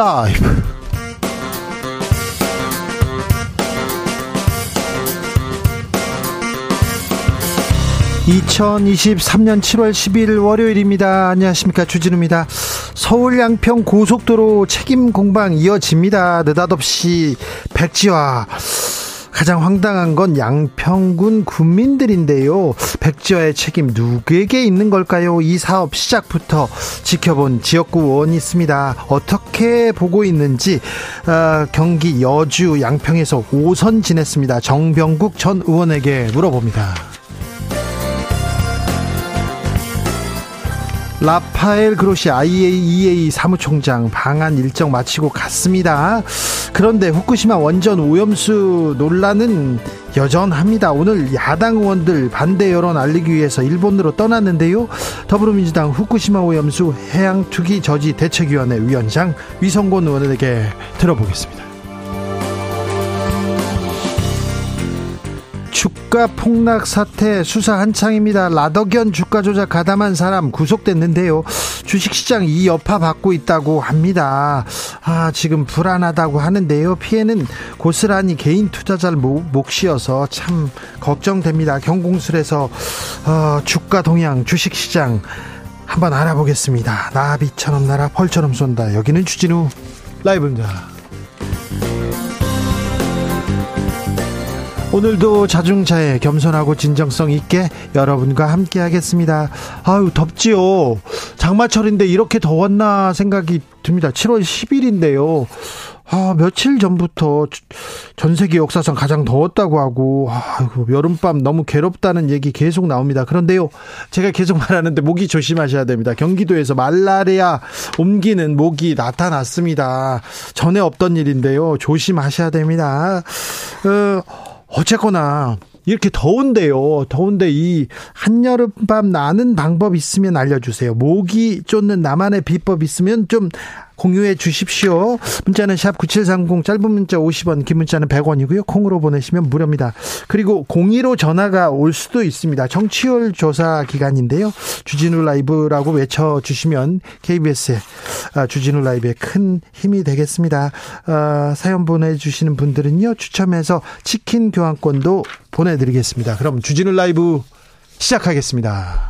라이브 2023년 7월 10일 월요일입니다. 안녕하십니까. 주진우입니다. 서울 양평 고속도로 책임 공방 이어집니다. 느닷없이 백지화. 가장 황당한 건 양평군 군민들인데요. 백지화의 책임 누구에게 있는 걸까요? 이 사업 시작부터 지켜본 지역구 의원이 있습니다. 어떻게 보고 있는지 어, 경기 여주 양평에서 5선 지냈습니다. 정병국 전 의원에게 물어봅니다. 라파엘 그로시 IAEA 사무총장 방한 일정 마치고 갔습니다. 그런데 후쿠시마 원전 오염수 논란은 여전합니다. 오늘 야당 의원들 반대 여론 알리기 위해서 일본으로 떠났는데요. 더불어민주당 후쿠시마 오염수 해양 투기 저지 대책위원회 위원장 위성곤 의원에게 들어보겠습니다. 주가 폭락 사태 수사 한창입니다. 라더견 주가 조작 가담한 사람 구속됐는데요. 주식시장 이 여파 받고 있다고 합니다. 아, 지금 불안하다고 하는데요. 피해는 고스란히 개인 투자자를 몫이어서 참 걱정됩니다. 경공술에서 어, 주가 동향 주식시장 한번 알아보겠습니다. 나비처럼 날아 펄처럼 쏜다. 여기는 주진우 라이브입니다. 오늘도 자중차에 겸손하고 진정성 있게 여러분과 함께 하겠습니다. 아유, 덥지요. 장마철인데 이렇게 더웠나 생각이 듭니다. 7월 10일인데요. 아, 며칠 전부터 전 세계 역사상 가장 더웠다고 하고, 아이고, 여름밤 너무 괴롭다는 얘기 계속 나옵니다. 그런데요, 제가 계속 말하는데 모기 조심하셔야 됩니다. 경기도에서 말라리아 옮기는 모기 나타났습니다. 전에 없던 일인데요. 조심하셔야 됩니다. 어, 어쨌거나 이렇게 더운데요. 더운데 이 한여름밤 나는 방법 있으면 알려주세요. 모기 쫓는 나만의 비법 있으면 좀 공유해 주십시오. 문자는 샵 9730 짧은 문자 50원 긴 문자는 100원이고요. 콩으로 보내시면 무료입니다. 그리고 02로 전화가 올 수도 있습니다. 정치율 조사 기간인데요. 주진우 라이브라고 외쳐주시면 KBS의 아, 주진우 라이브에 큰 힘이 되겠습니다. 아, 사연 보내주시는 분들은요. 추첨해서 치킨 교환권도 보내드리겠습니다. 그럼 주진우 라이브 시작하겠습니다.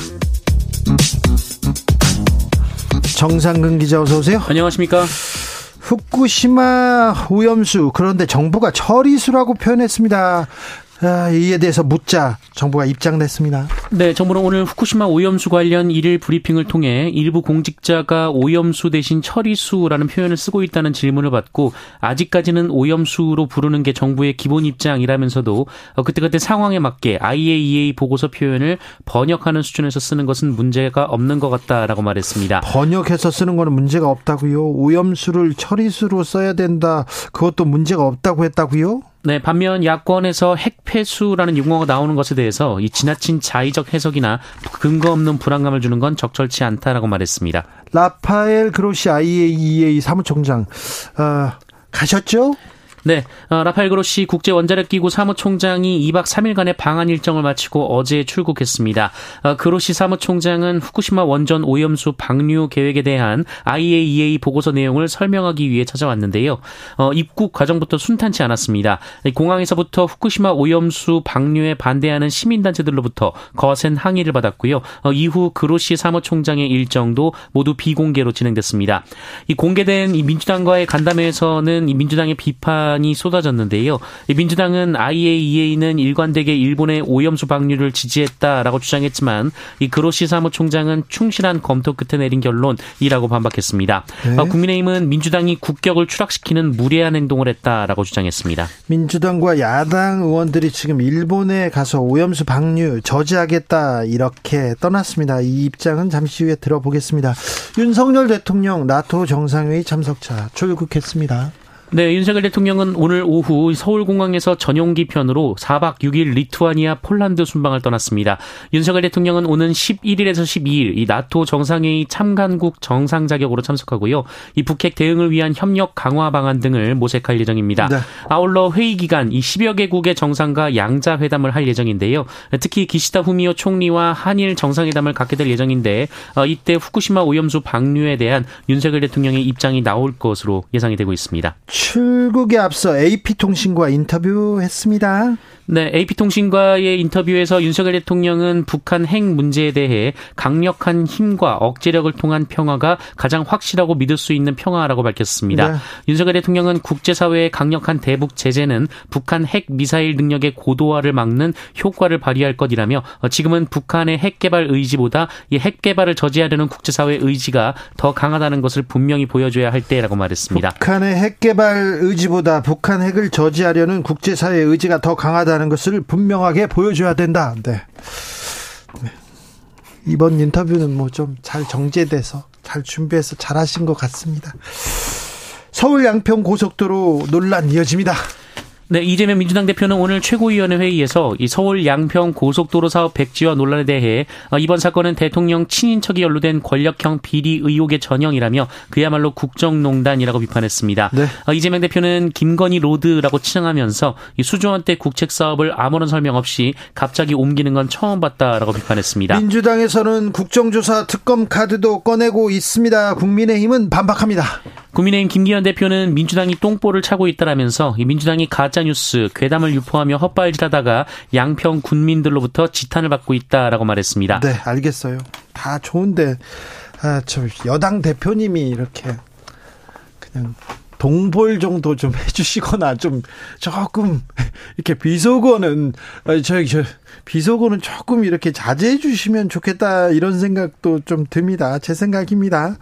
정상근 기자 어서 오세요. 안녕하십니까? 후쿠시마 오염수 그런데 정부가 처리수라고 표현했습니다. 아, 이에 대해서 묻자 정부가 입장 냈습니다. 네, 정부는 오늘 후쿠시마 오염수 관련 일일 브리핑을 통해 일부 공직자가 오염수 대신 처리수라는 표현을 쓰고 있다는 질문을 받고 아직까지는 오염수로 부르는 게 정부의 기본 입장이라면서도 그때그때 상황에 맞게 IAEA 보고서 표현을 번역하는 수준에서 쓰는 것은 문제가 없는 것 같다라고 말했습니다. 번역해서 쓰는 거는 문제가 없다고요? 오염수를 처리수로 써야 된다. 그것도 문제가 없다고 했다고요? 네, 반면 야권에서 핵폐수라는 용어가 나오는 것에 대해서 이 지나친 자의적 해석이나 근거 없는 불안감을 주는 건 적절치 않다라고 말했습니다. 라파엘 그로시 IAEA 사무총장 어, 가셨죠? 네, 어, 라파엘 그로시 국제 원자력 기구 사무총장이 2박 3일간의 방한 일정을 마치고 어제 출국했습니다. 어, 그로시 사무총장은 후쿠시마 원전 오염수 방류 계획에 대한 IAEA 보고서 내용을 설명하기 위해 찾아왔는데요. 어, 입국 과정부터 순탄치 않았습니다. 공항에서부터 후쿠시마 오염수 방류에 반대하는 시민단체들로부터 거센 항의를 받았고요. 이후 그로시 사무총장의 일정도 모두 비공개로 진행됐습니다. 이 공개된 이 민주당과의 간담회에서는 이 민주당의 비판 비판이 쏟아졌는데요. 민주당은 IAEA는 일관되게 일본의 오염수 방류를 지지했다라고 주장했지만 이 그로시 사무총장은 충실한 검토 끝에 내린 결론이라고 반박했습니다. 네. 어, 국민의힘은 민주당이 국격을 추락시키는 무례한 행동을 했다라고 주장했습니다. 민주당과 야당 의원들이 지금 일본에 가서 오염수 방류 저지하겠다 이렇게 떠났습니다. 이 입장은 잠시 후에 들어보겠습니다. 윤석열 대통령 나토 정상회의 참석차 출국했습니다. 네, 윤석열 대통령은 오늘 오후 서울공항에서 전용 기 편으로 4박 6일 리투아니아 폴란드 순방을 떠났습니다. 윤석열 대통령은 오는 11일에서 12일 이 나토 정상회의 참관국 정상 자격으로 참석하고요. 이 북핵 대응을 위한 협력 강화 방안 등을 모색할 예정입니다. 네. 아울러 회의 기간 이 10여 개국의 정상과 양자 회담을 할 예정인데요. 특히 기시다 후미오 총리와 한일 정상회담을 갖게 될 예정인데 어, 이때 후쿠시마 오염수 방류에 대한 윤석열 대통령의 입장이 나올 것으로 예상이 되고 있습니다. 출국에 앞서 AP통신과 인터뷰했습니다. 네, AP통신과의 인터뷰에서 윤석열 대통령은 북한 핵 문제에 대해 강력한 힘과 억제력을 통한 평화가 가장 확실하고 믿을 수 있는 평화라고 밝혔습니다. 네. 윤석열 대통령은 국제사회의 강력한 대북 제재는 북한 핵 미사일 능력의 고도화를 막는 효과를 발휘할 것이라며 지금은 북한의 핵 개발 의지보다 이 핵 개발을 저지하려는 국제사회 의지가 더 강하다는 것을 분명히 보여줘야 할 때라고 말했습니다. 북한의 핵 개발 의지보다 북한 핵을 저지하려는 국제사회 의지가 더 강하다는 있다는 것을 분명하게 보여줘야 된다. 네. 네. 이번 인터뷰는 뭐 좀 잘 정제돼서 잘 준비해서 잘 하신 것 같습니다. 서울 양평 고속도로 논란 이어집니다. 네, 이재명 민주당 대표는 오늘 최고위원회 회의에서 이 서울 양평 고속도로 사업 백지화 논란에 대해 어, 이번 사건은 대통령 친인척이 연루된 권력형 비리 의혹의 전형이라며 그야말로 국정농단이라고 비판했습니다. 네. 어, 이재명 대표는 김건희 road라고 치장하면서 이 수조원대 국책 사업을 아무런 설명 없이 갑자기 옮기는 건 처음 봤다라고 비판했습니다. 민주당에서는 국정조사 특검 카드도 꺼내고 있습니다. 국민의힘은 반박합니다. 국민의힘 김기현 대표는 민주당이 똥볼을 차고 있다라면서 민주당이 가짜 뉴스, 괴담을 유포하며 헛발질하다가 양평 군민들로부터 지탄을 받고 있다라고 말했습니다. 네, 알겠어요. 다 좋은데 아, 저 여당 대표님이 이렇게 그냥 동볼 정도 좀 해주시거나 좀 조금 이렇게 비속어는 저희 저 비속어는 조금 이렇게 자제해 주시면 좋겠다 이런 생각도 좀 듭니다. 제 생각입니다.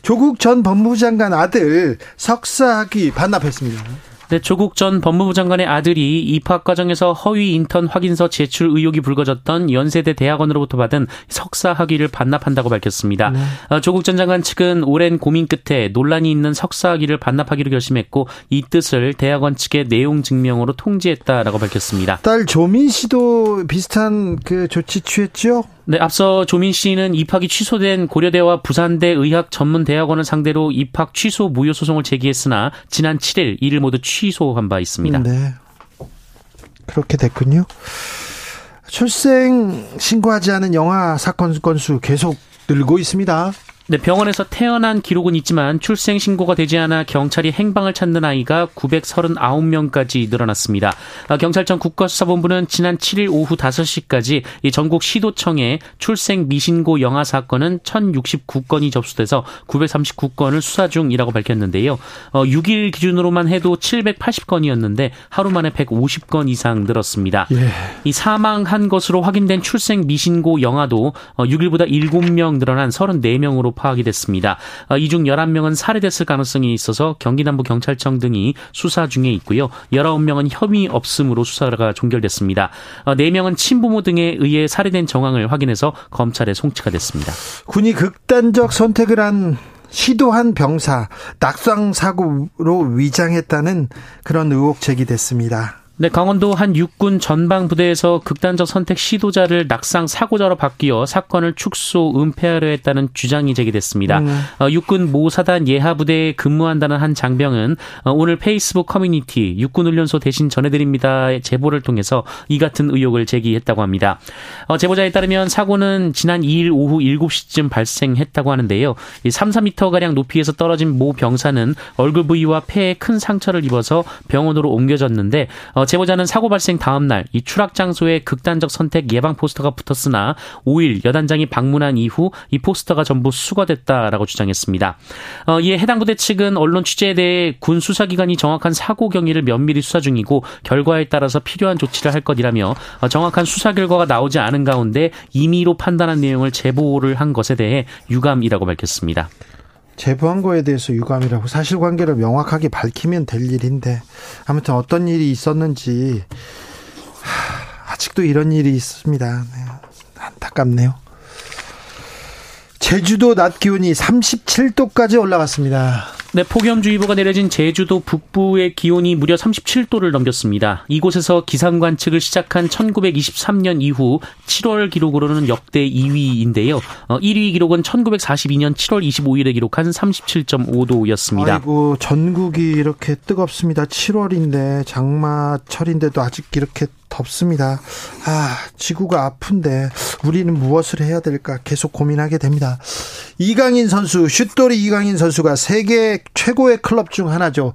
조국 전 법무부 장관 아들 석사학위 반납했습니다. 네, 조국 전 법무부 장관의 아들이 입학 과정에서 허위 인턴 확인서 제출 의혹이 불거졌던 연세대 대학원으로부터 받은 석사 학위를 반납한다고 밝혔습니다. 네. 어, 조국 전 장관 측은 오랜 고민 끝에 논란이 있는 석사 학위를 반납하기로 결심했고 이 뜻을 대학원 측에 내용 증명으로 통지했다라고 밝혔습니다. 딸 조민 씨도 비슷한 그 조치 취했죠? 네, 앞서 조민 씨는 입학이 취소된 고려대와 부산대 의학전문대학원을 상대로 입학 취소 무효 소송을 제기했으나 지난 7일 이를 모두 취소한 바 있습니다. 네. 그렇게 됐군요. 출생 신고하지 않은 영아 사건 건수 계속 늘고 있습니다. 네, 병원에서 태어난 기록은 있지만 출생 신고가 되지 않아 경찰이 행방을 찾는 아이가 939명까지 늘어났습니다. 아, 경찰청 국가수사본부는 지난 7일 오후 5시까지 전국 시도청에 출생 미신고 영아 사건은 1069건이 접수돼서 939건을 수사 중이라고 밝혔는데요. 6일 어, 기준으로만 해도 780건이었는데 하루 만에 150건 이상 늘었습니다. 예. 이 사망한 것으로 확인된 출생 미신고 영아도 6일보다 어, 7명 늘어난 34명으로 파악이 됐습니다. 어, 이중 11명은 살해됐을 가능성이 있어서 경기남부 경찰청 등이 수사 중에 있고요. 19명은 혐의 없음으로 수사가 종결됐습니다. 4명은 어, 친부모 등에 의해 살해된 정황을 확인해서 검찰에 송치가 됐습니다. 군이 극단적 선택을 한 시도한 병사 낙상 사고로 위장했다는 그런 의혹 제기됐습니다. 네, 강원도 한 육군 전방 부대에서 극단적 선택 시도자를 낙상 사고자로 바뀌어 사건을 축소 은폐하려 했다는 주장이 제기됐습니다. 음. 어, 육군 모사단 예하 부대에 근무한다는 한 장병은 어, 오늘 페이스북 커뮤니티 육군 훈련소 대신 전해드립니다 제보를 통해서 이 같은 의혹을 제기했다고 합니다. 어, 제보자에 따르면 사고는 지난 2일 오후 7시쯤 발생했다고 하는데요. 3, 4m 가량 높이에서 떨어진 모 병사는 얼굴 부위와 폐에 큰 상처를 입어서 병원으로 옮겨졌는데 어, 제보자는 사고 발생 다음 날 이 추락 장소에 극단적 선택 예방 포스터가 붙었으나 5일 여단장이 방문한 이후 이 포스터가 전부 수거됐다라고 주장했습니다. 어, 이에 해당 부대 측은 언론 취재에 대해 군 수사기관이 정확한 사고 경위를 면밀히 수사 중이고 결과에 따라서 필요한 조치를 할 것이라며 어, 정확한 수사 결과가 나오지 않은 가운데 임의로 판단한 내용을 제보를 한 것에 대해 유감이라고 밝혔습니다. 제보한 거에 대해서 유감이라고 사실관계를 명확하게 밝히면 될 일인데 아무튼 어떤 일이 있었는지 하, 아직도 이런 일이 있습니다. 네, 안타깝네요. 제주도 낮 기온이 37도까지 올라갔습니다. 네, 폭염주의보가 내려진 제주도 북부의 기온이 무려 37도를 넘겼습니다. 이곳에서 기상 관측을 시작한 1923년 이후 7월 기록으로는 역대 2위인데요. 어, 1위 기록은 1942년 7월 25일에 기록한 37.5도였습니다. 아이고, 전국이 이렇게 뜨겁습니다. 7월인데 장마철인데도 아직 이렇게 덥습니다. 아, 지구가 아픈데 우리는 무엇을 해야 될까 계속 고민하게 됩니다. 이강인 선수, 슛돌이 이강인 선수가 세계 최고의 클럽 중 하나죠.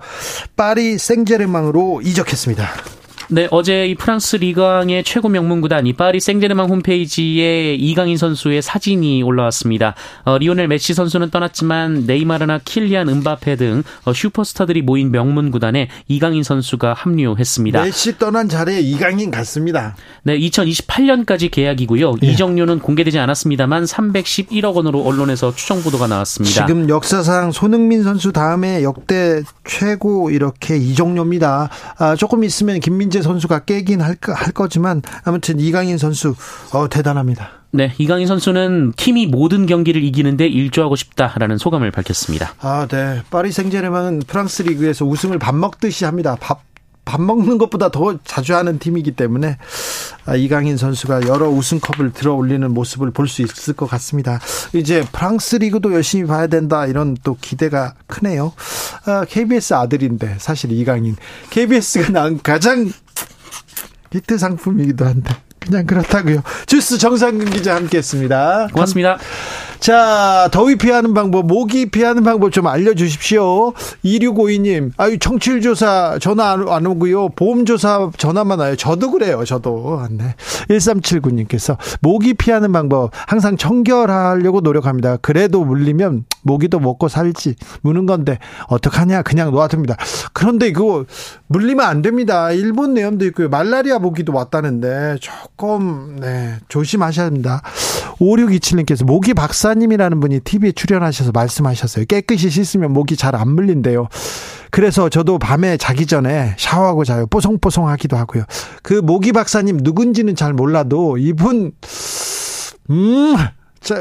파리 생제르맹으로 이적했습니다. 네, 어제 이 프랑스 리강의 최고 명문 구단 이 파리 생제르맹 홈페이지에 이강인 선수의 사진이 올라왔습니다. 어, 리오넬 메시 선수는 떠났지만 네이마르나 킬리안 음바페 등 어, 슈퍼스타들이 모인 명문 구단에 이강인 선수가 합류했습니다. 메시 떠난 자리에 이강인 갔습니다. 네, 2028년까지 계약이고요. 예. 이적료는 공개되지 않았습니다만 311억 원으로 언론에서 추정 보도가 나왔습니다. 지금 역사상 손흥민 선수 다음에 역대 최고 이렇게 이적료입니다. 아, 조금 있으면 김민재 선수가 깨긴 할, 할 거지만 아무튼 이강인 선수 어, 대단합니다. 네, 이강인 선수는 팀이 모든 경기를 이기는데 일조하고 싶다라는 소감을 밝혔습니다. 아, 네. 파리 생제르맹은 프랑스 리그에서 우승을 밥 먹듯이 합니다. 밥 밥 먹는 것보다 더 자주 하는 팀이기 때문에 아, 이강인 선수가 여러 우승컵을 들어 올리는 모습을 볼 수 있을 것 같습니다. 이제 프랑스 리그도 열심히 봐야 된다 이런 또 기대가 크네요. KBS 아, 아들인데 사실 이강인 KBS가 난 가장 히트 상품이기도 한데 그냥 그렇다고요. 주스 정상근 기자 함께했습니다. 고맙습니다. 자, 더위 피하는 방법, 모기 피하는 방법 좀 알려주십시오. 2652님, 아유, 청취율 조사 전화 안, 안 오고요. 보험 조사 전화만 와요. 저도 그래요, 저도. 네. 1379님께서 모기 피하는 방법, 항상 청결하려고 노력합니다. 그래도 물리면 모기도 먹고 살지. 무는 건데, 어떡하냐. 그냥 놓아둡니다. 그런데 그거 물리면 안 됩니다. 일본 내염도 있고요. 말라리아 모기도 왔다는데, 조금, 네, 조심하셔야 합니다. 5627님께서 모기 박사 박사님이라는 분이 TV에 출연하셔서 말씀하셨어요. 깨끗이 씻으면 목이 잘 안 물린대요. 그래서 저도 밤에 자기 전에 샤워하고 자요. 뽀송뽀송하기도 하고요. 그 모기 박사님 누군지는 잘 몰라도 이분 음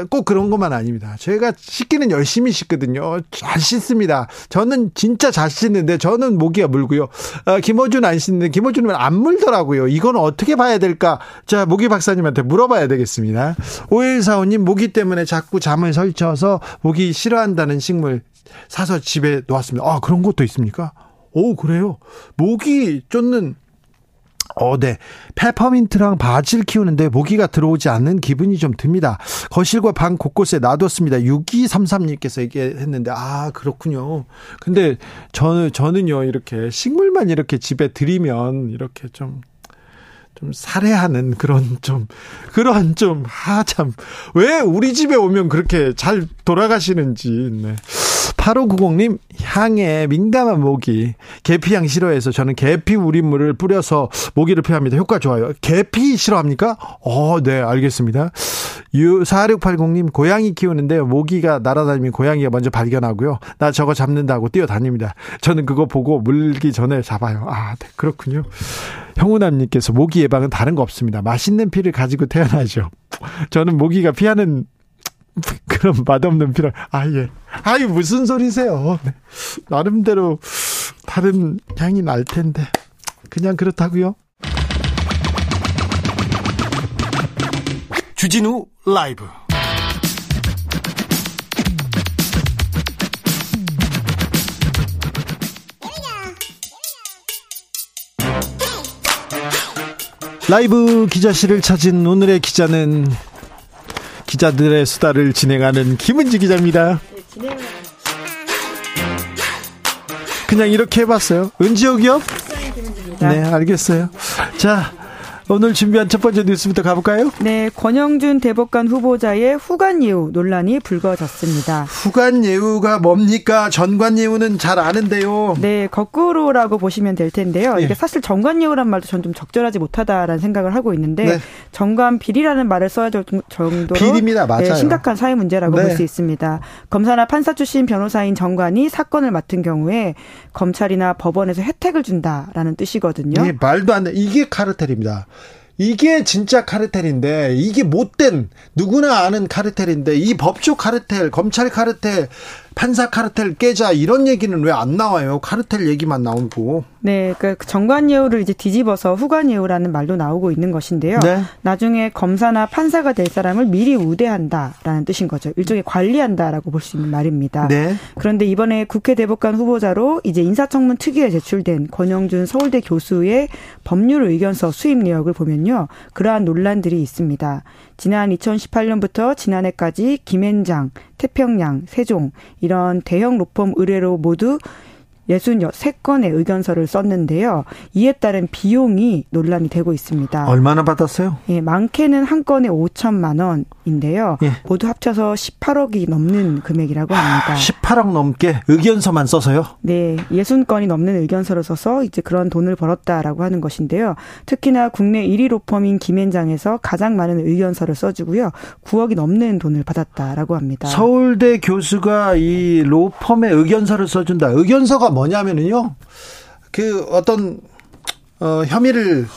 꼭 그런 것만 아닙니다. 제가 씻기는 열심히 씻거든요. 잘 씻습니다. 저는 진짜 잘 씻는데 저는 모기가 물고요. 아, 김호준 안 씻는데 김호준은 안 물더라고요. 이건 어떻게 봐야 될까? 자, 모기 박사님한테 물어봐야 되겠습니다. 오일사오님 모기 때문에 자꾸 잠을 설쳐서 모기 싫어한다는 식물 사서 집에 놓았습니다. 아, 그런 것도 있습니까? 오, 그래요. 모기 쫓는 어, 네. 페퍼민트랑 바질 키우는데 모기가 들어오지 않는 기분이 좀 듭니다. 거실과 방 곳곳에 놔뒀습니다. 6233님께서 얘기했는데, 아, 그렇군요. 근데 저는, 저는요, 이렇게 식물만 이렇게 집에 들이면 이렇게 좀, 좀 살해하는 그런 좀, 그런 좀, 아, 참. 왜 우리 집에 오면 그렇게 잘 돌아가시는지, 네. 8590님, 향에 민감한 모기. 계피향 싫어해서 저는 계피 우린물을 뿌려서 모기를 피합니다. 효과 좋아요. 계피 싫어합니까? 어, 네, 알겠습니다. 유, 4680님, 고양이 키우는데 모기가 날아다니면 고양이가 먼저 발견하고요. 나 저거 잡는다고 뛰어다닙니다. 저는 그거 보고 물기 전에 잡아요. 아, 네, 그렇군요. 형우남님께서 모기 예방은 다른 거 없습니다. 맛있는 피를 가지고 태어나죠. 저는 모기가 피하는 그런 맛없는 피를 아 예. 아이 무슨 소리세요? 네. 나름대로 다른 향이 날 텐데 그냥 그렇다고요. 주진우 라이브 라이브 기자실을 찾은 오늘의 기자는 기자들의 수다를 진행하는 김은지 기자입니다. 그냥 이렇게 해봤어요. 은지옥이요? 네, 알겠어요. 자, 오늘 준비한 첫 번째 뉴스부터 가볼까요? 네, 권영준 대법관 후보자의 후관 예우 논란이 불거졌습니다. 후관 예우가 뭡니까? 전관 예우는 잘 아는데요. 네, 거꾸로라고 보시면 될 텐데요. 네. 이게 사실 전관 예우란 말도 전 좀 적절하지 못하다라는 생각을 하고 있는데 네. 전관 비리라는 말을 써야 될 정도로 비리입니다. 맞아요. 네, 심각한 사회 문제라고 네. 볼수 있습니다. 검사나 판사 출신 변호사인 전관이 사건을 맡은 경우에 검찰이나 법원에서 혜택을 준다라는 뜻이거든요. 네, 말도 안 돼. 이게 카르텔입니다. 이게 진짜 카르텔인데 이게 못된 누구나 아는 카르텔인데 이 법조 카르텔, 검찰 카르텔, 판사 카르텔 깨자 이런 얘기는 왜 안 나와요? 카르텔 얘기만 나오고. 네, 그 정관 예우를 이제 뒤집어서 후관 예우라는 말도 나오고 있는 것인데요. 네. 나중에 검사나 판사가 될 사람을 미리 우대한다라는 뜻인 거죠. 일종의 관리한다라고 볼 수 있는 말입니다. 네. 그런데 이번에 국회 대법관 후보자로 이제 인사청문 특위에 제출된 권영준 서울대 교수의 법률 의견서 수입 내역을 보면요. 그러한 논란들이 있습니다. 지난 2018년부터 지난해까지 김앤장, 태평양, 세종 이런 대형 로펌 의뢰로 모두 63건의 의견서를 썼는데요. 이에 따른 비용이 논란이 되고 있습니다. 얼마나 받았어요? 예, 많게는 한 건에 5천만 원 인데요. 예. 모두 합쳐서 18억이 넘는 금액이라고 합니다. 18억 넘게 의견서만 써서요? 네, 60건이 넘는 의견서를 써서 이제 그런 돈을 벌었다라고 하는 것인데요. 특히나 국내 1위 로펌인 김앤장에서 가장 많은 의견서를 써주고요. 9억이 넘는 돈을 받았다라고 합니다. 서울대 교수가 이 로펌의 의견서를 써준다. 의견서가 뭐냐면은요. 그 어떤 어 혐의를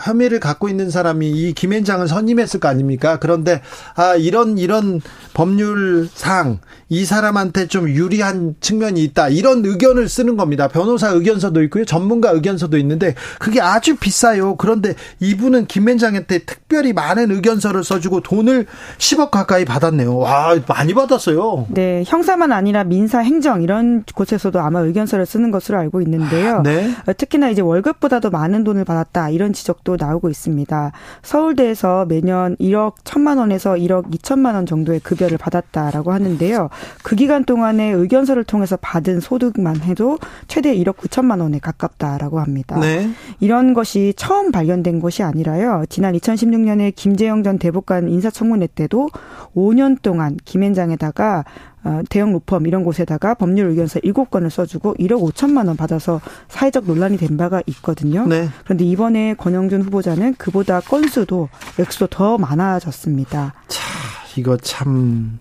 혐의를 갖고 있는 사람이 이 김앤장을 선임했을 거 아닙니까? 그런데 아 이런 이런 법률상 이 사람한테 좀 유리한 측면이 있다. 이런 의견을 쓰는 겁니다. 변호사 의견서도 있고요. 전문가 의견서도 있는데 그게 아주 비싸요. 그런데 이분은 김앤장한테 특별히 많은 의견서를 써주고 돈을 10억 가까이 받았네요. 와, 많이 받았어요. 네. 형사만 아니라 민사, 행정 이런 곳에서도 아마 의견서를 쓰는 것으로 알고 있는데요. 네. 특히나 이제 월급보다도 많은 돈을 받았다. 이런 지적도 나오고 있습니다. 서울대에서 매년 1억 1천만 원에서 1억 2천만 원 정도의 급여를 받았다라고 하는데요. 그 기간 동안에 의견서를 통해서 받은 소득만 해도 최대 1억 9천만 원에 가깝다라고 합니다. 네. 이런 것이 처음 발견된 것이 아니라요. 지난 2016년에 김재영 전 대법관 인사청문회 때도 5년 동안 김앤장에다가 어, 대형 로펌 이런 곳에다가 법률 의견서 7건을 써주고 1억 5천만 원 받아서 사회적 논란이 된 바가 있거든요. 네. 그런데 이번에 권영준 후보자는 그보다 건수도 액수도 더 많아졌습니다. 자, 이거 참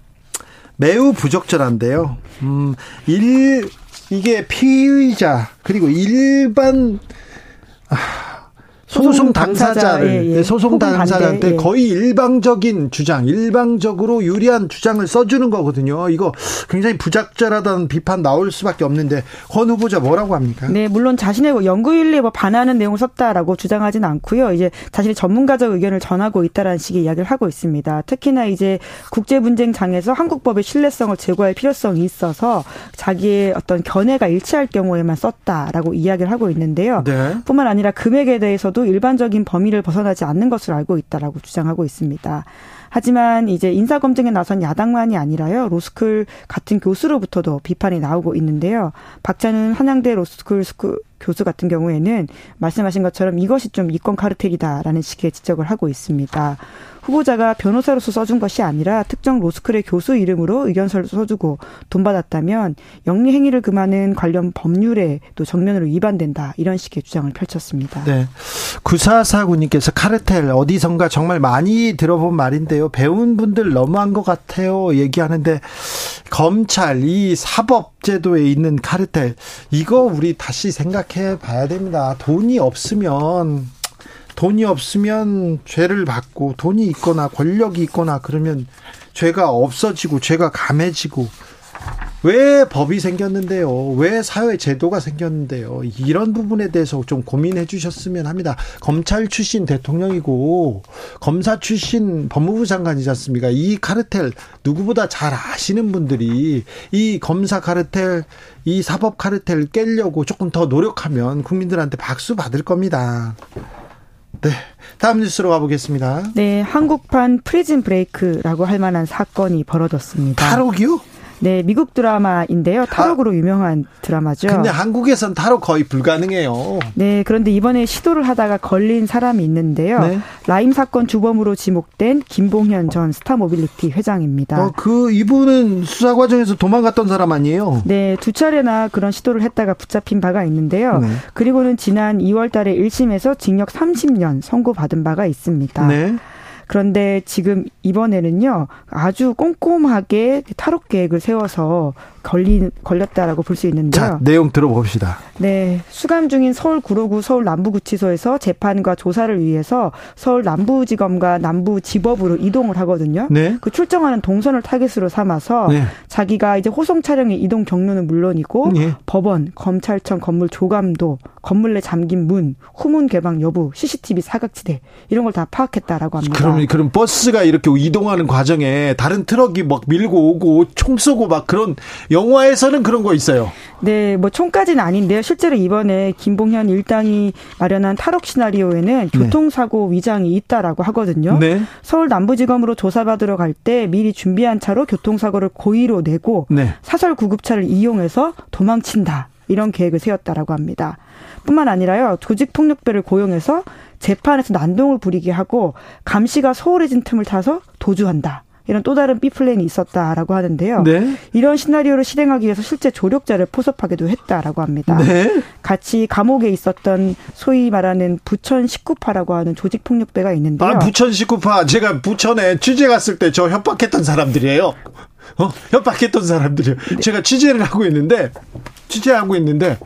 매우 부적절한데요. 음, 일, 이게 피의자, 그리고 일반, 아, 소송 당사자를 예, 예. 소송 당사자한테 예. 거의 일방적인 주장, 일방적으로 유리한 주장을 써주는 거거든요. 이거 굉장히 부적절하다는 비판 나올 수밖에 없는데 권 후보자 뭐라고 합니까? 네, 물론 자신의 연구윤리에 뭐 반하는 내용을 썼다라고 주장하지는 않고요. 이제 자신의 전문가적 의견을 전하고 있다라는 식의 이야기를 하고 있습니다. 특히나 이제 국제 분쟁장에서 한국법의 신뢰성을 제고할 필요성이 있어서 자기의 어떤 견해가 일치할 경우에만 썼다라고 이야기를 하고 있는데요. 네. 뿐만 아니라 금액에 대해서도 경우도 일반적인 범위를 벗어나지 않는 것으로 알고 있다라고 주장하고 있습니다. 하지만 이제 인사 검증에 나선 야당만이 아니라요. 로스쿨 같은 교수로부터도 비판이 나오고 있는데요. 박찬운 한양대 로스쿨 스쿨 교수 같은 경우에는 말씀하신 것처럼 이것이 좀 이권 카르텔이다라는 식의 지적을 하고 있습니다. 후보자가 변호사로서 써준 것이 아니라 특정 로스쿨의 교수 이름으로 의견서를 써주고 돈 받았다면 영리 행위를 금하는 관련 법률에 또 정면으로 위반된다 이런 식의 주장을 펼쳤습니다. 네. 구사사구님께서 카르텔 어디선가 정말 많이 들어본 말인데요. 배운 분들 너무한 것 같아요. 얘기하는데 검찰 이 사법제도에 있는 카르텔 이거 우리 다시 생각해 봐야 됩니다. 돈이 없으면 돈이 없으면 죄를 받고 돈이 있거나 권력이 있거나 그러면 죄가 없어지고 죄가 감해지고 왜 법이 생겼는데요? 왜 사회 제도가 생겼는데요? 이런 부분에 대해서 좀 고민해 주셨으면 합니다. 검찰 출신 대통령이고 검사 출신 법무부 장관이지 않습니까? 이 카르텔 누구보다 잘 아시는 분들이 이 검사 카르텔, 이 사법 카르텔 깰려고 조금 더 노력하면 국민들한테 박수 받을 겁니다. 네. 다음 뉴스로 가보겠습니다. 네. 한국판 Prison Break라고 할 만한 사건이 벌어졌습니다. 탈옥이요? 네, 미국 드라마인데요. 탈옥으로 아, 유명한 드라마죠. 근데 한국에선 탈옥 거의 불가능해요. 네, 그런데 이번에 시도를 하다가 걸린 사람이 있는데요. 네. 라임 사건 주범으로 지목된 김봉현 전 스타모빌리티 회장입니다. 어, 그 이분은 수사 과정에서 도망갔던 사람 아니에요? 네, 두 차례나 그런 시도를 했다가 붙잡힌 바가 있는데요. 네. 그리고는 지난 2월 달에 1심에서 징역 30년 선고받은 바가 있습니다. 네. 그런데 지금 이번에는요 아주 꼼꼼하게 탈옥 계획을 세워서 걸린 걸렸다라고 볼 수 있는데요. 자 내용 들어봅시다. 네, 수감 중인 서울 구로구 서울 남부구치소에서 재판과 조사를 위해서 서울 남부지검과 남부지법으로 이동을 하거든요. 네. 그 출정하는 동선을 타깃으로 삼아서 네. 자기가 이제 호송 차량의 이동 경로는 물론이고 네. 법원, 검찰청 건물 조감도, 건물 내 잠긴 문, 후문 개방 여부, CCTV 사각지대 이런 걸 다 파악했다라고 합니다. 그럼 그럼 버스가 이렇게 이동하는 과정에 다른 트럭이 막 밀고 오고 총 쏘고 막 그런 영화에서는 그런 거 있어요. 네, 뭐 총까지는 아닌데요. 실제로 이번에 김봉현 일당이 마련한 탈옥 시나리오에는 네. 교통사고 네. 위장이 있다라고 하거든요. 네. 서울 남부지검으로 조사받으러 갈 때 미리 준비한 차로 교통사고를 고의로 내고 네. 사설 구급차를 이용해서 도망친다. 이런 계획을 세웠다라고 합니다. 뿐만 아니라요. 조직폭력배를 고용해서 재판에서 난동을 부리게 하고 감시가 소홀해진 틈을 타서 도주한다. 이런 또 다른 B 플랜이 있었다라고 하는데요. 네. 이런 시나리오를 실행하기 위해서 실제 조력자를 포섭하기도 했다라고 합니다. 네. 같이 감옥에 있었던 소위 말하는 부천 식구파라고 하는 조직 폭력배가 있는데요. 아, 부천 식구파 제가 부천에 취재 갔을 때 저 협박했던 사람들이에요. 어, 협박했던 사람들이요. 네. 제가 취재를 하고 있는데 취재하고 있는데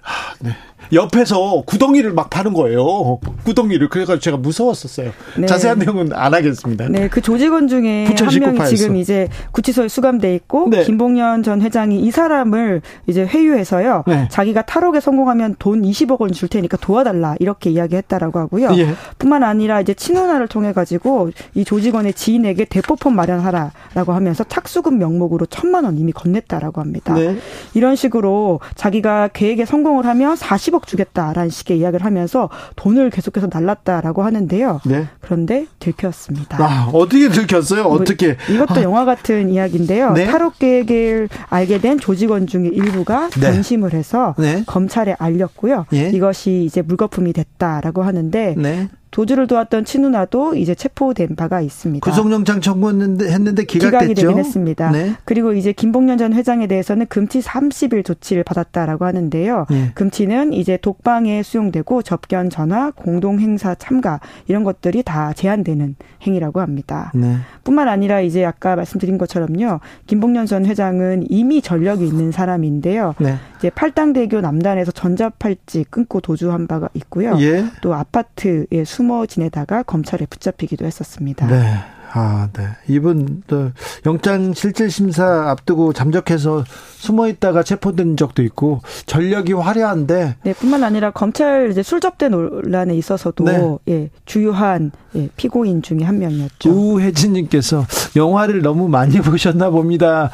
하, 네. 옆에서 구덩이를 막 파는 거예요. 구덩이를. 그래가지고 제가 무서웠었어요. 네. 자세한 내용은 안 하겠습니다. 네, 그 조직원 중에 한 명이 지금 이제 구치소에 수감돼 있고 네. 김봉현 전 회장이 이 사람을 이제 회유해서요. 네. 자기가 탈옥에 성공하면 돈 20억 원 줄 테니까 도와달라 이렇게 이야기했다라고 하고요. 예. 뿐만 아니라 이제 친누나를 통해 가지고 이 조직원의 지인에게 대포폰 마련하라라고 하면서 착수금 명목으로 천만 원 이미 건넸다라고 합니다. 네. 이런 식으로 자기가 계획에 성공을 하면 40억 10억 주겠다라는 식의 이야기를 하면서 돈을 계속해서 날랐다라고 하는데요. 네. 그런데 들켰습니다. 아, 어떻게 들켰어요? 뭐 어떻게? 이것도 아. 영화 같은 이야기인데요. 네? 탈옥 계획을 알게 된 조직원 중에 일부가 네. 변심을 해서 네. 검찰에 알렸고요. 예? 이것이 이제 물거품이 됐다라고 하는데 네. 도주를 도왔던 친누나도 이제 체포된 바가 있습니다. 구속영장 청구했는데 했는데 기각됐죠. 기각이 되긴 했습니다. 네. 그리고 이제 김봉년 전 회장에 대해서는 금치 30일 조치를 받았다라고 하는데요. 네. 금치는 이제 독방에 수용되고 접견 전화, 공동 행사 참가 이런 것들이 다 제한되는 행위라고 합니다. 네. 뿐만 아니라 이제 아까 말씀드린 것처럼요. 김봉년 전 회장은 이미 전력이 있는 사람인데요. 네. 이제 팔당대교 남단에서 전자팔찌 끊고 도주한 바가 있고요. 예. 또 아파트에 숨어 지내다가 검찰에 붙잡히기도 했었습니다. 네. 아, 네. 이분 또 영장 실질 심사 앞두고 잠적해서 숨어 있다가 체포된 적도 있고 전력이 화려한데 네, 뿐만 아니라 검찰 이제 술접대 논란에 있어서도 네. 예, 주요한 예, 피고인 중에 한 명이었죠. 우혜진 님께서 영화를 너무 많이 보셨나 봅니다.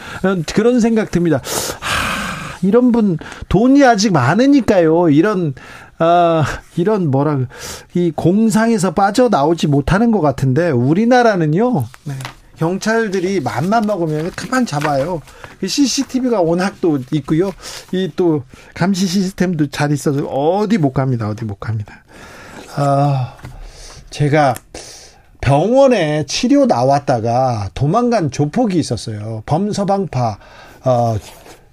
그런 생각 듭니다. 하, 이런 분 돈이 아직 많으니까요. 이런 아, 이런 뭐라 이 공상에서 빠져나오지 못하는 것 같은데 우리나라는요. 네. 경찰들이 맘만 먹으면 그만 잡아요. CCTV가 워낙 또 있고요. 이 또 감시 시스템도 잘 있어서 어디 못 갑니다. 어디 못 갑니다. 아, 제가 병원에 치료 나왔다가 도망간 조폭이 있었어요. 범서방파 어,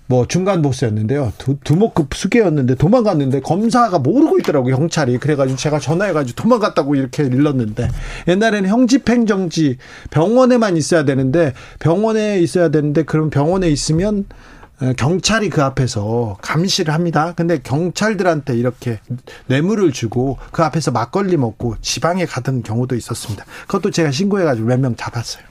뭐 중간 보스였는데요. 두, 두목급 수계였는데 도망갔는데 검사가 모르고 있더라고요. 경찰이. 그래가지고 제가 전화해가지고 도망갔다고 이렇게 일렀는데 옛날에는 형집행정지 병원에만 있어야 되는데 병원에 있어야 되는데 그럼 병원에 있으면 어, 경찰이 그 앞에서 감시를 합니다. 근데 경찰들한테 이렇게 뇌물을 주고 그 앞에서 막걸리 먹고 지방에 가던 경우도 있었습니다. 그것도 제가 신고해가지고 몇 명 잡았어요.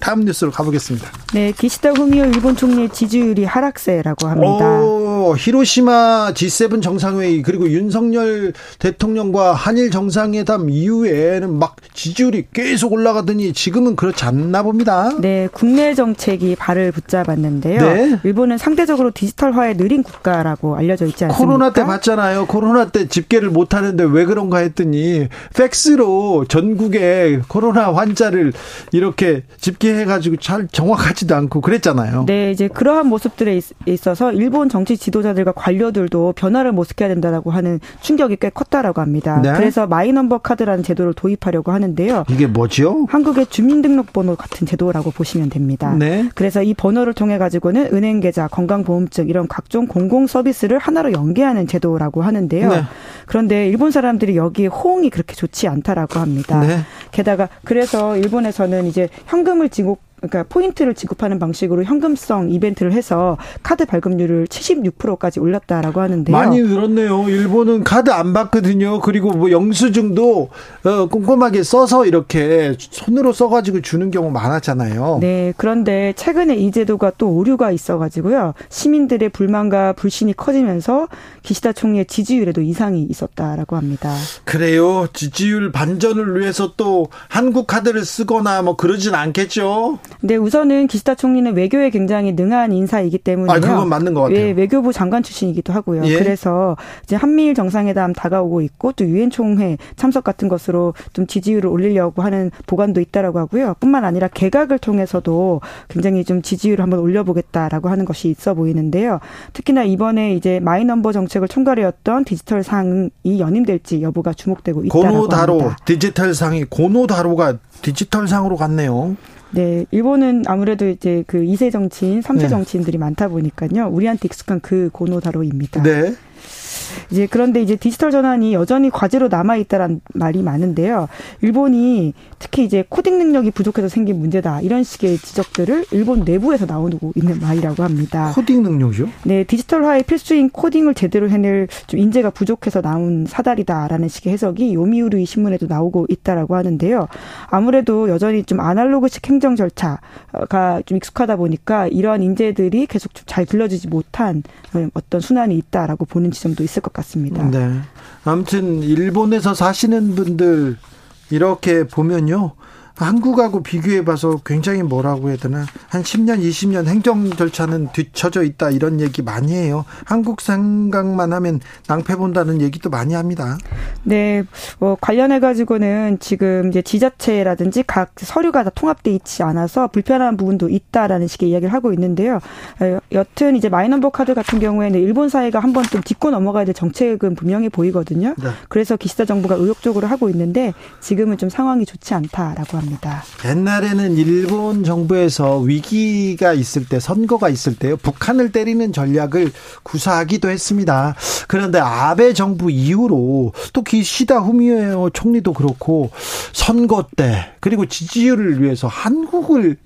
다음 뉴스로 가보겠습니다. 네, 기시다 후미오 일본 총리의 지지율이 하락세라고 합니다. 오, 히로시마 G7 정상회의 그리고 윤석열 대통령과 한일 정상회담 이후에는 막 지지율이 계속 올라가더니 지금은 그렇지 않나 봅니다. 네, 국내 정책이 발을 붙잡았는데요. 네. 일본은 상대적으로 디지털화에 느린 국가라고 알려져 있지 않습니까? 코로나 때 봤잖아요. 코로나 때 집계를 못 하는데 왜 그런가 했더니 팩스로 전국에 코로나 환자를 이렇게 집계 해가지고 잘 정확하지도 않고 그랬잖아요. 네, 이제 그러한 모습들에 있, 어서 일본 정치 지도자들과 관료들도 변화를 모색해야 된다라고 하는 충격이 꽤 컸다라고 합니다. 네. 그래서 My Number 카드라는 제도를 도입하려고 하는데요. 이게 뭐죠? 한국의 주민등록번호 같은 제도라고 보시면 됩니다. 네. 그래서 이 번호를 통해 가지고는 은행 계좌, 건강보험증 이런 각종 공공 서비스를 하나로 연계하는 제도라고 하는데요. 네. 그런데 일본 사람들이 여기에 호응이 그렇게 좋지 않다라고 합니다. 네. 게다가 그래서 일본에서는 이제 현금을 지급 그러니까 포인트를 지급하는 방식으로 현금성 이벤트를 해서 카드 발급률을 76%까지 올렸다라고 하는데요. 많이 늘었네요. 일본은 카드 안 받거든요. 그리고 뭐 영수증도 어, 꼼꼼하게 써서 이렇게 손으로 써가지고 주는 경우 많았잖아요. 네. 그런데 최근에 이 제도가 또 오류가 있어가지고요. 시민들의 불만과 불신이 커지면서 기시다 총리의 지지율에도 이상이 있었다라고 합니다. 그래요. 지지율 반전을 위해서 또 한국 카드를 쓰거나 뭐 그러진 않겠죠. 네, 우선은 기시다 총리는 외교에 굉장히 능한 인사이기 때문에 아, 그건 맞는 것 같아요. 예, 외교부 장관 출신이기도 하고요. 예? 그래서 이제 한미일 정상회담 다가오고 있고 또 유엔 총회 참석 같은 것으로 좀 지지율을 올리려고 하는 보관도 있다라고 하고요. 뿐만 아니라 개각을 통해서도 굉장히 좀 지지율을 한번 올려보겠다라고 하는 것이 있어 보이는데요. 특히나 이번에 이제 My Number 정책을 총괄해왔던 디지털 상이 연임될지 여부가 주목되고 있다라고 고노다로, 합니다. 디지털 상이 고노다로가 디지털 상으로 갔네요. 네, 일본은 아무래도 이제 그 2세 정치인, 3세 네. 정치인들이 많다 보니까요. 우리한테 익숙한 그 고노다로입니다. 네. 이제 그런데 이제 디지털 전환이 여전히 과제로 남아 있다란 말이 많은데요. 일본이 특히 이제 코딩 능력이 부족해서 생긴 문제다 이런 식의 지적들을 일본 내부에서 나오고 있는 말이라고 합니다. 코딩 능력이요? 네, 디지털화의 필수인 코딩을 제대로 해낼 좀 인재가 부족해서 나온 사달이다라는 식의 해석이 요미우리 신문에도 나오고 있다라고 하는데요. 아무래도 여전히 좀 아날로그식 행정 절차가 좀 익숙하다 보니까 이러한 인재들이 계속 잘 길러지지 못한 어떤 순환이 있다라고 보는 지점도 있을 것 같습니다. 네. 아무튼 일본에서 사시는 분들 이렇게 보면요. 한국하고 비교해 봐서 굉장히 뭐라고 해야 되나 한 10년 20년 행정 절차는 뒤처져 있다 이런 얘기 많이 해요. 한국 생각만 하면 낭패 본다는 얘기도 많이 합니다. 네. 뭐 관련해 가지고는 지금 이제 지자체라든지 각 서류가 다 통합돼 있지 않아서 불편한 부분도 있다라는 식의 이야기를 하고 있는데요. 여튼 이제 My Number 카드 같은 경우에는 일본 사회가 한번 좀 짚고 넘어가야 될 정책은 분명히 보이거든요. 네. 그래서 기시다 정부가 의욕적으로 하고 있는데 지금은 좀 상황이 좋지 않다라고 합니다. 합니다. 옛날에는 일본 정부에서 위기가 있을 때 선거가 있을 때요 북한을 때리는 전략을 구사하기도 했습니다. 그런데 아베 정부 이후로 또 기시다 후미오 총리도 그렇고 선거 때 그리고 지지율을 위해서 한국을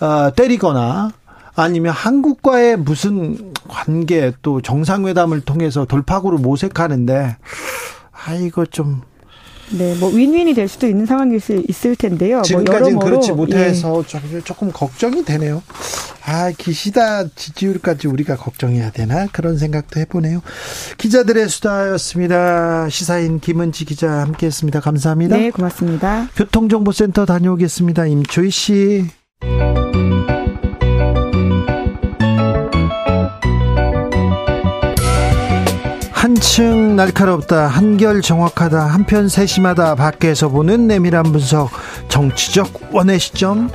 어, 때리거나 아니면 한국과의 무슨 관계 또 정상회담을 통해서 돌파구를 모색하는데 아 이거 좀 네, 뭐 윈윈이 될 수도 있는 상황일 수 있을 텐데요. 뭐 지금까지는 뭐 그렇지 못해서 예. 조금 걱정이 되네요. 아, 기시다 지지율까지 우리가 걱정해야 되나 그런 생각도 해보네요. 기자들의 수다였습니다. 시사인 김은지 기자 함께했습니다. 감사합니다. 네, 고맙습니다. 교통정보센터 다녀오겠습니다. 임초희 씨. 한층 날카롭다 한결 정확하다 한편 세심하다 밖에서 보는 내밀한 분석 정치적 원의 시점.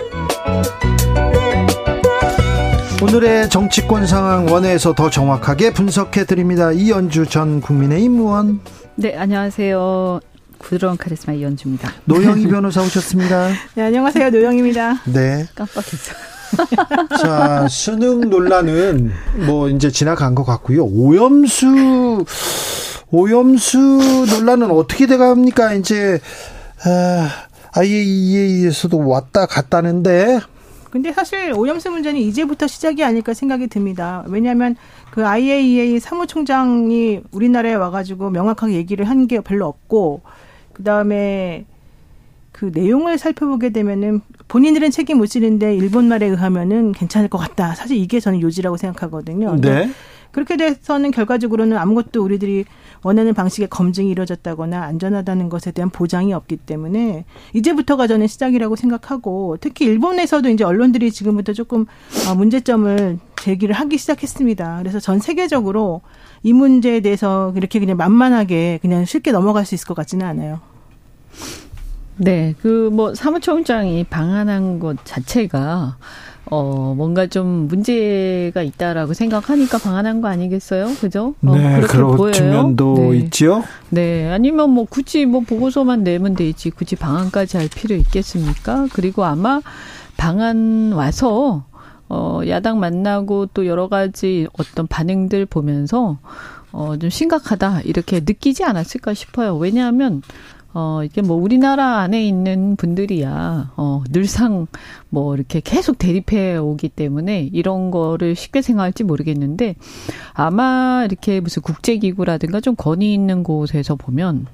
오늘의 정치권 상황 원회에서 더 정확하게 분석해 드립니다. 이연주 전 국민의힘 의원. 네 안녕하세요. 부드러운 카리스마 이연주입니다. 노영희 변호사 오셨습니다. 네 안녕하세요. 노영입니다. 네. 깜빡했어 자, 수능 논란은 뭐 이제 지나간 것 같고요. 오염수 오염수 논란은 어떻게 돼갑니까? 이제 아, IAEA에서도 왔다 갔다는데. 근데 사실 오염수 문제는 이제부터 시작이 아닐까 생각이 듭니다. 왜냐하면 그 IAEA 사무총장이 우리나라에 와가지고 명확하게 얘기를 한 게 별로 없고 그 다음에 그 내용을 살펴보게 되면은 본인들은 책임 못 지는데 일본 말에 의하면은 괜찮을 것 같다. 사실 이게 저는 요지라고 생각하거든요. 네. 그렇게 돼서는 결과적으로는 아무것도 우리들이 원하는 방식의 검증이 이루어졌다거나 안전하다는 것에 대한 보장이 없기 때문에 이제부터가 저는 시작이라고 생각하고 특히 일본에서도 이제 언론들이 지금부터 조금 어, 문제점을 제기를 하기 시작했습니다. 그래서 전 세계적으로 이 문제에 대해서 이렇게 그냥 만만하게 그냥 쉽게 넘어갈 수 있을 것 같지는 않아요. 네, 그 뭐 사무총장이 방한한 것 자체가 어, 뭔가 좀 문제가 있다라고 생각하니까 방한한 거 아니겠어요? 그죠? 어, 네, 그렇게 보여요. 측면도 네. 있지요. 네, 아니면 뭐 굳이 뭐 보고서만 내면 되지 굳이 방한까지 할 필요 있겠습니까? 그리고 아마 방한 와서 어, 야당 만나고 또 여러 가지 어떤 반응들 보면서 어, 좀 심각하다 이렇게 느끼지 않았을까 싶어요. 왜냐하면 어, 이게 뭐 우리나라 안에 있는 분들이야, 어, 늘상 뭐 이렇게 계속 대립해 오기 때문에 이런 거를 쉽게 생각할지 모르겠는데 아마 이렇게 무슨 국제기구라든가 좀 권위 있는 곳에서 보면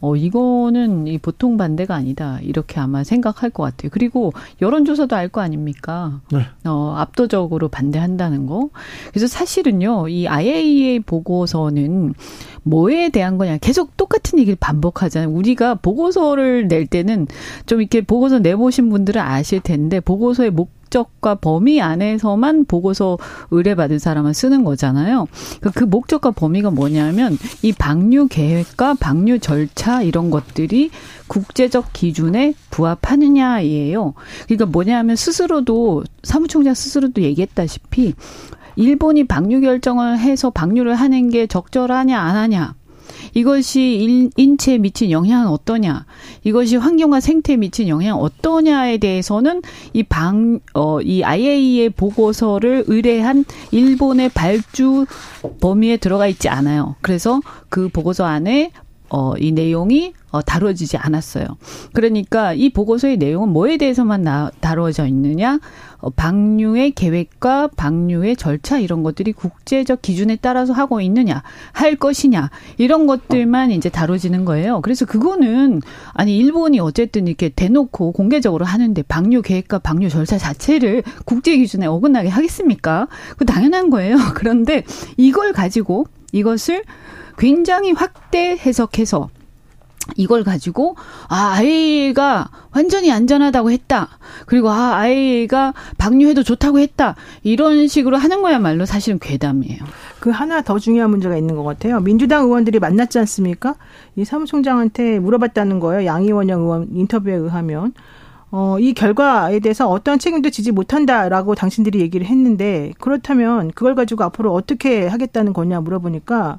어, 이거는 이 보통 반대가 아니다. 이렇게 아마 생각할 것 같아요. 그리고 여론조사도 알 거 아닙니까? 네. 어, 압도적으로 반대한다는 거. 그래서 사실은요, 이 IAEA 보고서는 뭐에 대한 거냐. 계속 똑같은 얘기를 반복하잖아요. 우리가 보고서를 낼 때는 좀 이렇게 보고서 내보신 분들은 아실 텐데, 보고서의 목 적과 범위 안에서만 보고서 의뢰받은 사람은 쓰는 거잖아요. 그, 그 목적과 범위가 뭐냐면 이 방류 계획과 방류 절차 이런 것들이 국제적 기준에 부합하느냐이에요. 그러니까 뭐냐면 스스로도 사무총장 스스로도 얘기했다시피 일본이 방류 결정을 해서 방류를 하는 게 적절하냐 안 하냐 이것이 인체에 미친 영향은 어떠냐, 이것이 환경과 생태에 미친 영향은 어떠냐에 대해서는 이 방, 어, 이 IAEA 보고서를 의뢰한 일본의 발주 범위에 들어가 있지 않아요. 그래서 그 보고서 안에 어, 이 내용이 어, 다뤄지지 않았어요. 그러니까 이 보고서의 내용은 뭐에 대해서만 나, 다뤄져 있느냐? 어, 방류의 계획과 방류의 절차 이런 것들이 국제적 기준에 따라서 하고 있느냐, 할 것이냐 이런 것들만 이제 다뤄지는 거예요. 그래서 그거는 아니 일본이 어쨌든 이렇게 대놓고 공개적으로 하는데 방류 계획과 방류 절차 자체를 국제 기준에 어긋나게 하겠습니까? 그 당연한 거예요. 그런데 이걸 가지고 이것을 굉장히 확대 해석해서 이걸 가지고 아 아이가 완전히 안전하다고 했다. 그리고 아 아이가 방류해도 좋다고 했다. 이런 식으로 하는 거야말로 사실은 괴담이에요. 그 하나 더 중요한 문제가 있는 것 같아요. 민주당 의원들이 만났지 않습니까? 이 사무총장한테 물어봤다는 거예요. 양이원영 의원 인터뷰에 의하면. 어, 이 결과에 대해서 어떤 책임도 지지 못한다라고 당신들이 얘기를 했는데 그렇다면 그걸 가지고 앞으로 어떻게 하겠다는 거냐 물어보니까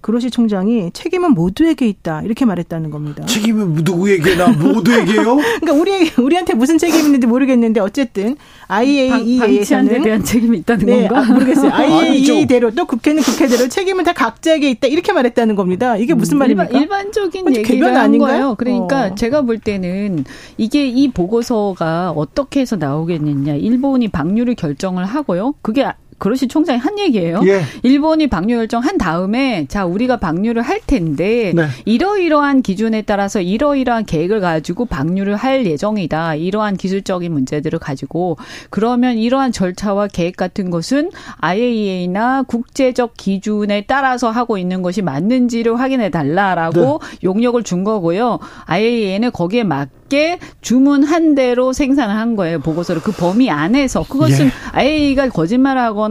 그로시 총장이 책임은 모두에게 있다 이렇게 말했다는 겁니다. 책임은 누구에게나 모두에게요? 그러니까 우리 우리한테 무슨 책임이 있는지 모르겠는데 어쨌든 IAEA에서는 에 대한 책임이 있다는 네, 건가? 아, 모르겠어요. IAEA대로 또 국회는 국회대로 책임은 다 각자에게 있다 이렇게 말했다는 겁니다. 이게 무슨 말입니까? 음, 일반, 적인 한 아닌가요? 거예요. 그러니까 어. 제가 볼 때는 이게 이 보고서가 어떻게 해서 나오겠느냐. 일본이 방류를 결정을 하고요. 그게 그러시 총장이 한 얘기예요. 예. 일본이 방류 결정한 다음에 자 우리가 방류를 할 텐데 네. 이러이러한 기준에 따라서 이러이러한 계획을 가지고 방류를 할 예정이다. 이러한 기술적인 문제들을 가지고 그러면 이러한 절차와 계획 같은 것은 IAEA나 국제적 기준에 따라서 하고 있는 것이 맞는지를 확인해 달라라고 용역을 준 거고요. IAEA는 거기에 맞게 주문한 대로 생산을 한 거예요. 보고서를 그 범위 안에서 그것은 예. IAEA가 거짓말하거나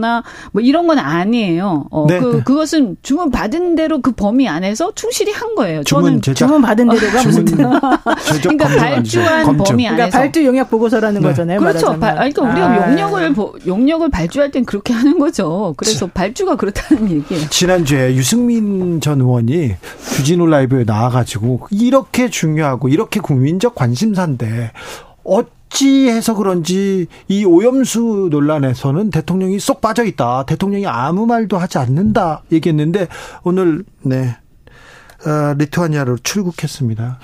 뭐 이런 건 아니에요. 어, 네, 그 네. 그것은 주문 받은 대로 그 범위 안에서 충실히 한 거예요. 주문 저는 제작 주문 받은 대로가 무슨 그러니까 발주한 검증. 범위 그러니까 안에서 발주 용역 보고서라는 네. 거잖아요. 그렇죠. 아니, 그러니까 우리가 아. 용역을 보- 용역을 발주할 땐 그렇게 하는 거죠. 그래서 발주가 그렇다는 얘기예요. 지난주에 유승민 전 의원이 주진우 라이브에 나와가지고 이렇게 중요하고 이렇게 국민적 관심사인데 어찌해서 그런지 이 오염수 논란에서는 대통령이 쏙 빠져 있다. 대통령이 아무 말도 하지 않는다 얘기했는데 오늘 네 어, 리투아니아로 출국했습니다.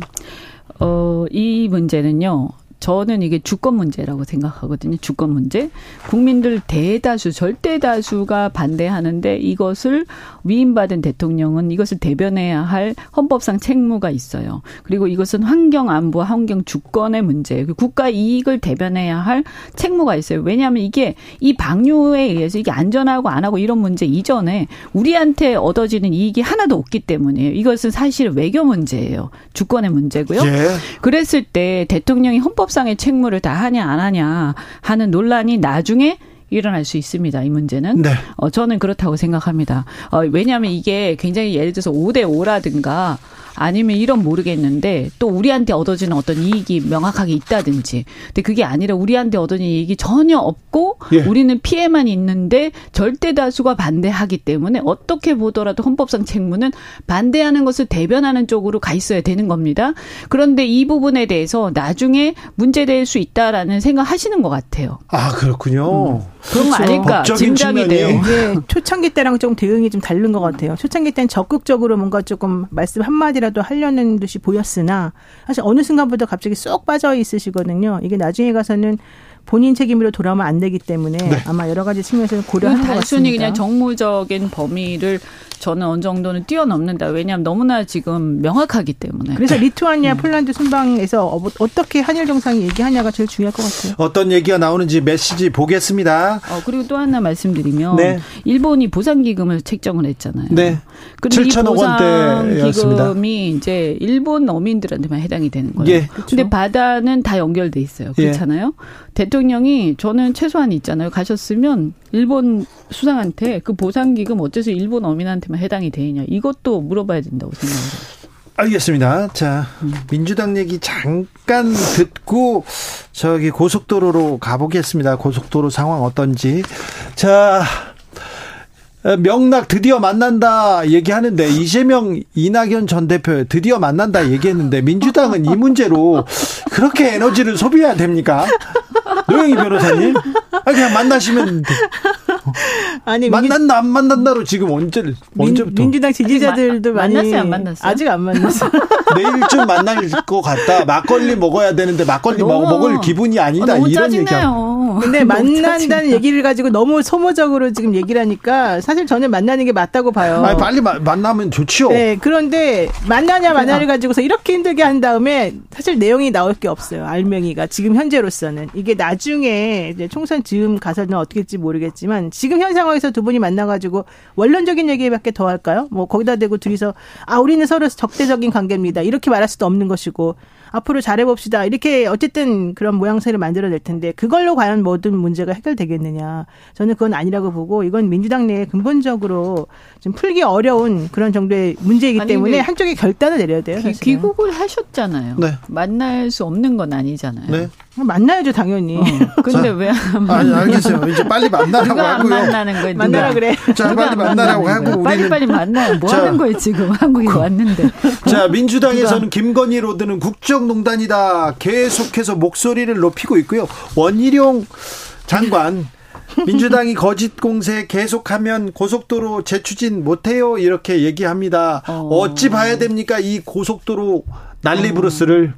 어, 이 문제는요. 저는 이게 주권 문제라고 생각하거든요. 주권 문제. 국민들 대다수, 절대 다수가 반대하는데 이것을 위임받은 대통령은 이것을 대변해야 할 헌법상 책무가 있어요. 그리고 이것은 환경 안보, 환경 주권의 문제, 국가 이익을 대변해야 할 책무가 있어요. 왜냐하면 이게 이 방류에 의해서 이게 안전하고 안 하고 이런 문제 이전에 우리한테 얻어지는 이익이 하나도 없기 때문이에요. 이것은 사실 외교 문제예요. 주권의 문제고요. 예. 그랬을 때 대통령이 헌법 상의 책무를 다 하냐 안 하냐 하는 논란이 나중에 일어날 수 있습니다. 이 문제는. 네. 어, 저는 그렇다고 생각합니다. 어, 왜냐하면 이게 굉장히 예를 들어서 5대 5라든가 아니면 이런 모르겠는데 또 우리한테 얻어지는 어떤 이익이 명확하게 있다든지. 근데 그게 아니라 우리한테 얻어지는 이익이 전혀 없고 예. 우리는 피해만 있는데 절대 다수가 반대하기 때문에 어떻게 보더라도 헌법상 책무는 반대하는 것을 대변하는 쪽으로 가 있어야 되는 겁니다. 그런데 이 부분에 대해서 나중에 문제될 수 있다라는 생각 하시는 것 같아요. 아 그렇군요. 그런 거 아닐까 법적인 짐작이 돼요. 이게 초창기 때랑 좀 대응이 좀 다른 것 같아요. 초창기 때는 적극적으로 뭔가 조금 말씀 한마디라 도 하려는 듯이 보였으나 사실 어느 순간부터 갑자기 쏙 빠져 있으시거든요. 이게 나중에 가서는 본인 책임으로 돌아오면 안 되기 때문에 아마 여러 가지 측면에서 고려하는 것 같습니다. 단순히 그냥 정무적인 범위를 저는 어느 정도는 뛰어넘는다. 왜냐하면 너무나 지금 명확하기 때문에. 그래서 리투아니아, 폴란드 순방에서 어- 어떻게 한일 정상이 얘기하냐가 제일 중요할 것 같아요. 어떤 얘기가 나오는지 메시지 보겠습니다. 어, 그리고 또 하나 말씀드리면 네. 일본이 보상기금을 책정을 했잖아요. 네. 이 7천억 원대였습니다. 보상기금이 이제 일본 어민들한테만 해당이 되는 거예요. 예. 근데 바다는 다 연결돼 있어요. 예. 그렇잖아요. 대통령 이 저는 최소한 있잖아요. 가셨으면 일본 수상한테 그 보상기금 어째서 일본 어민한테만 해당이 되느냐 이것도 물어봐야 된다고 생각해요. 알겠습니다. 자, 민주당 얘기 잠깐 듣고 저기 고속도로로 가보겠습니다. 고속도로 상황 어떤지. 자, 어, 명락 드디어 만난다 얘기하는데 이재명 이낙연 전 대표 드디어 만난다 얘기했는데 민주당은 이 문제로 그렇게 에너지를 소비해야 됩니까? 노영희 변호사님, 아, 그냥 만나시면 돼. 아니 만난다 안 만난다로 지금 언제 언제부터 민, 주당 지지자들도 많이 만났어요, 안 만났어요? 아직 안 만났어요. 내일쯤 만날 것 같다. 막걸리 먹어야 되는데 막걸리 먹, 너무- 먹을 기분이 아니다. 어, 너무 이런 얘기하고. 짜증나요. 근데 만난다는 짜증나. 얘기를 가지고 너무 소모적으로 지금 얘기를 하니까 사실 저는 만나는 게 맞다고 봐요. 아니, 빨리 마- 만나면 좋지요. 네, 그런데 만나냐 만나를 가지고서 이렇게 힘들게 한 다음에 사실 내용이 나올 게 없어요. 알맹이가 지금 현재로서는 이게 나중에 이제 총선 즈음 가서는 어떻게 될지 모르겠지만 지금 현 상황에서 두 분이 만나가지고 원론적인 얘기밖에 더 할까요? 뭐 거기다 대고 둘이서 아 우리는 서로 적대적인 관계입니다. 이렇게 말할 수도 없는 것이고 앞으로 잘해봅시다. 이렇게 어쨌든 그런 모양새를 만들어낼 텐데 그걸로 과연 모든 문제가 해결되겠느냐. 저는 그건 아니라고 보고 이건 민주당 내에 근본적으로 좀 풀기 어려운 그런 정도의 문제이기 아니, 때문에 한쪽에 결단을 내려야 돼요. 귀, 사실은. 귀국을 하셨잖아요. 네. 만날 수 없는 건 아니잖아요. 네. 만나야죠 당연히. 어, 근데 왜안 아니, 알겠어요. 이제 빨리 만나라고 누가 하고요. 만나는 거예요? 만나라 그래. 자, 빨리 안 만나라고 하고 거예요? 빨리 우리는 빨리 만나요. 뭐 자, 하는 거예요 지금 한국에 왔는데. 자, 민주당에서는 김건희 road는 국정농단이다. 계속해서 목소리를 높이고 있고요. 원희룡 장관 민주당이 거짓 공세 계속하면 고속도로 재추진 못해요 이렇게 얘기합니다. 어. 어. 찌 봐야 됩니까 이 고속도로 난리 브루스를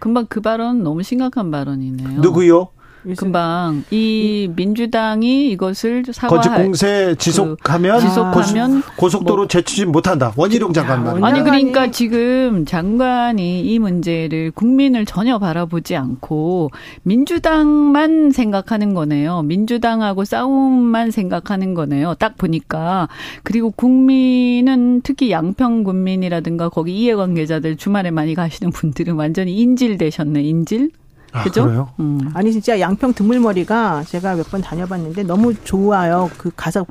금방 그 발언 너무 심각한 발언이네요. 누구요? 금방 이 민주당이 이것을 사과 거짓 공세 지속하면, 그 지속하면 고속, 도로 뭐- 재추진 못한다. 원희룡 장관 말. 아니 그러니까 지금 장관이 이 문제를 국민을 전혀 바라보지 않고 민주당만 생각하는 거네요. 민주당하고 싸움만 생각하는 거네요. 딱 보니까 그리고 국민은 특히 양평 군민이라든가 거기 이해관계자들 주말에 많이 가시는 분들은 완전히 인질되셨네. 인질. 아, 그죠? 그래요? 음. 아니 진짜 양평 드물머리가 제가 몇 번 다녀봤는데 너무 좋아요. 그 가서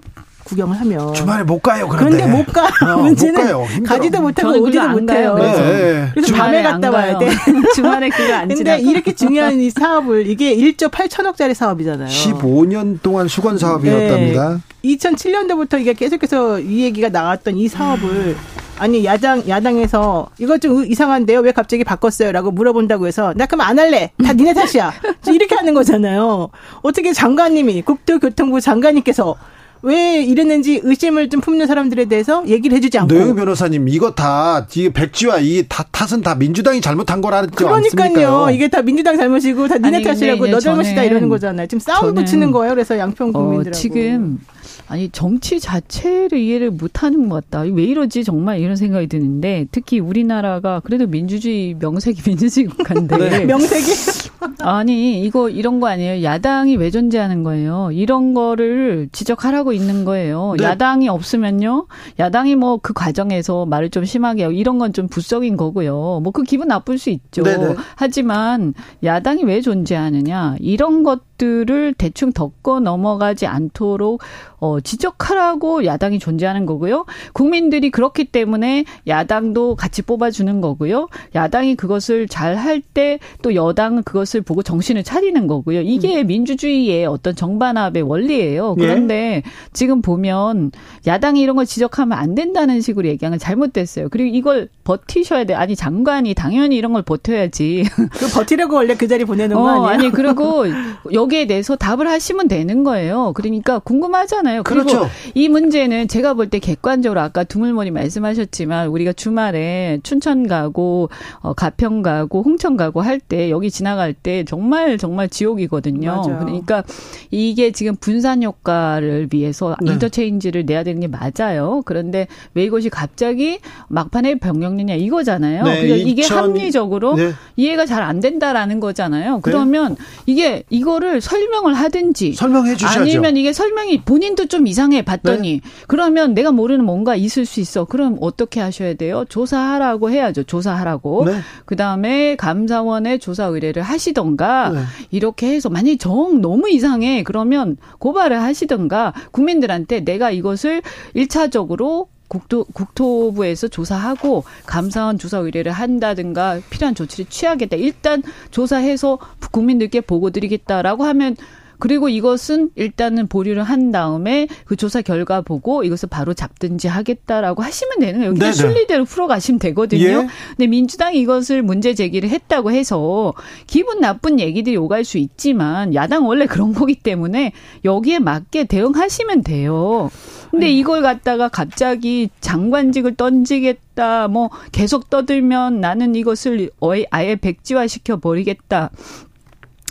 구경을 하면. 주말에 못 가요. 그런데, 그런데 못 가. 어, 못 문제는 가요. 힘들어. 가지도 못하고 저는 오지도 못해요. 가요. 네, 네. 그래서 주말에 밤에 갔다 안 와야 가요. 돼. 주말에 그거 안 근데 지나가. 이렇게 중요한 이 사업을 이게 1조 8천억짜리 사업이잖아요. 15년 동안 수건 사업이었답니다. 2007년도부터 이게 계속해서 이 얘기가 나왔던 이 사업을 아니 야당 야당에서 이것 좀 이상한데요? 왜 갑자기 바꿨어요라고 물어본다고 해서 나 그럼 안 할래. 다 니네 탓이야. 이렇게 하는 거잖아요. 어떻게 장관님이 국토교통부 장관님께서 왜 이랬는지 의심을 좀 품는 사람들에 대해서 얘기를 해주지 않고. 노영 변호사님 이거 다 이 백지와 이 다, 탓은 다 민주당이 잘못한 거라지 그러니까요. 않습니까? 이게 다 민주당 잘못이고 다 니네 아니, 탓이라고 너 잘못이다 이러는 거잖아요. 지금 싸움 저는 붙이는 거예요. 그래서 양평 어, 국민들하고. 지금 아니 정치 자체를 이해를 못하는 것 같다. 왜 이러지? 정말 이런 생각이 드는데 특히 우리나라가 그래도 민주주의 명색이 민주주의 국가인데. 네. 명색이 아니 이거 이런 거 아니에요. 야당이 왜 존재하는 거예요? 이런 거를 지적하라고 있는 거예요. 네. 야당이 없으면요. 야당이 뭐 그 과정에서 말을 좀 심하게 하고 이런 건 좀 부적인 거고요. 뭐 그 기분 나쁠 수 있죠. 네네. 하지만 야당이 왜 존재하느냐 이런 것 것들을 대충 덮고 넘어가지 않도록 어, 지적하라고 야당이 존재하는 거고요. 국민들이 그렇기 때문에 야당도 같이 뽑아주는 거고요. 야당이 그것을 잘 할 때 또 여당은 그것을 보고 정신을 차리는 거고요. 이게 음. 민주주의의 어떤 정반합의 원리예요. 예. 그런데 예. 지금 보면 야당이 이런 걸 지적하면 안 된다는 식으로 얘기하는 건 잘못됐어요. 그리고 이걸 버티셔야 돼. 아니 장관이 당연히 이런 걸 버텨야지. 그 버티려고 원래 그 자리 보내는 거 어, 아니에요? 아니 그리고 여기 에 대해서 답을 하시면 되는 거예요. 그러니까 궁금하잖아요. 그렇죠. 이 문제는 제가 볼 때 객관적으로 아까 두물머리 말씀하셨지만 우리가 주말에 춘천 가고 어, 가평 가고 홍천 가고 할 때 여기 지나갈 때 정말 정말 지옥이거든요. 맞아요. 그러니까 이게 지금 분산 효과를 위해서 네. 인터체인지를 내야 되는 게 맞아요. 그런데 왜 이것이 갑자기 막판에 병력느냐 이거잖아요. 네, 그러니까 이게 2000... 합리적으로 네. 이해가 잘 안 된다라는 거잖아요. 네. 그러면 이게 이거를 설명을 하든지 설명해 주셔야죠. 아니면 이게 설명이 본인도 좀 이상해 봤더니 네. 그러면 내가 모르는 뭔가 있을 수 있어. 그럼 어떻게 하셔야 돼요? 조사하라고 해야죠. 조사하라고. 네. 그다음에 감사원에 조사 의뢰를 하시던가 네. 이렇게 해서 만약에 정 너무 이상해. 그러면 고발을 하시던가 국민들한테 내가 이것을 일차적으로 국토, 국토부에서 조사하고 감사원 조사 의뢰를 한다든가 필요한 조치를 취하겠다. 일단 조사해서 국민들께 보고 드리겠다라고 하면 그리고 이것은 일단은 보류를 한 다음에 그 조사 결과 보고 이것을 바로 잡든지 하겠다라고 하시면 되는 거예요. 그냥 순리대로 풀어가시면 되거든요. 예. 근데 민주당이 이것을 문제 제기를 했다고 해서 기분 나쁜 얘기들이 오갈 수 있지만 야당 원래 그런 거기 때문에 여기에 맞게 대응하시면 돼요. 근데 이걸 갖다가 갑자기 장관직을 던지겠다, 뭐 계속 떠들면 나는 이것을 아예 백지화 시켜 버리겠다.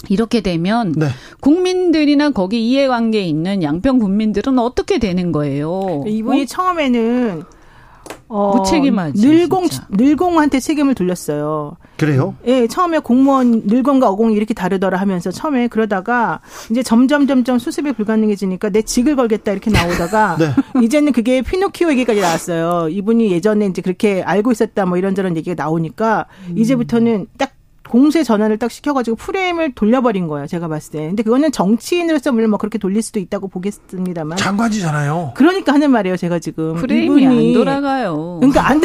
이렇게 되면 네. 국민들이나 거기 이해관계에 있는 양평 국민들은 어떻게 되는 거예요? 이분이 어? 처음에는 어, 무책임하지. 늘공 진짜. 늘공한테 책임을 돌렸어요. 그래요? 예, 처음에 공무원 늘공과 어공이 이렇게 다르더라 하면서 처음에 그러다가 이제 점점 점점 수습이 불가능해지니까 내 직을 걸겠다 이렇게 나오다가 네. 이제는 그게 피노키오 얘기까지 나왔어요. 이분이 예전에 이제 그렇게 알고 있었다 뭐 이런저런 얘기가 나오니까 음. 이제부터는 딱 공세 전환을 딱 시켜가지고 프레임을 돌려버린 거예요. 제가 봤을 때. 근데 그거는 정치인으로서 물론 뭐 그렇게 돌릴 수도 있다고 보겠습니다만. 장관이잖아요. 그러니까 하는 말이에요. 제가 지금. 프레임이 안 돌아가요. 그러니까 안,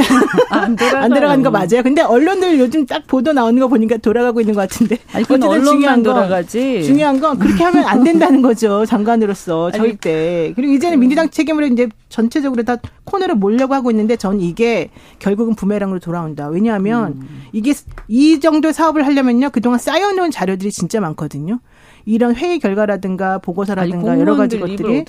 안, 돌아가요. 안 돌아가는 거 맞아요. 근데 언론들 요즘 딱 보도 나오는 거 보니까 돌아가고 있는 것 같은데. 아니, 그건 언론만 돌아가지. 중요한 건 그렇게 하면 안 된다는 거죠. 장관으로서 절대. 그리고 이제는 민주당 책임으로 이제 전체적으로 다 코너를 몰려고 하고 있는데 전 이게 결국은 부메랑으로 돌아온다. 왜냐하면 음. 이게 이 정도 사업 을 하려면요 그동안 쌓여놓은 자료들이 진짜 많거든요. 이런 회의 결과라든가 보고서라든가 아니, 여러 가지 것들이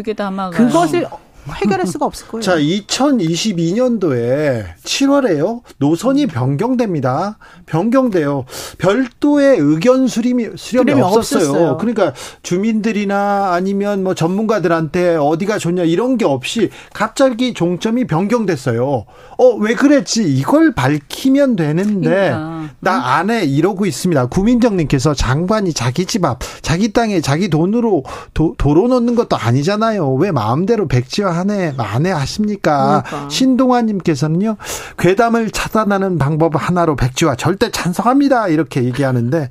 그것을 해결할 수가 없을 거예요. 자, 2022년도에 7월에요. 노선이 변경됩니다. 변경돼요. 별도의 의견 수렴이, 수렴이 없었어요. 없었어요. 그러니까 주민들이나 아니면 뭐 전문가들한테 어디가 좋냐 이런 게 없이 갑자기 종점이 변경됐어요. 어, 왜 그랬지? 이걸 밝히면 되는데 그러니까. 나 안에 이러고 있습니다. 구민정 님께서 장관이 자기 집 앞, 자기 땅에 자기 돈으로 도, 도로 놓는 것도 아니잖아요. 왜 마음대로 백지화 한 해 만에 하십니까? 그러니까. 신동아님께서는요 괴담을 차단하는 방법 하나로 백지화 절대 찬성합니다 이렇게 얘기하는데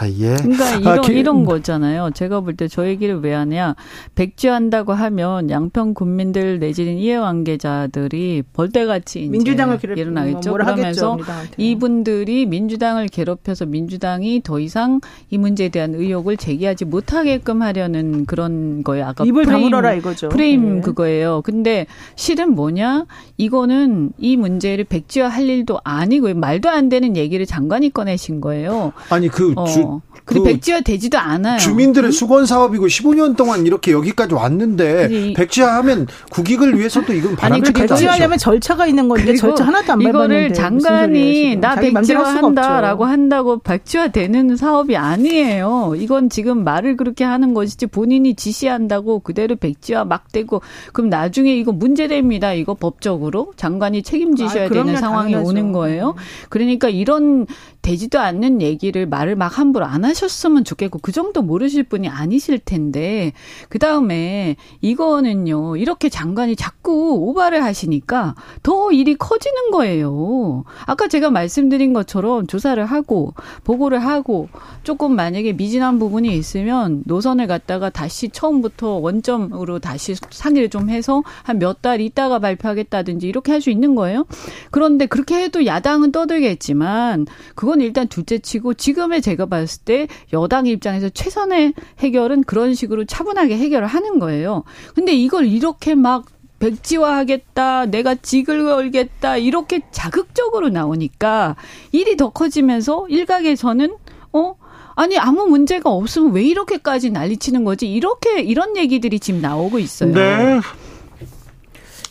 아, 예. 그러니까 아, 이런 아, 기, 이런 거잖아요. 제가 볼 때 저 얘기를 왜 하냐? 백지한다고 하면 양평 국민들 내지는 이해관계자들이 벌떼같이 민주당을 괴롭, 일어나겠죠. 그러면서 이분들이 민주당을 괴롭혀서 민주당이 더 이상 이 문제에 대한 의혹을 제기하지 못하게끔 하려는 그런 거예요. 아까 입을 프레임, 다물어라 이거죠. 프레임 네. 그거예요. 근데 실은 뭐냐? 이거는 이 문제를 백지화 할 일도 아니고 말도 안 되는 얘기를 장관이 꺼내신 거예요. 아니 그 어. 주, 그 백지화 되지도 않아요. 주민들의 수건 사업이고 15년 동안 이렇게 여기까지 왔는데 백지화하면 국익을 위해서도 이건 바람직하지 않죠. 백지화하려면 절차가 있는 건데 절차 하나도 안 이거를 장관이 나 백지화한다라고 한다고 백지화되는 사업이 아니에요. 이건 지금 말을 그렇게 하는 것이지 본인이 지시한다고 그대로 백지화 막 되고 그럼 나중에 이거 문제됩니다. 이거 법적으로 장관이 책임지셔야 아, 되는 상황이 당연하죠. 오는 거예요. 그러니까 이런 되지도 않는 얘기를 말을 막 함부로 안 하셨으면 좋겠고 그 정도 모르실 분이 아니실 텐데 그 다음에 이거는요 이렇게 장관이 자꾸 오바를 하시니까 더 일이 커지는 거예요. 아까 제가 말씀드린 것처럼 조사를 하고 보고를 하고 조금 만약에 미진한 부분이 있으면 노선을 갖다가 다시 처음부터 원점으로 다시 상의를 좀 해서 한 몇 달 있다가 발표하겠다든지 이렇게 할 수 있는 거예요. 그런데 그렇게 해도 야당은 떠들겠지만 그건 일단 둘째치고 지금의 제가 봤을 때 여당 입장에서 최선의 해결은 그런 식으로 차분하게 해결을 하는 거예요. 근데 이걸 이렇게 막 백지화하겠다, 내가 직을 걸겠다, 이렇게 자극적으로 나오니까 일이 더 커지면서 일각에서는, 어? 아니, 아무 문제가 없으면 왜 이렇게까지 난리치는 거지? 이렇게, 이런 얘기들이 지금 나오고 있어요. 네.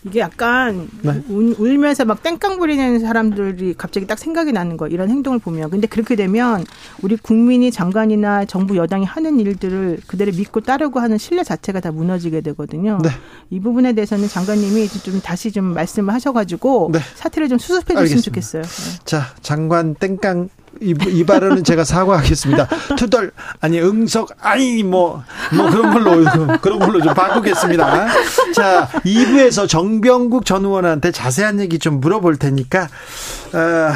이게 약간 네. 울, 울면서 막 땡깡 부리는 사람들이 갑자기 딱 생각이 나는 거 이런 행동을 보면 근데 그렇게 되면 우리 국민이 장관이나 정부 여당이 하는 일들을 그대로 믿고 따르고 하는 신뢰 자체가 다 무너지게 되거든요. 네. 이 부분에 대해서는 장관님이 좀 다시 좀 말씀을 하셔가지고 네. 사태를 좀 수습해 알겠습니다. 좋겠어요. 네. 자, 장관 땡깡 이, 이 발언은 제가 사과하겠습니다. 투덜 아니 응석 아니 뭐뭐 그런 걸로 그런 걸로 좀 바꾸겠습니다. 자, 2부에서 정병국 전 의원한테 자세한 얘기 좀 물어볼 테니까 어,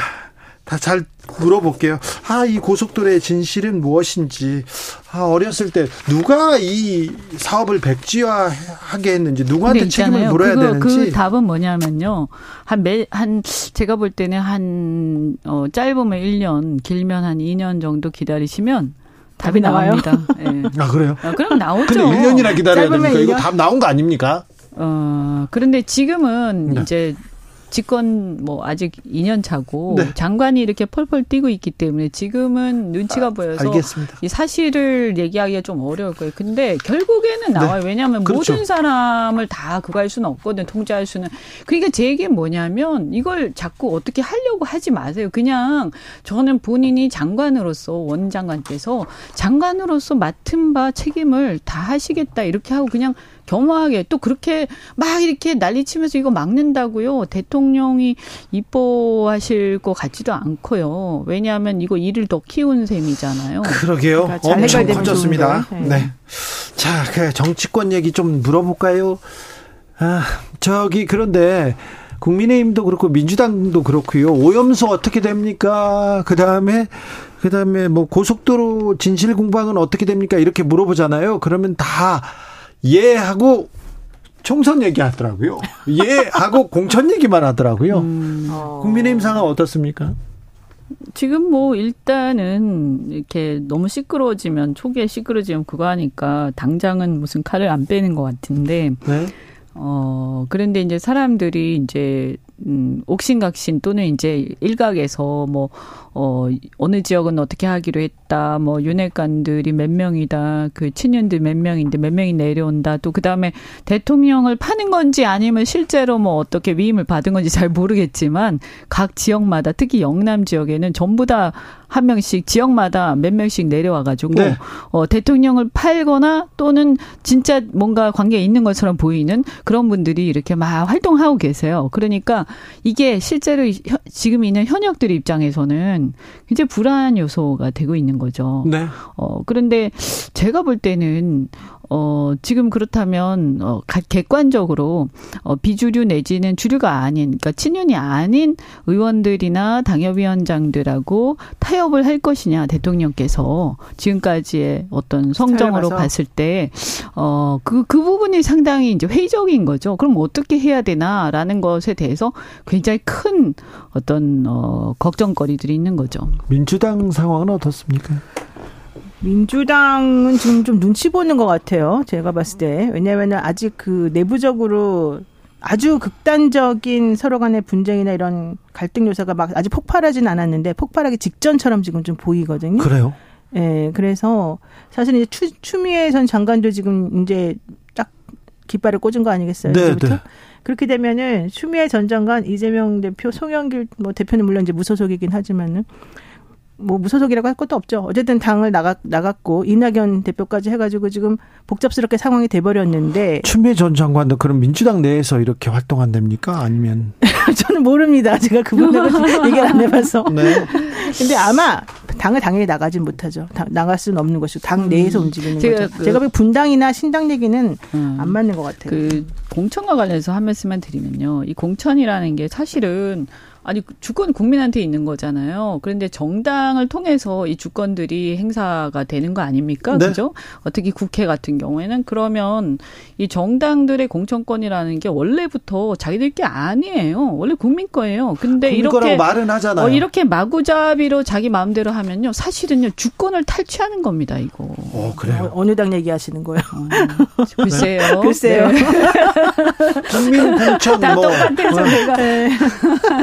다 잘 물어볼게요. 아, 이 고속도로의 진실은 무엇인지. 아, 어렸을 때 누가 이 사업을 백지화하게 했는지 누구한테 책임을. 물어야 그거, 되는지. 그 답은 뭐냐면요. 한 매, 한, 제가 볼 때는 한, 어, 짧으면 1년, 길면 한 2년 정도 기다리시면 답이 나와요? 예. 아, 그래요? 아, 그럼 나오죠. 근데 1년이나 기다려야 됩니까? 이거 1년? 답 나온 거 아닙니까? 어, 그런데 지금은 네. 이제 집권 뭐 아직 2년 차고 네. 장관이 이렇게 펄펄 뛰고 있기 때문에 지금은 눈치가 보여서 알겠습니다. 이 사실을 얘기하기가 좀 어려울 거예요. 근데 결국에는 나와요. 왜냐하면 네. 그렇죠. 모든 사람을 다 그거 할 수는 없거든. 통제할 수는. 그러니까 제 얘기는 뭐냐면 이걸 자꾸 어떻게 하려고 하지 마세요. 그냥 저는 본인이 장관으로서 원 장관께서 장관으로서 맡은 바 책임을 다 하시겠다 이렇게 하고 그냥 겸허하게 또 그렇게 막 이렇게 난리치면서 이거 막는다고요. 대통령이 이뻐하실 것 같지도 않고요. 왜냐하면 이거 일을 더 키운 셈이잖아요. 그러게요. 그러니까 잘 엄청 커졌습니다. 네. 네. 자, 그 정치권 얘기 좀 물어볼까요? 아, 저기 그런데 국민의힘도 그렇고 민주당도 그렇고요. 오염수 어떻게 됩니까? 그 다음에 그 다음에 뭐 고속도로 진실 공방은 어떻게 됩니까? 이렇게 물어보잖아요. 그러면 다 예 하고 총선 얘기하더라고요. 예 하고 공천 얘기만 하더라고요. 음. 어. 국민의힘 상황 어떻습니까? 지금 뭐 일단은 이렇게 너무 시끄러워지면 초기에 시끄러지면 그거 하니까 당장은 무슨 칼을 안 빼는 것 같은데 네. 어 그런데 이제 사람들이 이제 음 옥신각신 또는 이제 일각에서 뭐 어, 어느 지역은 어떻게 하기로 했다, 뭐, 윤핵관들이 몇 명이다, 그 친윤들 몇 명인데 몇 명이 내려온다, 또 그 다음에 대통령을 파는 건지 아니면 실제로 뭐 어떻게 위임을 받은 건지 잘 모르겠지만, 각 지역마다, 특히 영남 지역에는 전부 다 한 명씩, 지역마다 몇 명씩 내려와가지고, 네. 어, 대통령을 팔거나 또는 진짜 뭔가 관계가 있는 것처럼 보이는 그런 분들이 이렇게 막 활동하고 계세요. 그러니까 이게 실제로 현- 지금 있는 현역들 입장에서는 굉장히 불안 요소가 되고 있는 거죠. 네. 어, 그런데 제가 볼 때는 어, 지금 그렇다면, 어, 가- 객관적으로, 어, 비주류 내지는 주류가 아닌, 그러니까 친윤이 아닌 의원들이나 당협위원장들하고 타협을 할 것이냐, 대통령께서 지금까지의 어떤 성정으로. 봤을 때, 어, 그, 그 부분이 상당히 이제 회의적인 거죠. 그럼 어떻게 해야 되나라는 것에 대해서 굉장히 큰 어떤, 어, 걱정거리들이 있는 거죠. 민주당 상황은 어떻습니까? 민주당은 지금 좀 눈치 보는 것 같아요. 제가 봤을 때. 왜냐하면 아직 그 내부적으로 아주 극단적인 서로 간의 분쟁이나 이런 갈등 요소가 막 아직 폭발하진 않았는데 폭발하기 직전처럼 지금 좀 보이거든요. 그래요? 예, 그래서 사실 이제 추, 추미애 전 장관도 지금 이제 딱 깃발을 꽂은 거 아니겠어요? 네, 이제부터? 네. 그렇게 되면은 추미애 전 장관, 이재명 대표, 송영길 뭐 대표는 물론 이제 무소속이긴 하지만은 뭐 무소속이라고 할 것도 없죠. 어쨌든 당을 나가 나갔고 이낙연 대표까지 해가지고 지금 복잡스럽게 상황이 돼버렸는데 추미애 전 장관도 그럼 민주당 내에서 이렇게 활동한답니까? 아니면 저는 모릅니다. 제가 그분하고 얘기를 안 해봐서. 네. 근데 아마 당을 당연히 나가진 못하죠. 당, 나갈 수는 없는 것이고 당 내에서 움직이는 제가 거죠. 그- 제가 보기 분당이나 신당 얘기는 음. 안 맞는 것 같아요. 그 공천과 관련해서 한 말씀만 드리면요. 이 공천이라는 게 사실은 아니 주권 국민한테 있는 거잖아요. 그런데 정당을 통해서 이 주권들이 행사가 되는 거 아닙니까? 네. 그죠? 어떻게 국회 같은 경우에는 그러면 이 정당들의 공천권이라는 게 원래부터 자기들 게 아니에요. 원래 국민 거예요. 근데 국민 이렇게 거라고 말은 하잖아요. 어, 이렇게 마구잡이로 자기 마음대로 하면요. 사실은요. 주권을 탈취하는 겁니다, 이거. 어, 그래요. 어, 느당 얘기하시는 거예요? 어, 글쎄요. 글쎄요. 네. 국민 공천 다뭐 똑같아서 어, 내가.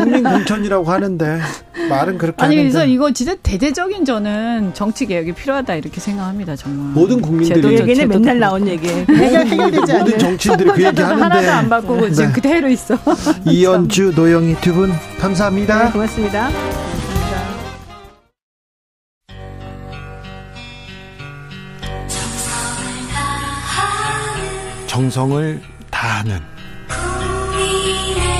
국민 공천이라고 하는데 말은 그렇게 아니 하는데 그래서 이거 진짜 대대적인 저는 정치 개혁이 필요하다 이렇게 생각합니다 정말. 모든 국민들이 그 제도적, 얘기는. 맨날 나온. 해결, 해결되지 모든. 정치인들이 그 얘기 하나도 안 하는데 바꾸고 네. 지금 그대로 있어. 이연주 노영희 두 분 감사합니다. 네, 고맙습니다. 정성을 다하는 국민의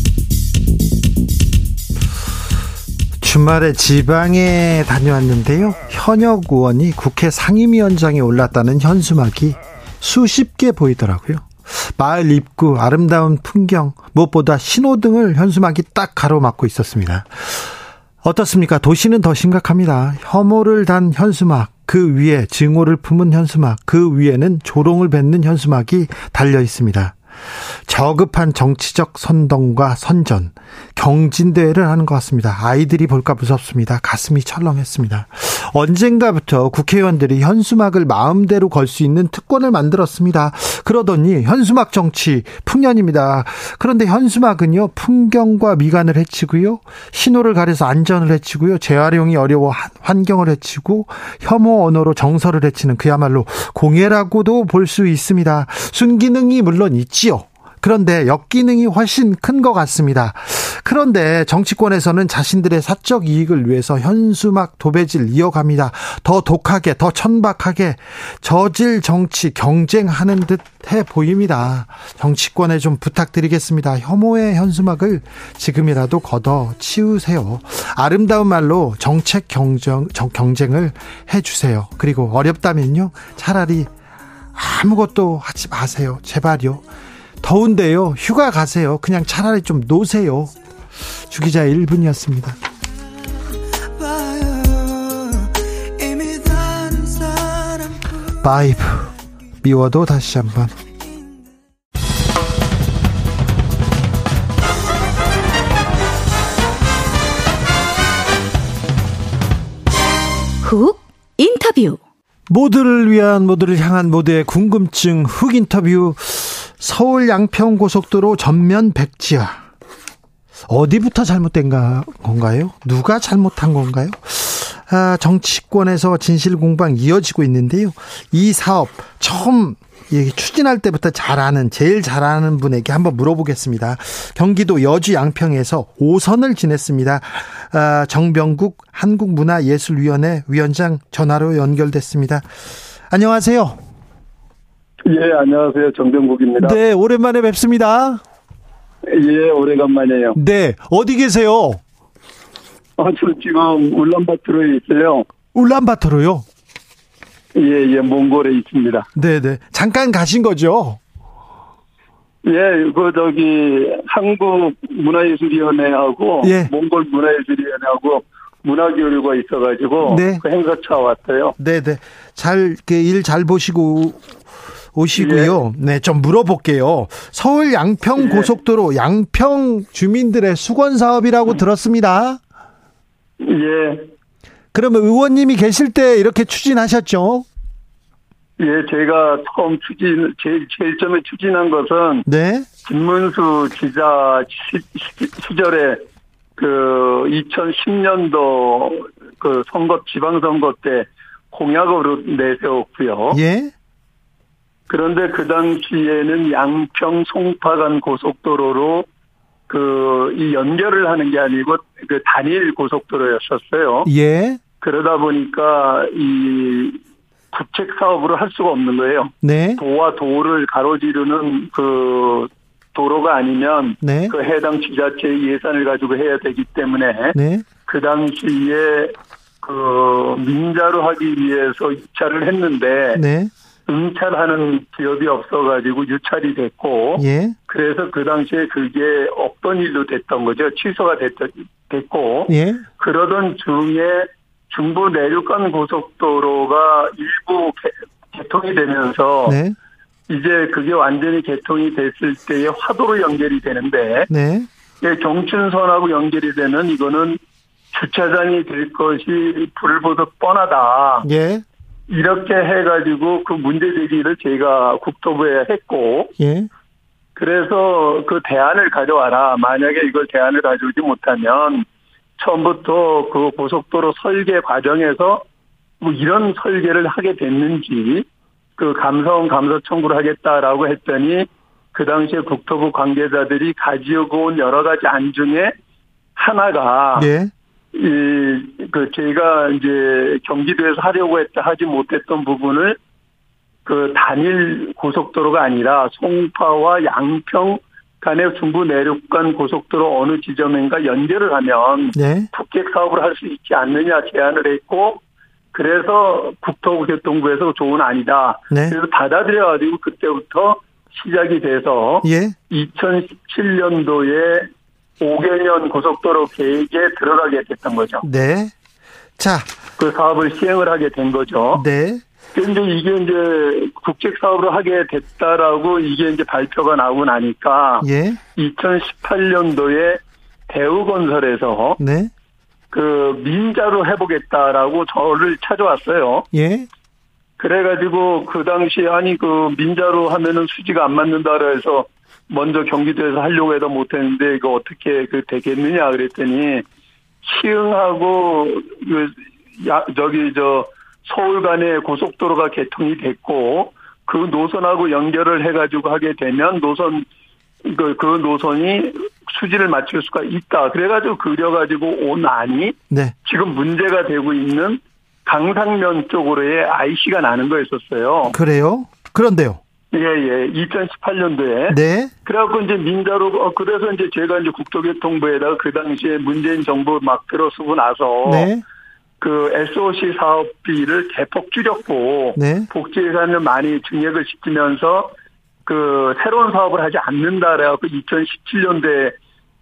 주말에 지방에 다녀왔는데요. 현역 의원이 국회 상임위원장에 올랐다는 현수막이 수십 개 보이더라고요. 마을 입구 아름다운 풍경 무엇보다 신호등을 현수막이 딱 가로막고 있었습니다. 어떻습니까? 도시는 더 심각합니다. 혐오를 단 현수막, 그 위에 증오를 품은 현수막, 그 위에는 조롱을 뱉는 현수막이 달려 있습니다. 저급한 정치적 선동과 선전, 경진대회를 하는 것 같습니다. 아이들이 볼까 무섭습니다. 가슴이 철렁했습니다. 언젠가부터 국회의원들이 현수막을 마음대로 걸 수 있는 특권을 만들었습니다. 그러더니 현수막 정치 풍년입니다. 그런데 현수막은요, 풍경과 미관을 해치고요, 신호를 가려서 안전을 해치고요, 재활용이 어려워 환경을 해치고, 혐오 언어로 정서를 해치는 그야말로 공해라고도 볼 수 있습니다. 순기능이 물론 있지요. 그런데 역기능이 훨씬 큰 것 같습니다. 그런데 정치권에서는 자신들의 사적 이익을 위해서 현수막 도배질 이어갑니다. 더 독하게, 더 천박하게 저질 정치 경쟁하는 듯해 보입니다. 정치권에 좀 부탁드리겠습니다. 혐오의 현수막을 지금이라도 걷어 치우세요. 아름다운 말로 정책 경쟁, 정- 경쟁을 해주세요. 그리고 어렵다면요. 차라리 아무것도 하지 마세요. 제발요. 더운데요. 휴가 가세요. 그냥 차라리 좀 노세요. 주기자 1분이었습니다. 바이브 미워도 다시 한번 훅 인터뷰. 모두를 위한 모두를 향한 모두의 궁금증 흑 인터뷰 서울 양평 고속도로 전면 백지화 어디부터 잘못된 가- 건가요? 누가 잘못한 건가요? 아, 정치권에서 진실 공방 이어지고 있는데요. 이 사업 처음 이 추진할 때부터 잘 아는 제일 잘 아는 분에게 한번 물어보겠습니다. 경기도 여주 양평에서 5선을 지냈습니다. 아, 정병국 한국문화예술위원회 위원장 전화로 연결됐습니다. 안녕하세요. 예, 안녕하세요. 정병국입니다. 네, 오랜만에 뵙습니다. 예, 오래간만이에요. 네, 어디 계세요? 아, 저 지금 울란바토르에 있어요. 울란바토르요. 예, 예, 몽골에 있습니다. 네, 네. 잠깐 가신 거죠? 예, 그 저기 한국 문화예술위원회하고 예. 몽골 문화예술위원회하고 문화 교류가 있어가지고 네. 그 행사차 왔어요. 네, 네. 잘, 일 잘 보시고 오시고요. 네, 좀 물어볼게요. 서울 양평 예. 고속도로 양평 주민들의 수건 사업이라고 들었습니다. 예, 그러면 의원님이 계실 때 이렇게 추진하셨죠? 예, 제가 처음 추진, 제일, 제일 처음에 추진한 것은 네. 김문수 기자 시절에 그 2010년도 그 선거, 지방선거 때 공약으로 내세웠고요. 예. 그런데 그 당시에는 양평 송파간 고속도로로 그 이 연결을 하는 게 아니고 그 단일 고속도로였었어요. 예. 그러다 보니까 이 국책 사업으로 할 수가 없는 거예요. 네. 도와 도를 가로지르는 그 도로가 아니면 네. 그 해당 지자체의 예산을 가지고 해야 되기 때문에 네. 그 당시에 그 민자로 하기 위해서 입찰을 했는데 네. 응찰하는 기업이 없어가지고 유찰이 됐고 예. 그래서 그 당시에 그게 없던 일로 됐던 거죠 취소가 됐, 됐고 예. 그러던 중에 중부 내륙간 고속도로가 일부 개, 개통이 되면서 네. 이제 그게 완전히 개통이 됐을 때에 화도로 연결이 되는데 네. 예, 경춘선하고 연결이 되는 이거는 주차장이 될 것이 불을 보듯 뻔하다. 예. 이렇게 해가지고 그 문제 제기를 제가 국토부에 했고 예. 그래서 그 대안을 가져와라. 만약에 이걸 대안을 가져오지 못하면 처음부터 그 고속도로 설계 과정에서 뭐 이런 설계를 하게 됐는지 그 감사원 감사 청구를 하겠다라고 했더니 그 당시에 국토부 관계자들이 가지고 온 여러 가지 안 중에 하나가 예. 이, 그, 저희가 이제 경기도에서 하려고 했다 하지 못했던 부분을 그 단일 고속도로가 아니라 송파와 양평 간의 중부 내륙간 고속도로 어느 지점인가 연결을 하면 네. 북객 사업을 할 수 있지 않느냐 제안을 했고 그래서 국토교통부에서 좋은 아니다. 네. 그래서 받아들여가지고 그때부터 시작이 돼서 예. 2017년도에 5개년 고속도로 계획에 들어가게 됐던 거죠. 네. 자, 그 사업을 시행을 하게 된 거죠. 네. 근데 이게 이제 국책 사업으로 하게 됐다라고 이게 이제 발표가 나오고 나니까 예. 2018년도에 대우건설에서 네. 그 민자로 해보겠다라고 저를 찾아왔어요. 예. 그래가지고 그 당시에 아니 그 민자로 하면은 수지가 안 맞는다 그래서 먼저 경기도에서 하려고 해도 못했는데 이거 어떻게 그 되겠느냐 그랬더니 시흥하고 그 야, 저기 저 서울 간에 고속도로가 개통이 됐고 그 노선하고 연결을 해가지고 하게 되면 노선 그, 그 노선이 수지를 맞출 수가 있다. 그래가지고 그려가지고 온 안이 네. 지금 문제가 되고 있는 강상면 쪽으로의 IC가 나는 거였었어요. 그래요? 그런데요. 예, 예. 2018년도에. 네. 그래갖고 이제 민자로, 어, 그래서 이제 제가 이제 국토교통부에다가 그 당시에 문재인 정부 막 들어서고 나서. 네. 그 SOC 사업비를 대폭 줄였고. 네. 복지 예산을 많이 증액을 시키면서 그 새로운 사업을 하지 않는다. 그래갖고 2017년도에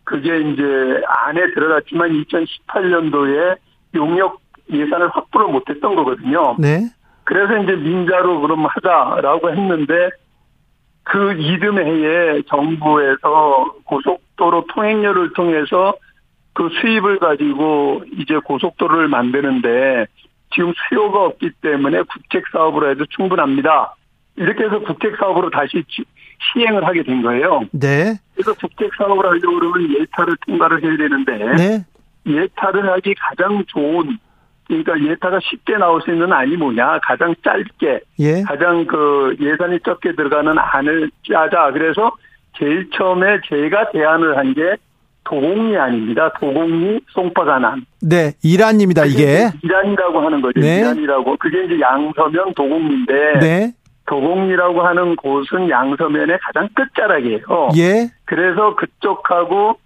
그게 이제 안에 들어갔지만 2018년도에 용역 예산을 확보를 못했던 거거든요. 네. 그래서 이제 민자로 그럼 하자라고 했는데 그 이듬해에 정부에서 고속도로 통행료를 통해서 그 수입을 가지고 이제 고속도로를 만드는데 지금 수요가 없기 때문에 국책 사업으로 해도 충분합니다. 이렇게 해서 국책 사업으로 다시 시행을 하게 된 거예요. 네. 그래서 국책 사업을 하려고 그러면 예타를 통과를 해야 되는데 네. 예타를 하기 가장 좋은 그러니까 예타가 쉽게 나올 수 있는 안이 뭐냐 가장 짧게 예. 가장 그 예산이 적게 들어가는 안을 짜자 그래서 제일 처음에 제가 제안을 한 게 도곡리 안입니다 도곡리 송파간안 네. 이란입니다, 이게. 이란이라고 하는 거죠 네. 이란이라고 그게 이제 양서면 도곡리인데 네. 도곡리라고 하는 곳은 양서면의 가장 끝자락이에요 예. 그래서 그쪽하고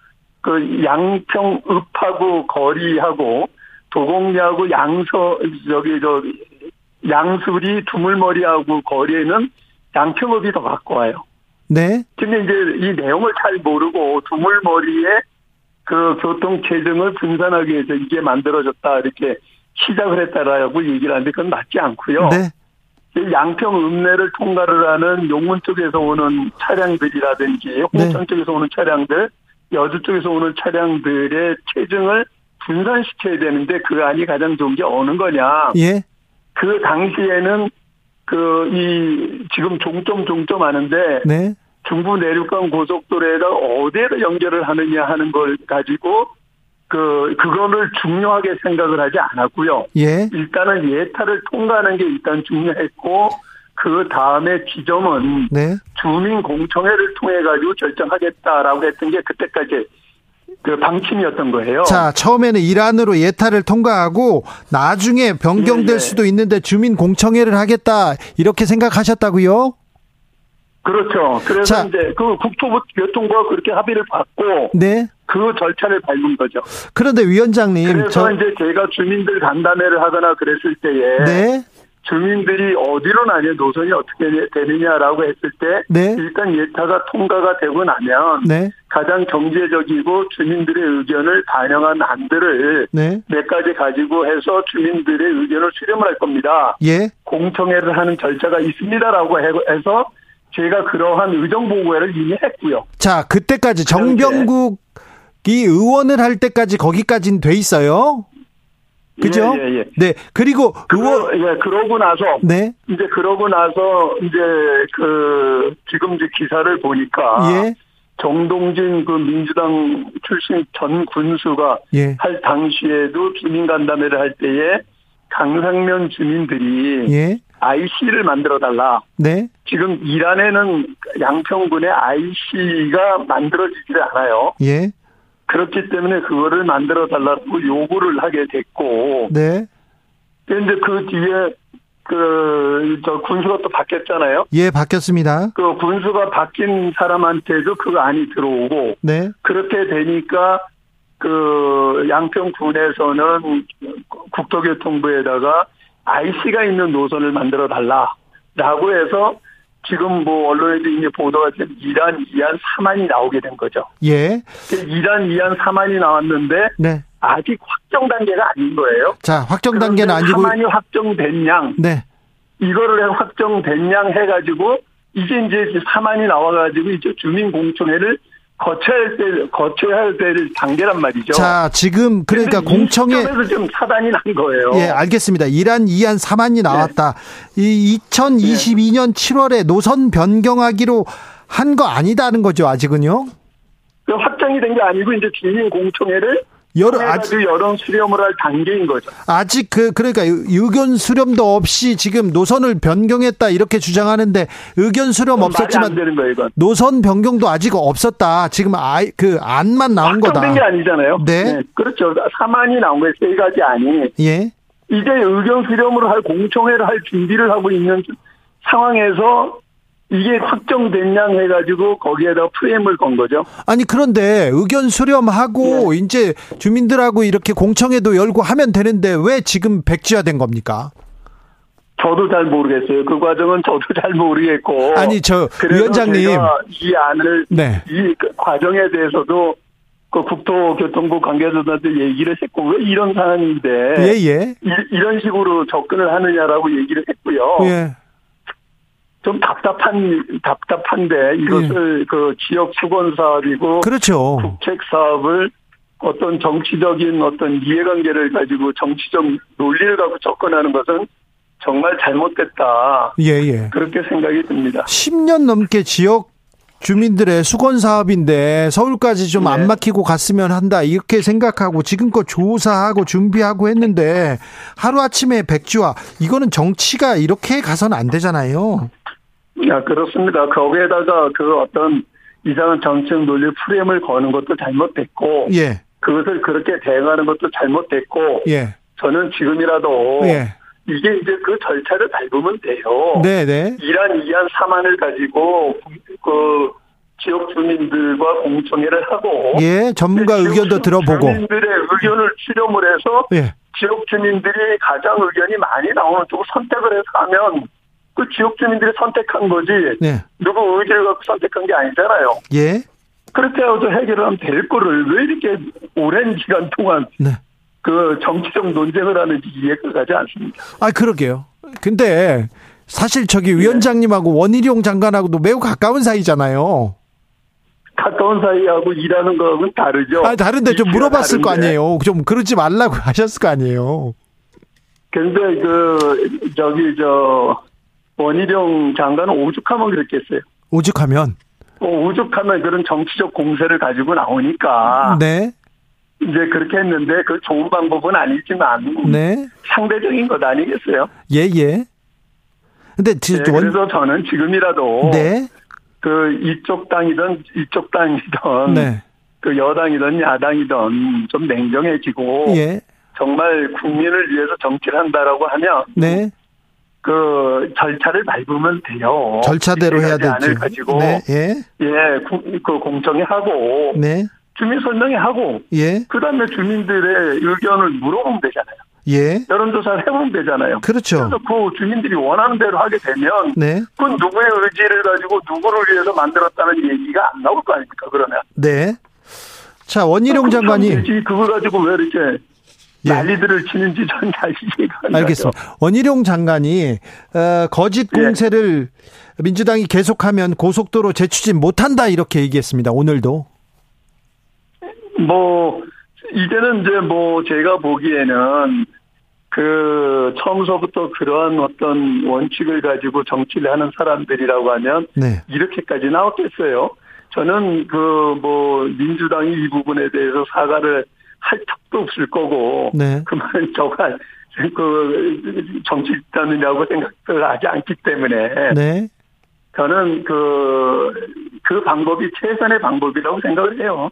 그 양평읍하고 거리하고 도곡리하고 양서 저기 저 양수리 두물머리하고 거리에는 양평읍이 더 가까워요. 네. 근데 이제 이 내용을 잘 모르고 두물머리에 그 교통 체증을 분산하기 위해서 이게 만들어졌다 이렇게 시작을 했다라고 얘기를 하는데 그건 맞지 않고요. 네. 이 양평 읍내를 통과를 하는 용문 쪽에서 오는 차량들이라든지 홍천 쪽에서 오는 차량들, 여주 쪽에서 오는 차량들의 체증을 분산시켜야 되는데 그 안이 가장 좋은 게 어느 거냐. 예. 그 당시에는 그그이 지금 종점 종점 하는데 네. 중부 내륙간 고속도로에다 어디에다 연결을 하느냐 하는 걸 가지고 그 그거를 중요하게 생각을 하지 않았고요. 예. 일단은 예타를 통과하는 게 일단 중요했고 그 다음에 지점은 네. 주민 공청회를 통해 가지고 결정하겠다라고 했던 게 그때까지 그 방침이었던 거예요. 자, 처음에는 이란으로 예타를 통과하고 나중에 변경될 예, 예. 수도 있는데 주민 공청회를 하겠다 이렇게 생각하셨다고요? 그렇죠. 그래서 자. 이제 그 국토교통부가 그렇게 합의를 받고 네. 그 절차를 밟은 거죠. 그런데 위원장님, 그래서 저 이제 제가 주민들 간담회를 하거나 그랬을 때에 네. 주민들이 어디로 나냐 노선이 어떻게 되느냐라고 했을 때 네. 일단 예타가 통과가 되고 나면 네. 가장 경제적이고 주민들의 의견을 반영한 안들을 네. 몇 가지 가지고 해서 주민들의 의견을 수렴을 할 겁니다. 예. 공청회를 하는 절차가 있습니다라고 해- 해서 제가 그러한 의정 보고회를 이미 했고요. 자, 그때까지 정병국이 의원을 할 때까지 거기까지는 돼 있어요. 그죠? 예, 예, 예. 네. 그리고 그러, 예, 그러고 나서 네. 이제 그러고 나서 이제 그 지금 이제 기사를 보니까 예. 정동진 그 민주당 출신 전 군수가 예. 할 당시에도 주민 간담회를 할 때에 강상면 주민들이 예. IC를 만들어 달라. 네. 지금 이란에는 양평군에 IC가 만들어지지 않아요. 예. 그렇기 때문에 그거를 만들어 달라고 요구를 하게 됐고, 네. 근데 그 뒤에 그, 저 군수가 또 바뀌었잖아요. 예, 바뀌었습니다. 그 군수가 바뀐 사람한테도 그 안이 들어오고, 네. 그렇게 되니까 그 양평군에서는 국토교통부에다가 IC가 있는 노선을 만들어 달라 라고 해서 지금 뭐 언론에도 이미 보도가 된 이란 이안 3안이 나오게 된 거죠. 예. 이란 이안 3안이 나왔는데 네. 아직 확정 단계가 아닌 거예요. 자, 확정 단계는 아니고 3안이 확정된 양 네. 이거를 확정된 양 해가지고 이제 이제 3안이 나와가지고 이제 주민 공청회를 거쳐야 할 때, 거쳐야 될 단계란 말이죠. 자, 지금 그러니까 공청회 지금 차단이 난 거예요. 예, 알겠습니다. 이란 이안 3안이 나왔다. 이 2022년 7월에 노선 변경하기로 한 거 아니다는 거죠, 아직은요? 그 확정이 된 게 아니고 이제 주민 공청회를 여러 해가지고 아직 여론 수렴을 할 단계인 거죠. 아직 그 그러니까 의- 의견 수렴도 없이 지금 노선을 변경했다 이렇게 주장하는데 의견 수렴 없었지만 되는 거예요, 이건. 노선 변경도 아직 없었다. 지금 아이 그 안만 나온 거다. 확정된 게 아니잖아요. 네. 그렇죠. 3안이 나온 거예요. 세 가지 안이. 예. 이제 의견 수렴을 할 공청회를 할 준비를 하고 있는 상황에서 이게 확정된 양 해가지고 거기에다 프레임을 건 거죠. 아니 그런데 의견 수렴하고 네. 이제 주민들하고 이렇게 공청회도 열고 하면 되는데 왜 지금 백지화된 겁니까? 저도 잘 모르겠어요. 그 과정은 저도 잘 모르겠고. 아니, 저 위원장님. 이 안을 네. 이 과정에 대해서도 그 국토교통부 관계자들한테 얘기를 했고 왜 이런 상황인데 예, 예. 이, 런 식으로 접근을 하느냐라고 얘기를 했고요. 예. 좀 답답한 답답한데 이것을 그 지역 수건 사업이고 그렇죠. 국책 사업을 어떤 정치적인 어떤 이해관계를 가지고 정치적 논리를 갖고 접근하는 것은 정말 잘못됐다. 예, 예. 그렇게 생각이 듭니다. 10년 넘게 지역 주민들의 수건 사업인데 서울까지 좀안 네. 막히고 갔으면 한다 이렇게 생각하고 지금껏 조사하고 준비하고 했는데 하루아침에 백지화 이거는 정치가 이렇게 가서는 안 되잖아요. 야, 그렇습니다. 거기에다가 그 어떤 이상한 정치적 논리 프레임을 거는 것도 잘못됐고 예. 그것을 그렇게 대응하는 것도 잘못됐고 예. 저는 지금이라도 예. 이게 이제 그 절차를 밟으면 돼요. 네, 네. 이란 이안 3안을 가지고 그 지역 주민들과 공청회를 하고 예, 전문가 의견도 주- 들어보고. 주민들의 의견을 수렴을 해서 예. 지역 주민들이 가장 의견이 많이 나오는 쪽을 선택을 해서 하면 그 지역 주민들이 선택한 거지 네. 누구 의지를 갖고 선택한 게 아니잖아요. 예. 그렇게 해서 해결을 하면 될 거를 왜 이렇게 오랜 기간 동안 네. 그 정치적 논쟁을 하는지 이해가 가지 않습니다. 아, 그러게요. 근데 사실 저기 위원장님하고 원희룡 장관하고도 매우 가까운 사이잖아요. 가까운 사이하고 일하는 거하고는 다르죠. 아, 다른데 좀 물어봤을 거 다른데. 아니에요. 좀 그러지 말라고 하셨을 거 아니에요. 근데 그 저기 저 원희룡 장관은 오죽하면 그랬겠어요. 오죽하면 어, 오죽하면 그런 정치적 공세를 가지고 나오니까 네, 이제 그렇게 했는데 그 좋은 방법은 아니지만 네, 상대적인 것 아니겠어요? 예, 예. 근데 지, 네, 원, 그래서 저는 지금이라도 네, 그 이쪽 당이든 이쪽 당이든 네, 그 여당이든 야당이든 좀 냉정해지고 예, 정말 국민을 위해서 정치를 한다라고 하면 네. 그 절차를 밟으면 돼요. 절차대로 해야. 않을 가지고 네, 예, 예, 구- 그 공정히 하고 네, 주민 설명회 하고 예, 그다음에 주민들의 의견을 물어보면 되잖아요. 예. 여론조사를 해보면 되잖아요. 그렇죠. 그래서 그 주민들이 원하는 대로 하게 되면 네, 그 누구의 의지를 가지고 누구를 위해서 만들었다는 얘기가 안 나올 거 아닙니까? 그러면 네. 자, 원희룡 장관이 되지. 그걸 가지고 왜 이렇게 예. 난리들을 치는지 전 잘 이해가 안. 알겠습니다. 원희룡 장관이 어, 거짓 예. 공세를 민주당이 계속하면 고속도로 재추진 못한다 이렇게 얘기했습니다. 오늘도. 뭐 이제는 이제 뭐 제가 보기에는 그 처음서부터 그러한 어떤 원칙을 가지고 정치를 하는 사람들이라고 하면 네. 이렇게까지 나왔겠어요. 저는 그 뭐 민주당이 이 부분에 대해서 사과를 할 턱도 없을 거고 네. 그만 저가 그 정치단이라고 생각을 하지 않기 때문에 네. 저는 그, 그 방법이 최선의 방법이라고 생각을 해요.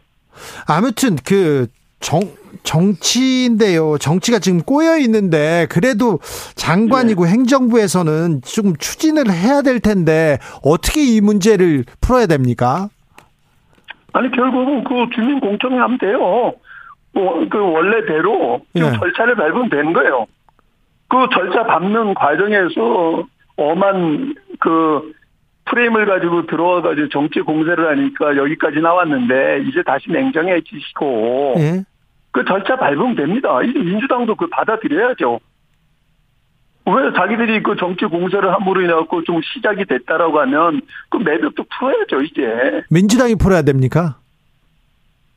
아무튼 그 정, 정치인데요. 정치가 지금 꼬여 있는데 그래도 장관이고 네. 행정부에서는 좀 추진을 해야 될 텐데 어떻게 이 문제를 풀어야 됩니까? 아니, 결국은 그 주민 공청회 하면 돼요. 뭐, 그 원래대로 좀 예. 절차를 밟으면 되는 거예요. 그 절차 밟는 과정에서 엄한 그 프레임을 가지고 들어와가지고 정치 공세를 하니까 여기까지 나왔는데 이제 다시 냉정해지시고 예. 그 절차 밟으면 됩니다. 이제 민주당도 그 받아들여야죠. 왜 자기들이 그 정치 공세를 함으로 인해갖고 좀 시작이 됐다라고 하면 그 매듭도 풀어야죠, 이제. 민주당이 풀어야 됩니까?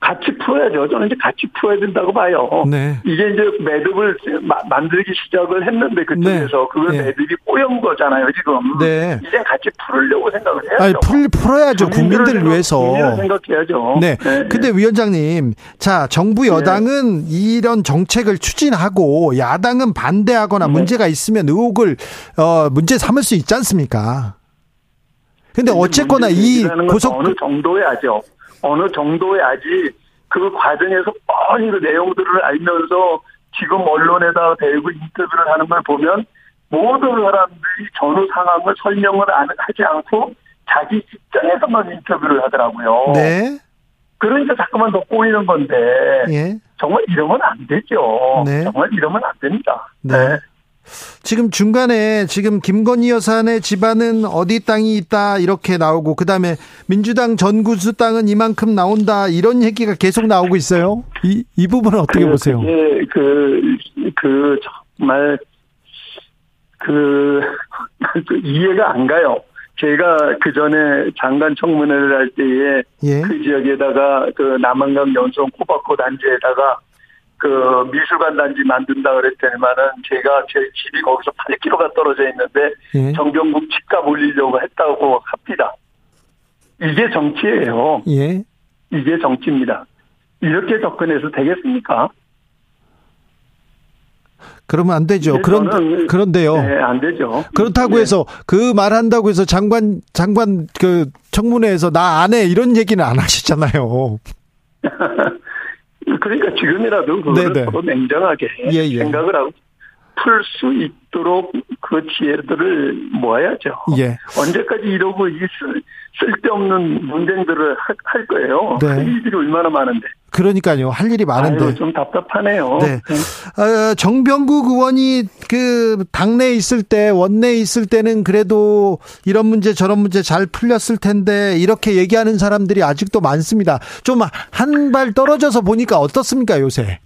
같이 풀어야죠. 저는 이제 같이 풀어야 된다고 봐요. 네. 이게 이제 매듭을 마- 만들기 시작을 했는데 그쪽에서 네. 그걸 네. 매듭이 꼬연 거잖아요, 지금. 네. 이제 같이 풀으려고 생각을 해야죠. 아니, 풀, 풀어야죠. 국민들을 위해서. 생각해야죠. 네. 근데 위원장님, 자, 정부 여당은 이런 정책을 추진하고 야당은 반대하거나 네. 문제가 있으면 의혹을 어 문제 삼을 수 있지 않습니까? 근데 어쨌거나 이 고속 어느 정도에 하죠. 어느 정도에 하지 그 과정에서 뻔히 그 내용들을 알면서 지금 언론에다 대고 인터뷰를 하는 걸 보면 모든 사람들이 전후 상황을 설명을 안- 하지 않고 자기 입장에서만 인터뷰를 하더라고요. 네. 그러니까 자꾸만 더 꼬이는 건데 예. 정말 이러면 안 되죠. 네. 정말 이러면 안 됩니다. 네. 지금 중간에 지금 김건희 여사의 집안은 어디 땅이 있다 이렇게 나오고 그다음에 민주당 전구수 땅은 이만큼 나온다 이런 얘기가 계속 나오고 있어요. 이 이 부분은 어떻게 그, 보세요? 그게 그, 그, 정말, 그, 그 이해가 안 가요. 제가 그 전에 장관 청문회를 할 때에 예. 그 지역에다가 그 남한강 연성 코바코 단지에다가 그 미술관 단지 만든다 그랬더니만은 제가 제 집이 거기서 8km가 떨어져 있는데 예. 정병국 집값 올리려고 했다고 합니다. 이게 정치예요. 예. 이게 정치입니다. 이렇게 접근해서 되겠습니까? 그러면 안 되죠. 그런 저는- 그런데요. 네, 안 되죠. 그렇다고 네. 해서 그 말한다고 해서 장관 장관 그 청문회에서 나 안 해 이런 얘기는 안 하시잖아요. 그러니까 지금이라도 네네. 서로 냉정하게 예, 예. 생각을 하고 풀 수 있도록 그 지혜들을 모아야죠. 예. 언제까지 이러고 이 쓸, 쓸데없는 논쟁들을 하- 할 거예요. 네. 할 일이 얼마나 많은데. 그러니까요. 할 일이 많은데. 아유, 좀 답답하네요. 네. 어, 정병국 의원이 그 당내에 있을 때 원내에 있을 때는 그래도 이런 문제 저런 문제 잘 풀렸을 텐데 이렇게 얘기하는 사람들이 아직도 많습니다. 좀 한 발 떨어져서 보니까 어떻습니까 요새?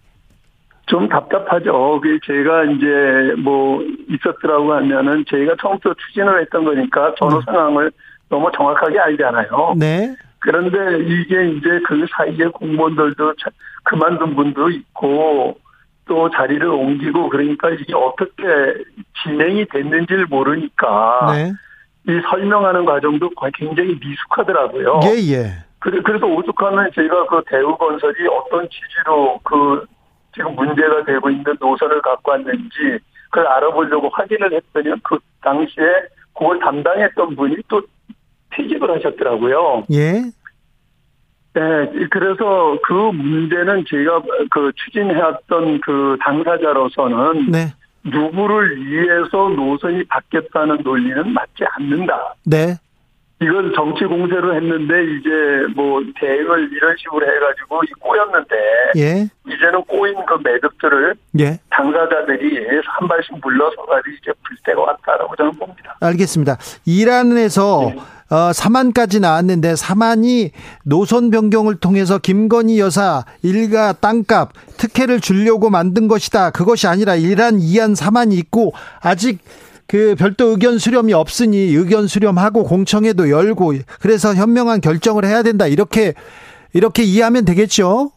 좀 답답하죠. 그 제가 이제 뭐 있었더라고 하면은 저희가 처음부터 추진을 했던 거니까 전후 상황을 너무 정확하게 알잖아요. 네. 그런데 이게 이제 그 사이에 공무원들도 참 그만둔 분도 있고 또 자리를 옮기고 그러니까 이게 어떻게 진행이 됐는지를 모르니까 네. 이 설명하는 과정도 굉장히 미숙하더라고요. 예, 예. 그래, 그래서 오죽하면 제가 그 대우건설이 어떤 취지로 그 지금 문제가 되고 있는 노선을 갖고 왔는지 그걸 알아보려고 확인을 했더니 그 당시에 그걸 담당했던 분이 또 퇴직을 하셨더라고요. 예. 네, 그래서 그 문제는 제가 그 추진해왔던 그 당사자로서는 네. 누구를 위해서 노선이 바뀌었다는 논리는 맞지 않는다. 네. 이건 정치 공세로 했는데 이제 뭐 대응을 이런 식으로 해가지고 이 꼬였는데 예. 이제는 꼬인 그 매듭들을 예. 당사자들이 한 발씩 물러서가지고 이제 불 때가 왔다라고 저는 봅니다. 알겠습니다. 이란에서 네. 어, 사만까지 나왔는데 사만이 노선 변경을 통해서 김건희 여사 일가 땅값 특혜를 주려고 만든 것이다. 그것이 아니라 이란 이안 사만이 있고 아직 그 별도 의견 수렴이 없으니 의견 수렴하고 공청회도 열고 그래서 현명한 결정을 해야 된다. 이렇게 이렇게 이해하면 되겠죠?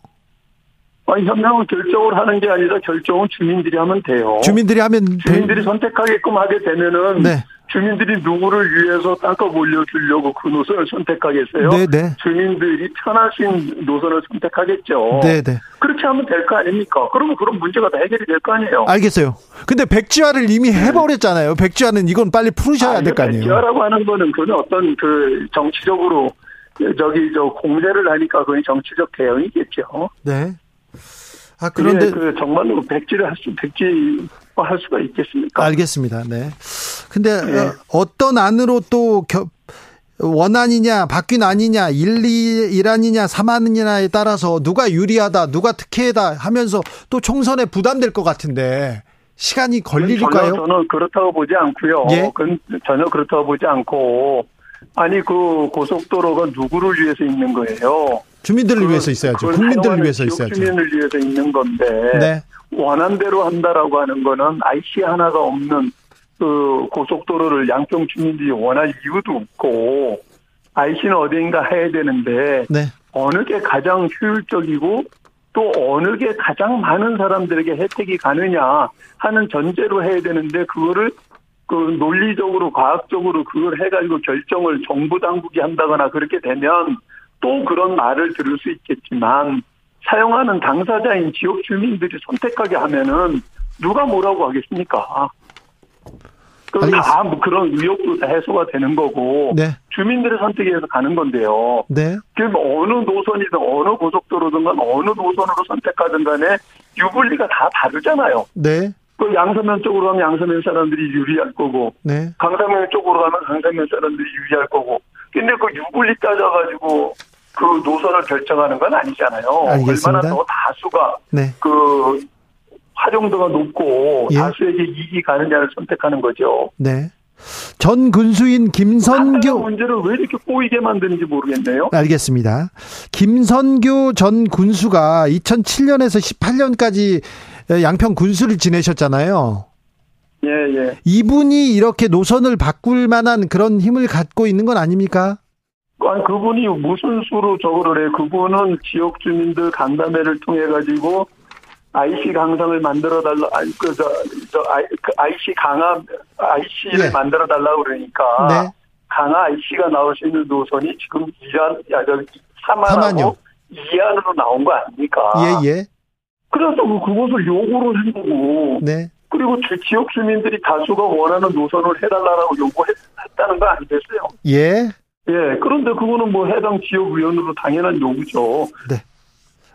아니, 현명한 결정을 하는 게 아니라 결정은 주민들이 하면 돼요. 주민들이 하면 돼- 주민들이 선택하게끔 하게 되면은 네. 주민들이 누구를 위해서 땅값 올려주려고 그 노선을 선택하겠어요? 네, 네. 주민들이 편하신 노선을 선택하겠죠. 네, 네. 그렇게 하면 될 거 아닙니까? 그러면 그런 문제가 다 해결이 될 거 아니에요. 알겠어요. 근데 백지화를 이미 해버렸잖아요. 백지화는 이건 빨리 풀으셔야 될거 아니에요. 백지화라고 하는 거는 그건 어떤 그 정치적으로 저기 저 공세를 하니까 그건 정치적 대응이겠죠. 네. 아 그런데 그 정말로 백지를 할 수, 백지화 할 수가 있겠습니까? 알겠습니다. 네. 근데 네. 어, 어떤 안으로 또 겨, 원안이냐 바뀐 안이냐 일리 일안이냐 삼안이냐에 따라서 누가 유리하다 누가 특혜다 하면서 또 총선에 부담될 것 같은데 시간이 걸릴까요? 전혀 저는 그렇다고 보지 않고요. 예? 그건 전혀 그렇다고 보지 않고 아니 그 고속도로가 누구를 위해서 있는 거예요? 주민들을 그- 위해서 있어야죠. 국민들을 위해서 있어야죠. 주민을 위해서 있는 건데 네. 원한 대로 한다라고 하는 거는 IC 하나가 없는 그 고속도로를 양평 주민들이 원할 이유도 없고 IC는 어딘가 해야 되는데 네. 어느 게 가장 효율적이고 또 어느 게 가장 많은 사람들에게 혜택이 가느냐 하는 전제로 해야 되는데 그거를 그 논리적으로 과학적으로 그걸 해가지고 결정을 정부 당국이 한다거나 그렇게 되면 또 그런 말을 들을 수 있겠지만 사용하는 당사자인 지역 주민들이 선택하게 하면은 누가 뭐라고 하겠습니까? 그다 뭐 그런 의혹도 다 해소가 되는 거고 네. 주민들의 선택에 의해서 가는 건데요. 네. 지금 어느 노선이든 어느 고속도로든 간 어느 노선으로 선택하든 간에 유불리가 다 다르잖아요. 네. 그 양서면 쪽으로 가면 양서면 사람들이 유리할 거고 네. 강서면 쪽으로 가면 강서면 사람들이 유리할 거고 근데 그 유불리 따져가지고 그 노선을 결정하는 건 아니잖아요. 알겠습니다. 얼마나 더 다수가 네. 그 화정도가 높고 예. 다수에게 이익이 가느냐를 선택하는 거죠. 네. 전 군수인 김선교 문제를 왜 이렇게 꼬이게 만드는지 모르겠네요. 알겠습니다. 김선교 전 군수가 2007년에서 18년까지 양평 군수를 지내셨잖아요. 예, 예. 이분이 이렇게 노선을 바꿀 만한 그런 힘을 갖고 있는 건 아닙니까? 아니, 그분이 무슨 수로 저거를 해. 그분은 지역 주민들 간담회를 통해 가지고 IC 강상을 만들어 달라, 아니, 그, 저, 저, I, 그 IC 강화, IC를 네. 만들어 달라고 그러니까. 네. 강화 IC가 나올 수 있는 노선이 지금 이안, 야, 저. 3안하고 2안으로 나온 거 아닙니까? 예, 예. 그래서 그- 그것을 요구를 한 거고. 네. 그리고 지- 지역 주민들이 다수가 원하는 노선을 해달라고 요구했다는 거 아니겠어요? 예. 예, 그런데 그거는 뭐 해당 지역 의원으로 당연한 요구죠.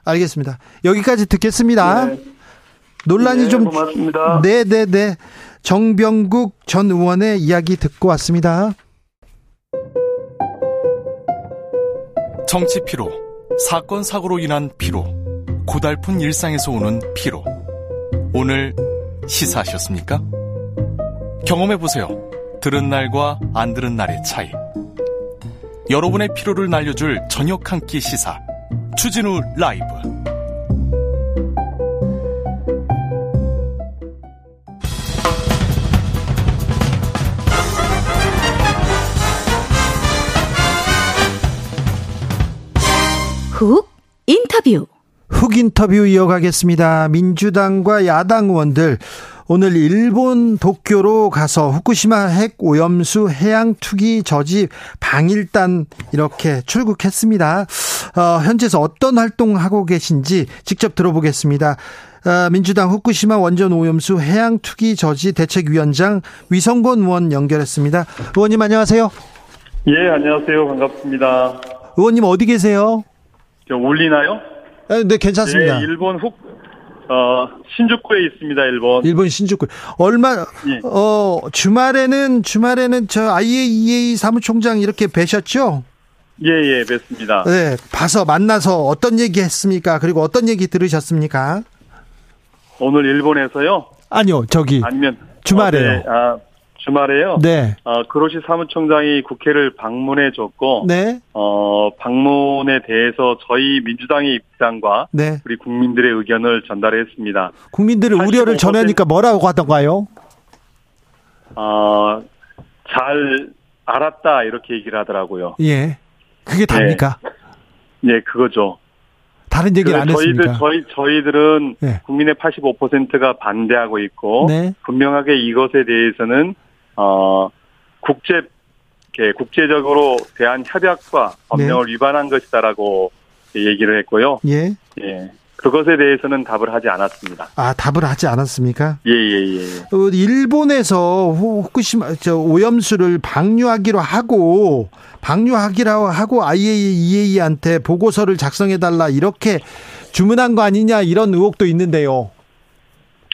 알겠습니다. 여기까지 듣겠습니다. 네. 논란이 네, 좀 고맙습니다. 네, 네, 네. 정병국 전 의원의 이야기 듣고 왔습니다. 정치 피로, 사건 사고로 인한 피로, 고달픈 일상에서 오는 피로. 오늘 시사하셨습니까? 경험해 보세요. 들은 날과 안 들은 날의 차이. 여러분의 피로를 날려줄 저녁 한 끼 시사. 추진우 라이브. 훅 인터뷰. 훅 인터뷰 이어가겠습니다. 민주당과 야당 의원들 오늘 일본 도쿄로 가서 후쿠시마 핵 오염수 해양 투기 저지 방일단 이렇게 출국했습니다. 어, 현재서 어떤 활동하고 계신지 직접 들어보겠습니다. 어, 민주당 후쿠시마 원전 오염수 해양 투기 저지 대책위원장 위성곤 의원 연결했습니다. 의원님 안녕하세요. 예, 안녕하세요. 반갑습니다. 의원님 어디 계세요? 저 울리나요? 아, 네, 괜찮습니다. 네, 일본 훅 어, 신주쿠에 있습니다, 일본. 일본 신주쿠. 얼마 예. 어 주말에는 주말에는 저 IAEA 사무총장 이렇게 뵈셨죠? 예, 예, 뵙습니다. 네, 봐서 만나서 어떤 얘기 했습니까? 그리고 어떤 얘기 들으셨습니까? 오늘 일본에서요? 아니요, 저기 아니면 주말에요. 어제, 아, 주말에요? 네. 어, 그로시 사무총장이 국회를 방문해 줬고 네. 어, 방문에 대해서 저희 민주당의 입장과 네. 우리 국민들의 의견을 전달했습니다. 국민들의 우려를 85% 전하니까 뭐라고 하던가요? 어, 잘 알았다 이렇게 얘기를 하더라고요. 예. 그게 답니까? 예, 그거죠. 다른 얘기를 안 저희들 했습니까? 저희 저희들은 네. 국민의 85%가 반대하고 있고 네. 분명하게 이것에 대해서는 어 국제 이렇게 국제적으로 대한 협약과 법령을 위반한 것이다라고 얘기를 했고요. 예. 예. 그것에 대해서는 답을 하지 않았습니다. 아, 답을 하지 않았습니까? 예, 예, 예. 어, 일본에서 후- 후쿠시마 저 오염수를 방류하기로 하고 방류하기로 하고 IAEA한테 보고서를 작성해 달라 이렇게 주문한 거 아니냐 이런 의혹도 있는데요.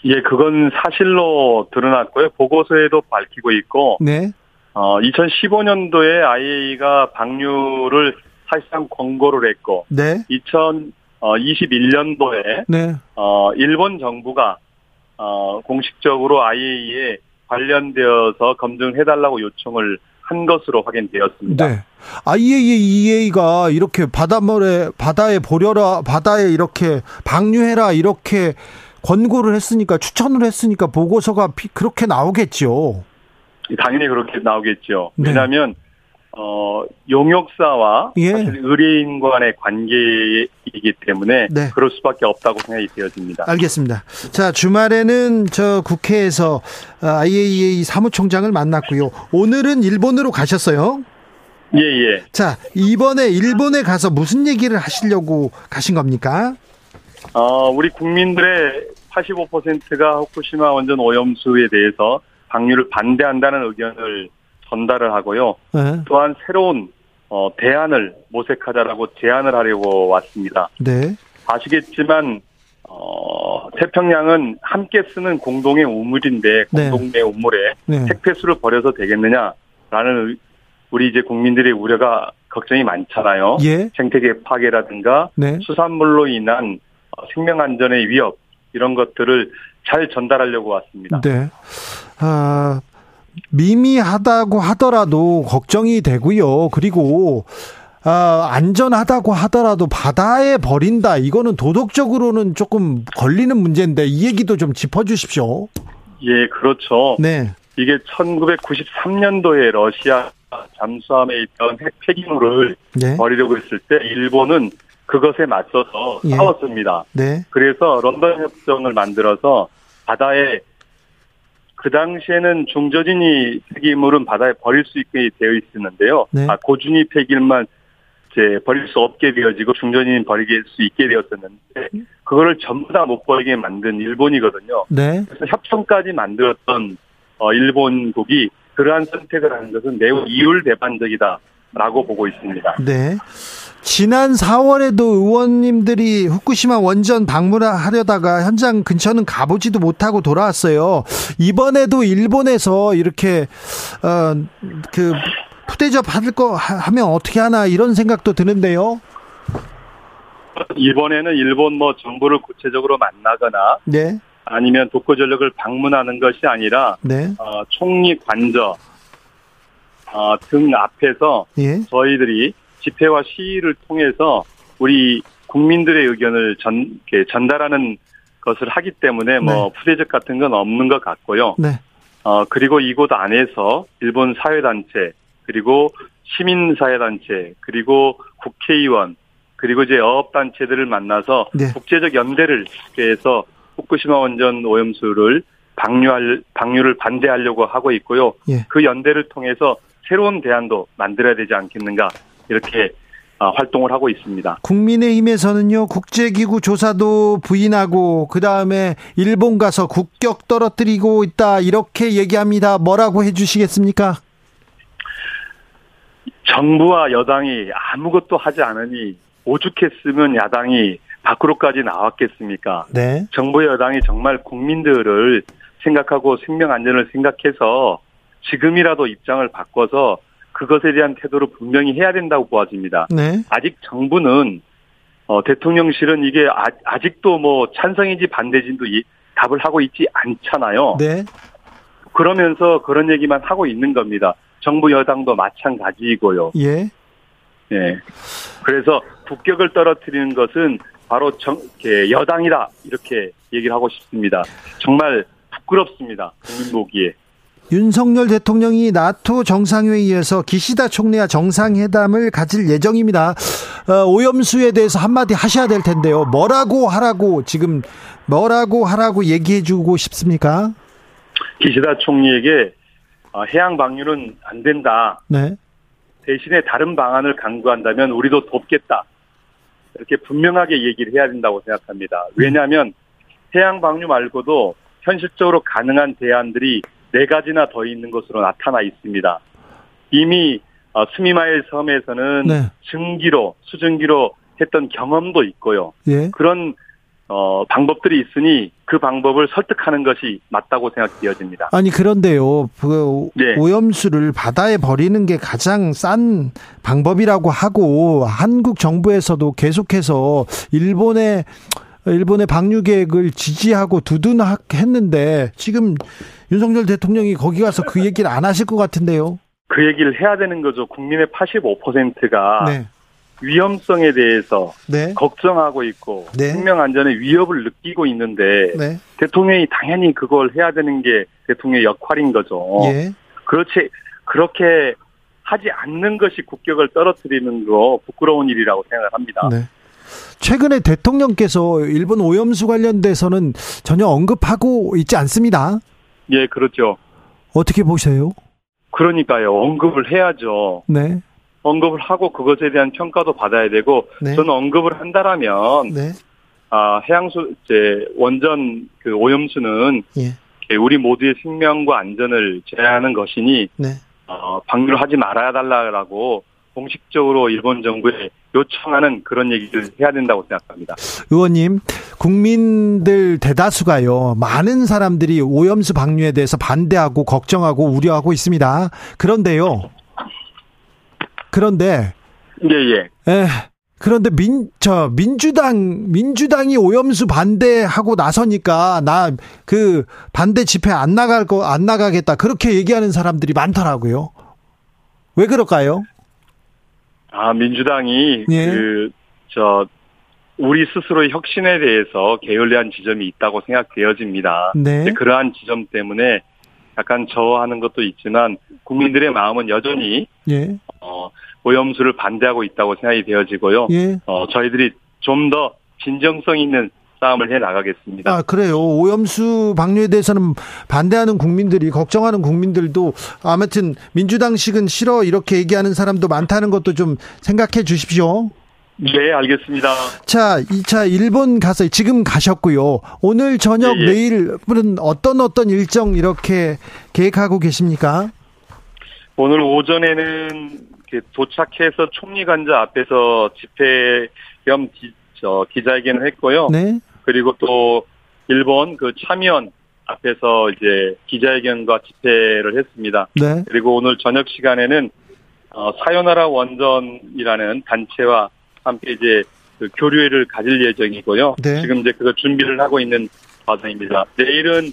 예, 그건 사실로 드러났고요. 보고서에도 밝히고 있고 네. 어 2015년도에 IAEA가 방류를 사실상 권고를 했고 네. 2021년도에 네. 어, 일본 정부가 어, 공식적으로 IAEA에 관련되어서 검증해달라고 요청을 한 것으로 확인되었습니다. 네. IAEA가 이렇게 바닷물에 바다에 보려라 바다에 이렇게 방류해라 이렇게 권고를 했으니까 추천을 했으니까 보고서가 비- 그렇게 나오겠죠. 당연히 그렇게 나오겠죠. 네. 왜냐하면 어, 용역사와 예. 사실 의뢰인 간의 관계이기 때문에 네. 그럴 수밖에 없다고 생각이 되어집니다. 알겠습니다. 자, 주말에는 저 국회에서 어, IAEA 사무총장을 만났고요. 오늘은 일본으로 가셨어요. 예, 예. 자, 이번에 일본에 가서 무슨 얘기를 하시려고 가신 겁니까? 어, 우리 국민들의 85%가 후쿠시마 원전 오염수에 대해서 방류를 반대한다는 의견을 전달을 하고요. 네. 또한 새로운 어, 대안을 모색하자라고 제안을 하려고 왔습니다. 네. 아시겠지만 어, 태평양은 함께 쓰는 공동의 우물인데 네. 공동의 우물에 네. 핵폐수를 버려서 되겠느냐라는 의- 우리 이제 국민들의 우려가 걱정이 많잖아요. 예. 생태계 파괴라든가 네. 수산물로 인한 어, 생명 안전의 위협 이런 것들을 잘 전달하려고 왔습니다. 네. 아, 미미하다고 하더라도 걱정이 되고요. 그리고 아, 안전하다고 하더라도 바다에 버린다. 이거는 도덕적으로는 조금 걸리는 문제인데 이 얘기도 좀 짚어 주십시오. 예, 그렇죠. 네. 이게 1993년도에 러시아 잠수함에 있던 핵 폐기물을 네. 버리려고 했을 때 일본은 그것에 맞서서 예. 싸웠습니다. 네. 그래서 런던 협정을 만들어서 바다에 그 당시에는 중저진이 폐기물은 바다에 버릴 수 있게 되어 있었는데요. 네. 아, 고준위 폐기물만 이제 버릴 수 없게 되어지고 중저진이 버릴 수 있게 되었었는데 그거를 전부 다 못 버리게 만든 일본이거든요. 네. 그래서 협정까지 만들었던 어, 일본국이 그러한 선택을 하는 것은 매우 이율 배반적이다라고 보고 있습니다. 네. 지난 4월에도 의원님들이 후쿠시마 원전 방문하려다가 현장 근처는 가보지도 못하고 돌아왔어요. 이번에도 일본에서 이렇게 어 그 푸대접 할거 하면 어떻게 하나 이런 생각도 드는데요. 이번에는 일본 뭐 정부를 구체적으로 만나거나 네. 아니면 독거전력을 방문하는 것이 아니라 네. 어, 총리 관저 어, 등 앞에서 예. 저희들이 집회와 시위를 통해서 우리 국민들의 의견을 전 전달하는 것을 하기 때문에 뭐 푸대접 같은 건 없는 것 같고요. 네. 어, 그리고 이곳 안에서 일본 사회단체, 그리고 시민사회단체, 그리고 국회의원, 그리고 이제 어업 단체들을 만나서 네. 국제적 연대를 해서 후쿠시마 원전 오염수를 방류할 방류를 반대하려고 하고 있고요. 예. 그 연대를 통해서 새로운 대안도 만들어야 되지 않겠는가 이렇게 아, 활동을 하고 있습니다. 국민의힘에서는요 국제기구 조사도 부인하고 그 다음에 일본 가서 국격 떨어뜨리고 있다 이렇게 얘기합니다. 뭐라고 해주시겠습니까? 정부와 여당이 아무것도 하지 않으니 오죽했으면 야당이 밖으로까지 나왔겠습니까? 네. 정부 여당이 정말 국민들을 생각하고 생명 안전을 생각해서 지금이라도 입장을 바꿔서 그것에 대한 태도를 분명히 해야 된다고 보아집니다. 네. 아직 정부는 어, 대통령실은 이게 아, 직도뭐 찬성인지 반대인지도 이- 답을 하고 있지 않잖아요. 네. 그러면서 그런 얘기만 하고 있는 겁니다. 정부 여당도 마찬가지이고요. 예. 예. 그래서 국격을 떨어뜨리는 것은 바로 정, 예, 여당이다 이렇게 얘기를 하고 싶습니다. 정말 부끄럽습니다. 국민 보기에. 윤석열 대통령이 나토 정상회의에서 기시다 총리와 정상회담을 가질 예정입니다. 어, 오염수에 대해서 한마디 하셔야 될 텐데요. 뭐라고 하라고 지금 뭐라고 하라고 얘기해주고 싶습니까? 기시다 총리에게 어, 해양 방류는 안 된다. 네. 대신에 다른 방안을 강구한다면 우리도 돕겠다. 이렇게 분명하게 얘기를 해야 된다고 생각합니다. 왜냐하면 해양 방류 말고도 현실적으로 가능한 대안들이 네 가지나 더 있는 것으로 나타나 있습니다. 이미 어, 스미마일 섬에서는 네. 증기로 수증기로 했던 경험도 있고요. 예. 그런 어, 방법들이 있으니 그 방법을 설득하는 것이 맞다고 생각되어집니다. 아니 그런데요. 그 네. 오염수를 바다에 버리는 게 가장 싼 방법이라고 하고 한국 정부에서도 계속해서 일본의 일본의 방류 계획을 지지하고 두둔했는데 지금 윤석열 대통령이 거기 가서 그 얘기를 안 하실 것 같은데요. 그 얘기를 해야 되는 거죠. 국민의 85%가 네. 위험성에 대해서 네. 걱정하고 있고 네. 생명 안전의 위협을 느끼고 있는데 네. 대통령이 당연히 그걸 해야 되는 게 대통령의 역할인 거죠. 예. 그렇지 그렇게 하지 않는 것이 국격을 떨어뜨리는 거 부끄러운 일이라고 생각합니다. 네. 최근에 대통령께서 일본 오염수 관련돼서는 전혀 언급하고 있지 않습니다. 예, 그렇죠. 어떻게 보세요? 그러니까요. 언급을 해야죠. 네. 언급을 하고 그것에 대한 평가도 받아야 되고 네. 저는 언급을 한다라면 네. 아, 해양수 이제 원전 그 오염수는 예. 우리 모두의 생명과 안전을 제한하는 것이니 네. 어, 방류를 하지 말아야 달라고 공식적으로 일본 정부에 요청하는 그런 얘기를 해야 된다고 생각합니다. 의원님, 국민들 대다수가요, 많은 사람들이 오염수 방류에 대해서 반대하고 걱정하고 우려하고 있습니다. 그런데요, 그런데, 예, 예. 에, 그런데 민, 저, 민주당, 민주당이 오염수 반대하고 나서니까 나 그 반대 집회 안 나갈 거, 안 나가겠다. 그렇게 얘기하는 사람들이 많더라고요. 왜 그럴까요? 아, 민주당이 예. 그, 저, 우리 스스로의 혁신에 대해서 게을리한 지점이 있다고 생각되어집니다. 네. 그러한 지점 때문에 약간 저하는 것도 있지만 국민들의 마음은 여전히 예, 어, 오염수를 반대하고 있다고 생각이 되어지고요. 예. 어, 저희들이 좀 더 진정성 있는 싸움을 해 나가겠습니다. 아, 그래요. 오염수 방류에 대해서는 반대하는 국민들이, 걱정하는 국민들도 아무튼 민주당식은 싫어 이렇게 얘기하는 사람도 많다는 것도 좀 생각해 주십시오. 네, 알겠습니다. 자, 2차 일본 가서 지금 가셨고요. 오늘 저녁 예, 예. 내일은 어떤 어떤 일정 이렇게 계획하고 계십니까? 오늘 오전에는 도착해서 총리 관저 앞에서 집회 겸 기, 저, 기자회견을 했고요. 네. 그리고 또 일본 그 참의원 앞에서 이제 기자회견과 집회를 했습니다. 네. 그리고 오늘 저녁 시간에는 어, 사요나라 원전이라는 단체와 함께 이제 그 교류회를 가질 예정이고요. 네. 지금 이제 그거 준비를 하고 있는 과정입니다. 내일은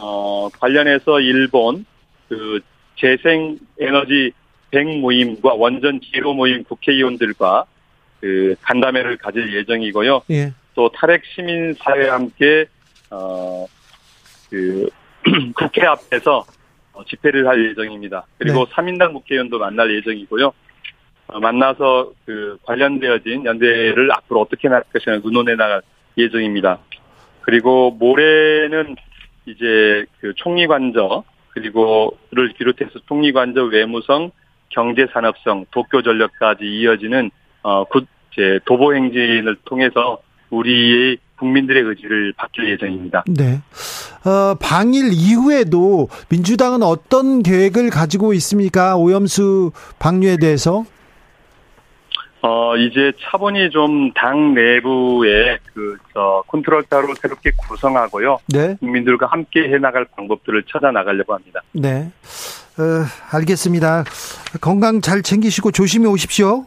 어, 관련해서 일본 그 재생 에너지 100 모임과 원전 제로 모임 국회의원들과 그 간담회를 가질 예정이고요. 예. 또 탈핵 시민 사회와 함께 어 그 국회 앞에서 어, 집회를 할 예정입니다. 그리고 네. 삼 3인당 국회의원도 만날 예정이고요. 어, 만나서 그 관련되어진 연대를 앞으로 어떻게 나갈 것이냐 의논해 나갈 예정입니다. 그리고 모레는 이제 그 총리 관저 그리고를 비롯해서 총리 관저 외무성 경제 산업성 도쿄 전력까지 이어지는 어, 굿, 제 도보 행진을 통해서 우리의 국민들의 의지를 받길 예정입니다. 네. 어, 방일 이후에도 민주당은 어떤 계획을 가지고 있습니까? 오염수 방류에 대해서? 어, 이제 차분히 좀 당 내부의 그, 저, 컨트롤 타워 새롭게 구성하고요. 네. 국민들과 함께 해나갈 방법들을 찾아 나가려고 합니다. 네. 어, 알겠습니다. 건강 잘 챙기시고 조심히 오십시오.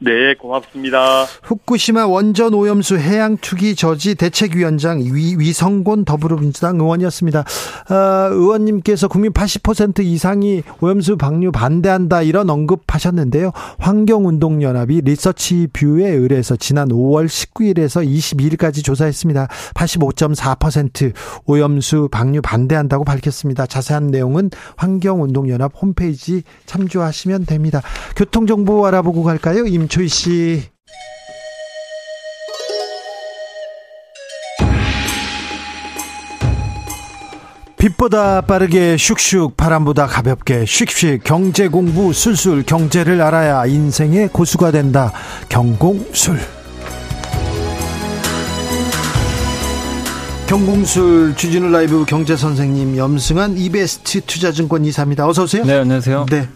네, 고맙습니다. 후쿠시마 원전 오염수 해양 투기 저지 대책위원장 위, 위성곤 더불어민주당 의원이었습니다. 어, 의원님께서 국민 80% 이상이 오염수 방류 반대한다 이런 언급하셨는데요. 환경운동연합이 리서치뷰에 의뢰해서 지난 5월 19일에서 22일까지 조사했습니다. 85.4% 오염수 방류 반대한다고 밝혔습니다. 자세한 내용은 환경운동연합 홈페이지 참조하시면 됩니다. 교통정보 알아보고 갈까요? 임 임초희 씨. 빛보다 빠르게 슉슉 바람보다 가볍게 슉슉 경제 공부 술술 경제를 알아야 인생의 고수가 된다. 경공술. 경공술 주진우 라이브 경제 선생님 염승한 이베스트 투자증권 이사입니다. 어서 오세요. 네 안녕하세요. 네.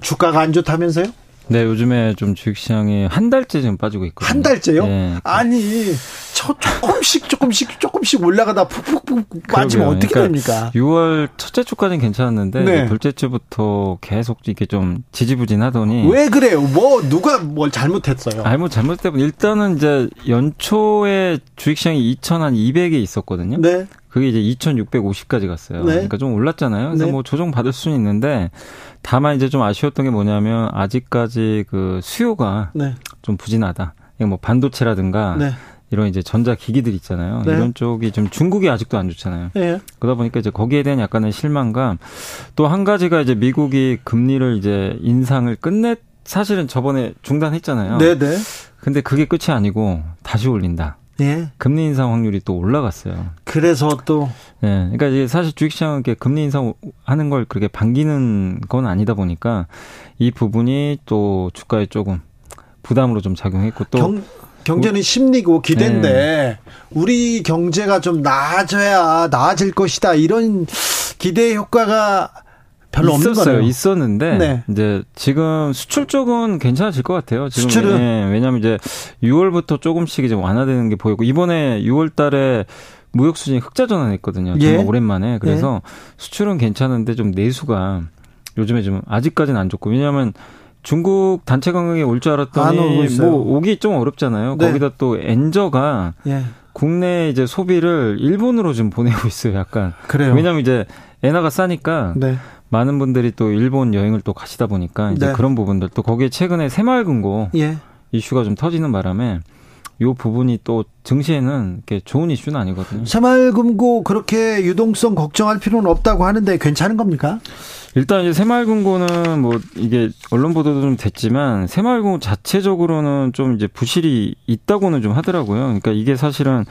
주가가 안 좋다면서요 네, 요즘에 좀 주식시장이 한 달째 지금 빠지고 있거든요. 한 달째요? 네. 아니, 저 조금씩 조금씩 조금씩 올라가다 푹푹푹 빠지면 어떻게 그러니까 됩니까? 6월 첫째 주까지는 괜찮았는데 네. 둘째 주부터 계속 이렇게 좀 지지부진하더니 왜 그래요? 뭐 누가 뭘 잘못했어요? 아니 뭐 잘못되면 일단은 이제 연초에 주식시장이 2,200에 있었거든요. 네. 그게 이제 2,650까지 갔어요. 네. 그러니까 좀 올랐잖아요. 그래서 네. 뭐 조정 받을 수는 있는데 다만 이제 좀 아쉬웠던 게 뭐냐면 아직까지 그 수요가 네. 좀 부진하다. 뭐 반도체라든가 네. 이런 이제 전자 기기들 있잖아요. 네. 이런 쪽이 좀 중국이 아직도 안 좋잖아요. 예. 그러다 보니까 이제 거기에 대한 약간의 실망감. 또 한 가지가 이제 미국이 금리를 이제 인상을 끝냈 사실은 저번에 중단했잖아요. 네, 네. 근데 그게 끝이 아니고 다시 올린다. 예. 금리 인상 확률이 또 올라갔어요. 그래서 또 예. 그러니까 이제 사실 주식시장은 이렇게 금리 인상 하는 걸 그렇게 반기는 건 아니다 보니까 이 부분이 또 주가에 조금 부담으로 좀 작용했고 또 경, 경제는 심리고 기대인데 우리 경제가 좀 나아져야 나아질 것이다 이런 기대 효과가 별로 없는. 거네요. 있었는데 네. 이제 지금 수출 쪽은 괜찮아질 것 같아요. 지금 수출은? 예, 왜냐하면 이제 6월부터 조금씩 이제 완화되는 게 보이고 이번에 6월달에 무역 수준이 흑자 전환했거든요. 정말 예. 오랜만에 그래서 수출은 괜찮은데 좀 내수가 요즘에 좀 아직까지는 안 좋고 왜냐하면 중국 단체 관광이 올줄안 오고 알았더니. 뭐 오기 좀 어렵잖아요. 네. 거기다 또 엔저가 예. 국내 이제 소비를 일본으로 좀 보내고 있어요. 약간 그래요. 왜냐하면 이제 엔화가 싸니까 네. 많은 분들이 또 일본 여행을 또 가시다 보니까 이제 네. 그런 부분들 또 거기에 최근에 새마을금고 예. 이슈가 좀 터지는 바람에 요 부분이 또 증시에는 이렇게 좋은 이슈는 아니거든요. 새마을금고 그렇게 유동성 걱정할 필요는 없다고 하는데 괜찮은 겁니까? 일단 이제 새마을금고는 뭐 이게 언론 보도도 좀 됐지만 새마을금고 자체적으로는 좀 이제 부실이 있다고는 좀 하더라고요. 그러니까 이게 사실은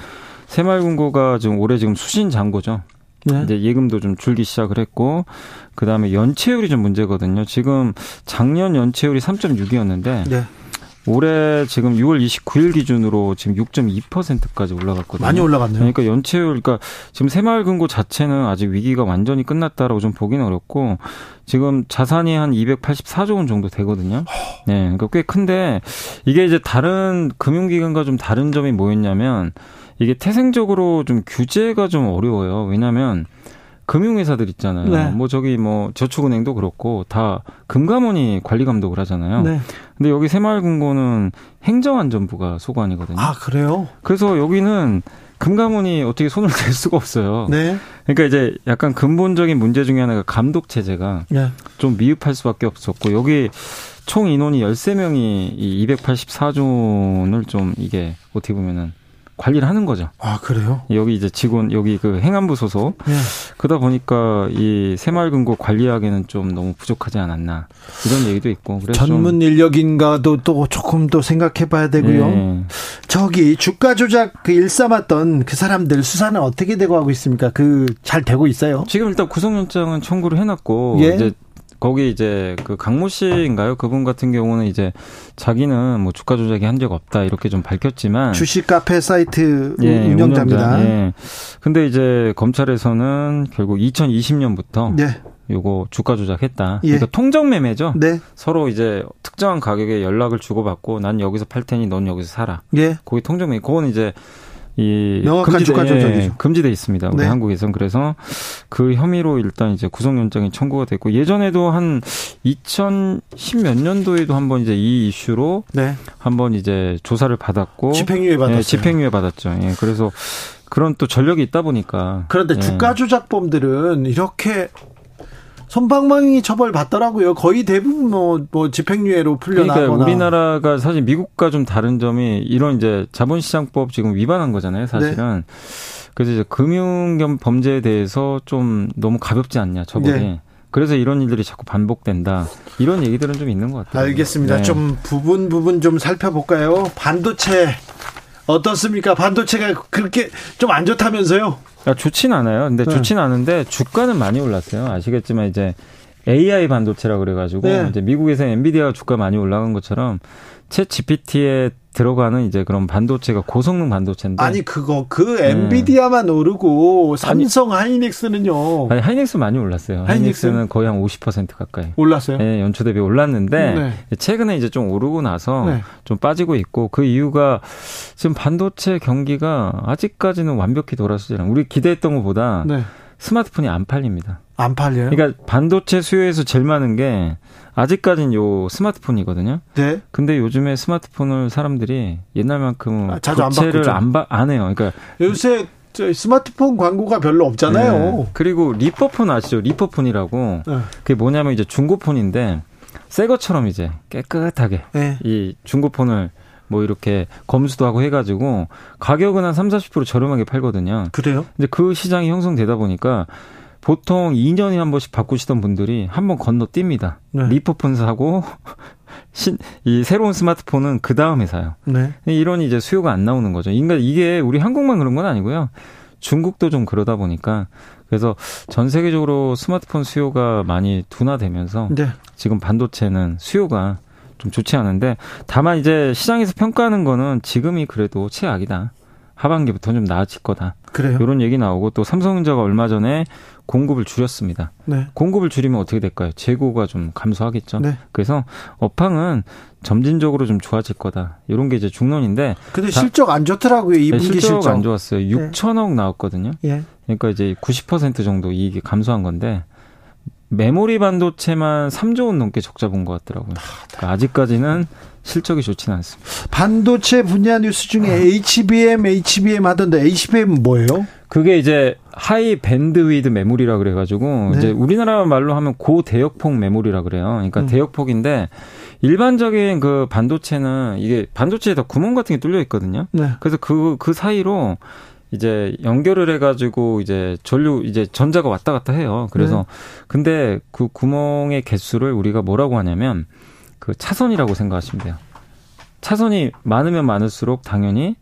새마을금고가 지금 올해 지금 수신 잔고죠. 네. 이제 예금도 좀 줄기 시작을 했고 그다음에 연체율이 좀 문제거든요. 지금 작년 연체율이 3.6이었는데 네. 올해 지금 6월 29일 기준으로 지금 6.2%까지 올라갔거든요. 많이 올라갔네요. 그러니까 연체율, 그러니까 지금 새마을금고 자체는 아직 위기가 완전히 끝났다라고 좀 보기는 어렵고 지금 자산이 한 284조 원 정도 되거든요. 네, 그러니까 꽤 큰데 이게 이제 다른 금융기관과 좀 다른 점이 뭐였냐면 이게 태생적으로 좀 규제가 좀 어려워요. 왜냐하면 금융회사들 있잖아요. 네. 뭐 저기 뭐 저축은행도 그렇고 다 금감원이 관리 감독을 하잖아요. 네. 근데 여기 새마을금고는 행정안전부가 소관이거든요. 아, 그래요? 그래서 여기는 금감원이 어떻게 손을 댈 수가 없어요. 네. 그러니까 이제 약간 근본적인 문제 중에 하나가 감독 체제가 네. 좀 미흡할 수밖에 없었고 여기 총 인원이 13명이 이 284조 원을 좀 이게 어떻게 보면은 관리를 하는 거죠. 아 그래요? 여기 이제 직원 여기 그 행안부 소속. 네. 그러다 보니까 이 새마을금고 관리하기에는 좀 너무 부족하지 않았나 이런 얘기도 있고. 그래서 전문 인력인가도 또 조금 더 생각해봐야 되고요. 네. 저기 주가 조작 그 일삼았던 그 사람들 수사는 어떻게 되고 하고 있습니까? 그 잘 되고 있어요? 지금 일단 구속영장은 청구를 해놨고 예. 이제 거기 이제 그 강모 씨인가요? 그분 같은 경우는 이제 자기는 뭐 주가 조작이 한 적 없다 이렇게 좀 밝혔지만 주식 카페 사이트 예, 운영자입니다. 운영자, 예. 근데 이제 검찰에서는 결국 2020년부터 네. 요거 주가 조작했다. 예. 그러니까 통정 매매죠. 네. 서로 이제 특정한 가격에 연락을 주고받고 난 여기서 팔 테니 넌 여기서 사라. 예. 거기 통정 매매. 그거는 이제 이 명확한 금지돼, 주가 조작이죠. 예, 금지돼 있습니다. 우리 네. 한국에선 그래서 그 혐의로 일단 이제 구속영장이 청구가 됐고 예전에도 한 2010몇 년도에도 한번 이제 이 이슈로 네. 한번 이제 조사를 받았고 집행유예 받았어요. 예, 집행유예 받았죠. 예, 그래서 그런 또 전력이 있다 보니까 그런데 예. 주가 조작범들은 이렇게 손방망이 처벌 받더라고요. 거의 대부분 뭐, 뭐 집행유예로 그러니까 풀려나거나. 우리나라가 사실 미국과 좀 다른 점이 이런 이제 자본시장법 지금 위반한 거잖아요, 사실은. 네. 그래서 이제 금융 겸 범죄에 대해서 좀 너무 가볍지 않냐, 처벌이. 네. 그래서 이런 일들이 자꾸 반복된다. 이런 얘기들은 좀 있는 것 같아요. 알겠습니다. 네. 좀 부분 부분 좀 살펴볼까요? 반도체 어떻습니까? 반도체가 그렇게 좀 안 좋다면서요? 아, 좋진 않아요. 근데 네. 좋진 않은데 주가는 많이 올랐어요. 아시겠지만 이제 AI 반도체라 그래가지고 네. 이제 미국에서 엔비디아 주가 많이 올라간 것처럼 챗 GPT에 들어가는 이제 그런 반도체가 고성능 반도체인데 아니 그거 그 엔비디아만 오르고 삼성 하이닉스는요 아니, 하이닉스 많이 올랐어요. 하이닉스? 하이닉스는 거의 한 50% 가까이. 올랐어요? 예, 연초 대비 올랐는데 네. 최근에 이제 좀 오르고 나서 네. 좀 빠지고 있고 그 이유가 지금 반도체 경기가 아직까지는 완벽히 돌아서지 않아요. 우리 기대했던 것보다 네. 스마트폰이 안 팔립니다. 안 팔려요? 그러니까 반도체 수요에서 제일 많은 게 아직까지는 요 스마트폰이거든요. 네. 근데 요즘에 스마트폰을 사람들이 옛날만큼 아, 자주 안 교체를. 안, 바, 안 해요. 그러니까 요새 저 스마트폰 광고가 별로 없잖아요. 네. 그리고 리퍼폰 아시죠? 리퍼폰이라고. 네. 그게 뭐냐면 이제 중고폰인데 새 것처럼 이제 깨끗하게 네. 이 중고폰을 뭐 이렇게 검수도 하고 해가지고 가격은 한 3, 40% 저렴하게 팔거든요. 그래요? 근데 그 시장이 형성되다 보니까 보통 2년에 한 번씩 바꾸시던 분들이 한 번 건너뜁니다. 네. 리퍼폰 사고 신, 이 새로운 스마트폰은 그 다음에 사요. 네. 이런 이제 수요가 안 나오는 거죠. 그러니까 이게 우리 한국만 그런 건 아니고요. 중국도 좀 그러다 보니까 그래서 전 세계적으로 스마트폰 수요가 많이 둔화되면서 네. 지금 반도체는 수요가 좀 좋지 않은데 다만 이제 시장에서 평가하는 거는 지금이 그래도 최악이다. 하반기부터 좀 나아질 거다. 그래요? 이런 얘기 나오고 또 삼성전자가 얼마 전에 공급을 줄였습니다. 네. 공급을 줄이면 어떻게 될까요? 재고가 좀 감소하겠죠. 네. 그래서 업황은 점진적으로 좀 좋아질 거다. 이런 게 이제 중론인데 근데 다- 실적 안 좋더라고요. 네, 2분기 실적 실적. 안 좋았어요. 6천억 나왔거든요. 예. 그러니까 이제 90% 정도 이익이 감소한 건데 메모리 반도체만 3조 원 넘게 적자 본 것 같더라고요. 그러니까 아직까지는 실적이 좋지는 않습니다. 반도체 분야 뉴스 중에 HBM, HBM 하던데 HBM은 뭐예요? 그게 이제 high bandwidth memory라 그래가지고 네. 이제 우리나라 말로 하면 고대역폭 메모리라 그래요. 그러니까 음. 대역폭인데 일반적인 그 반도체는 이게 반도체에 다 구멍 같은 게 뚫려 있거든요. 네. 그래서 그, 그 사이로 이제 연결을 해가지고 이제 전류, 이제 전자가 왔다 갔다 해요. 그래서 네. 근데 그 구멍의 개수를 우리가 뭐라고 하냐면 그 차선이라고 생각하시면 돼요. 차선이 많으면 많을수록 당연히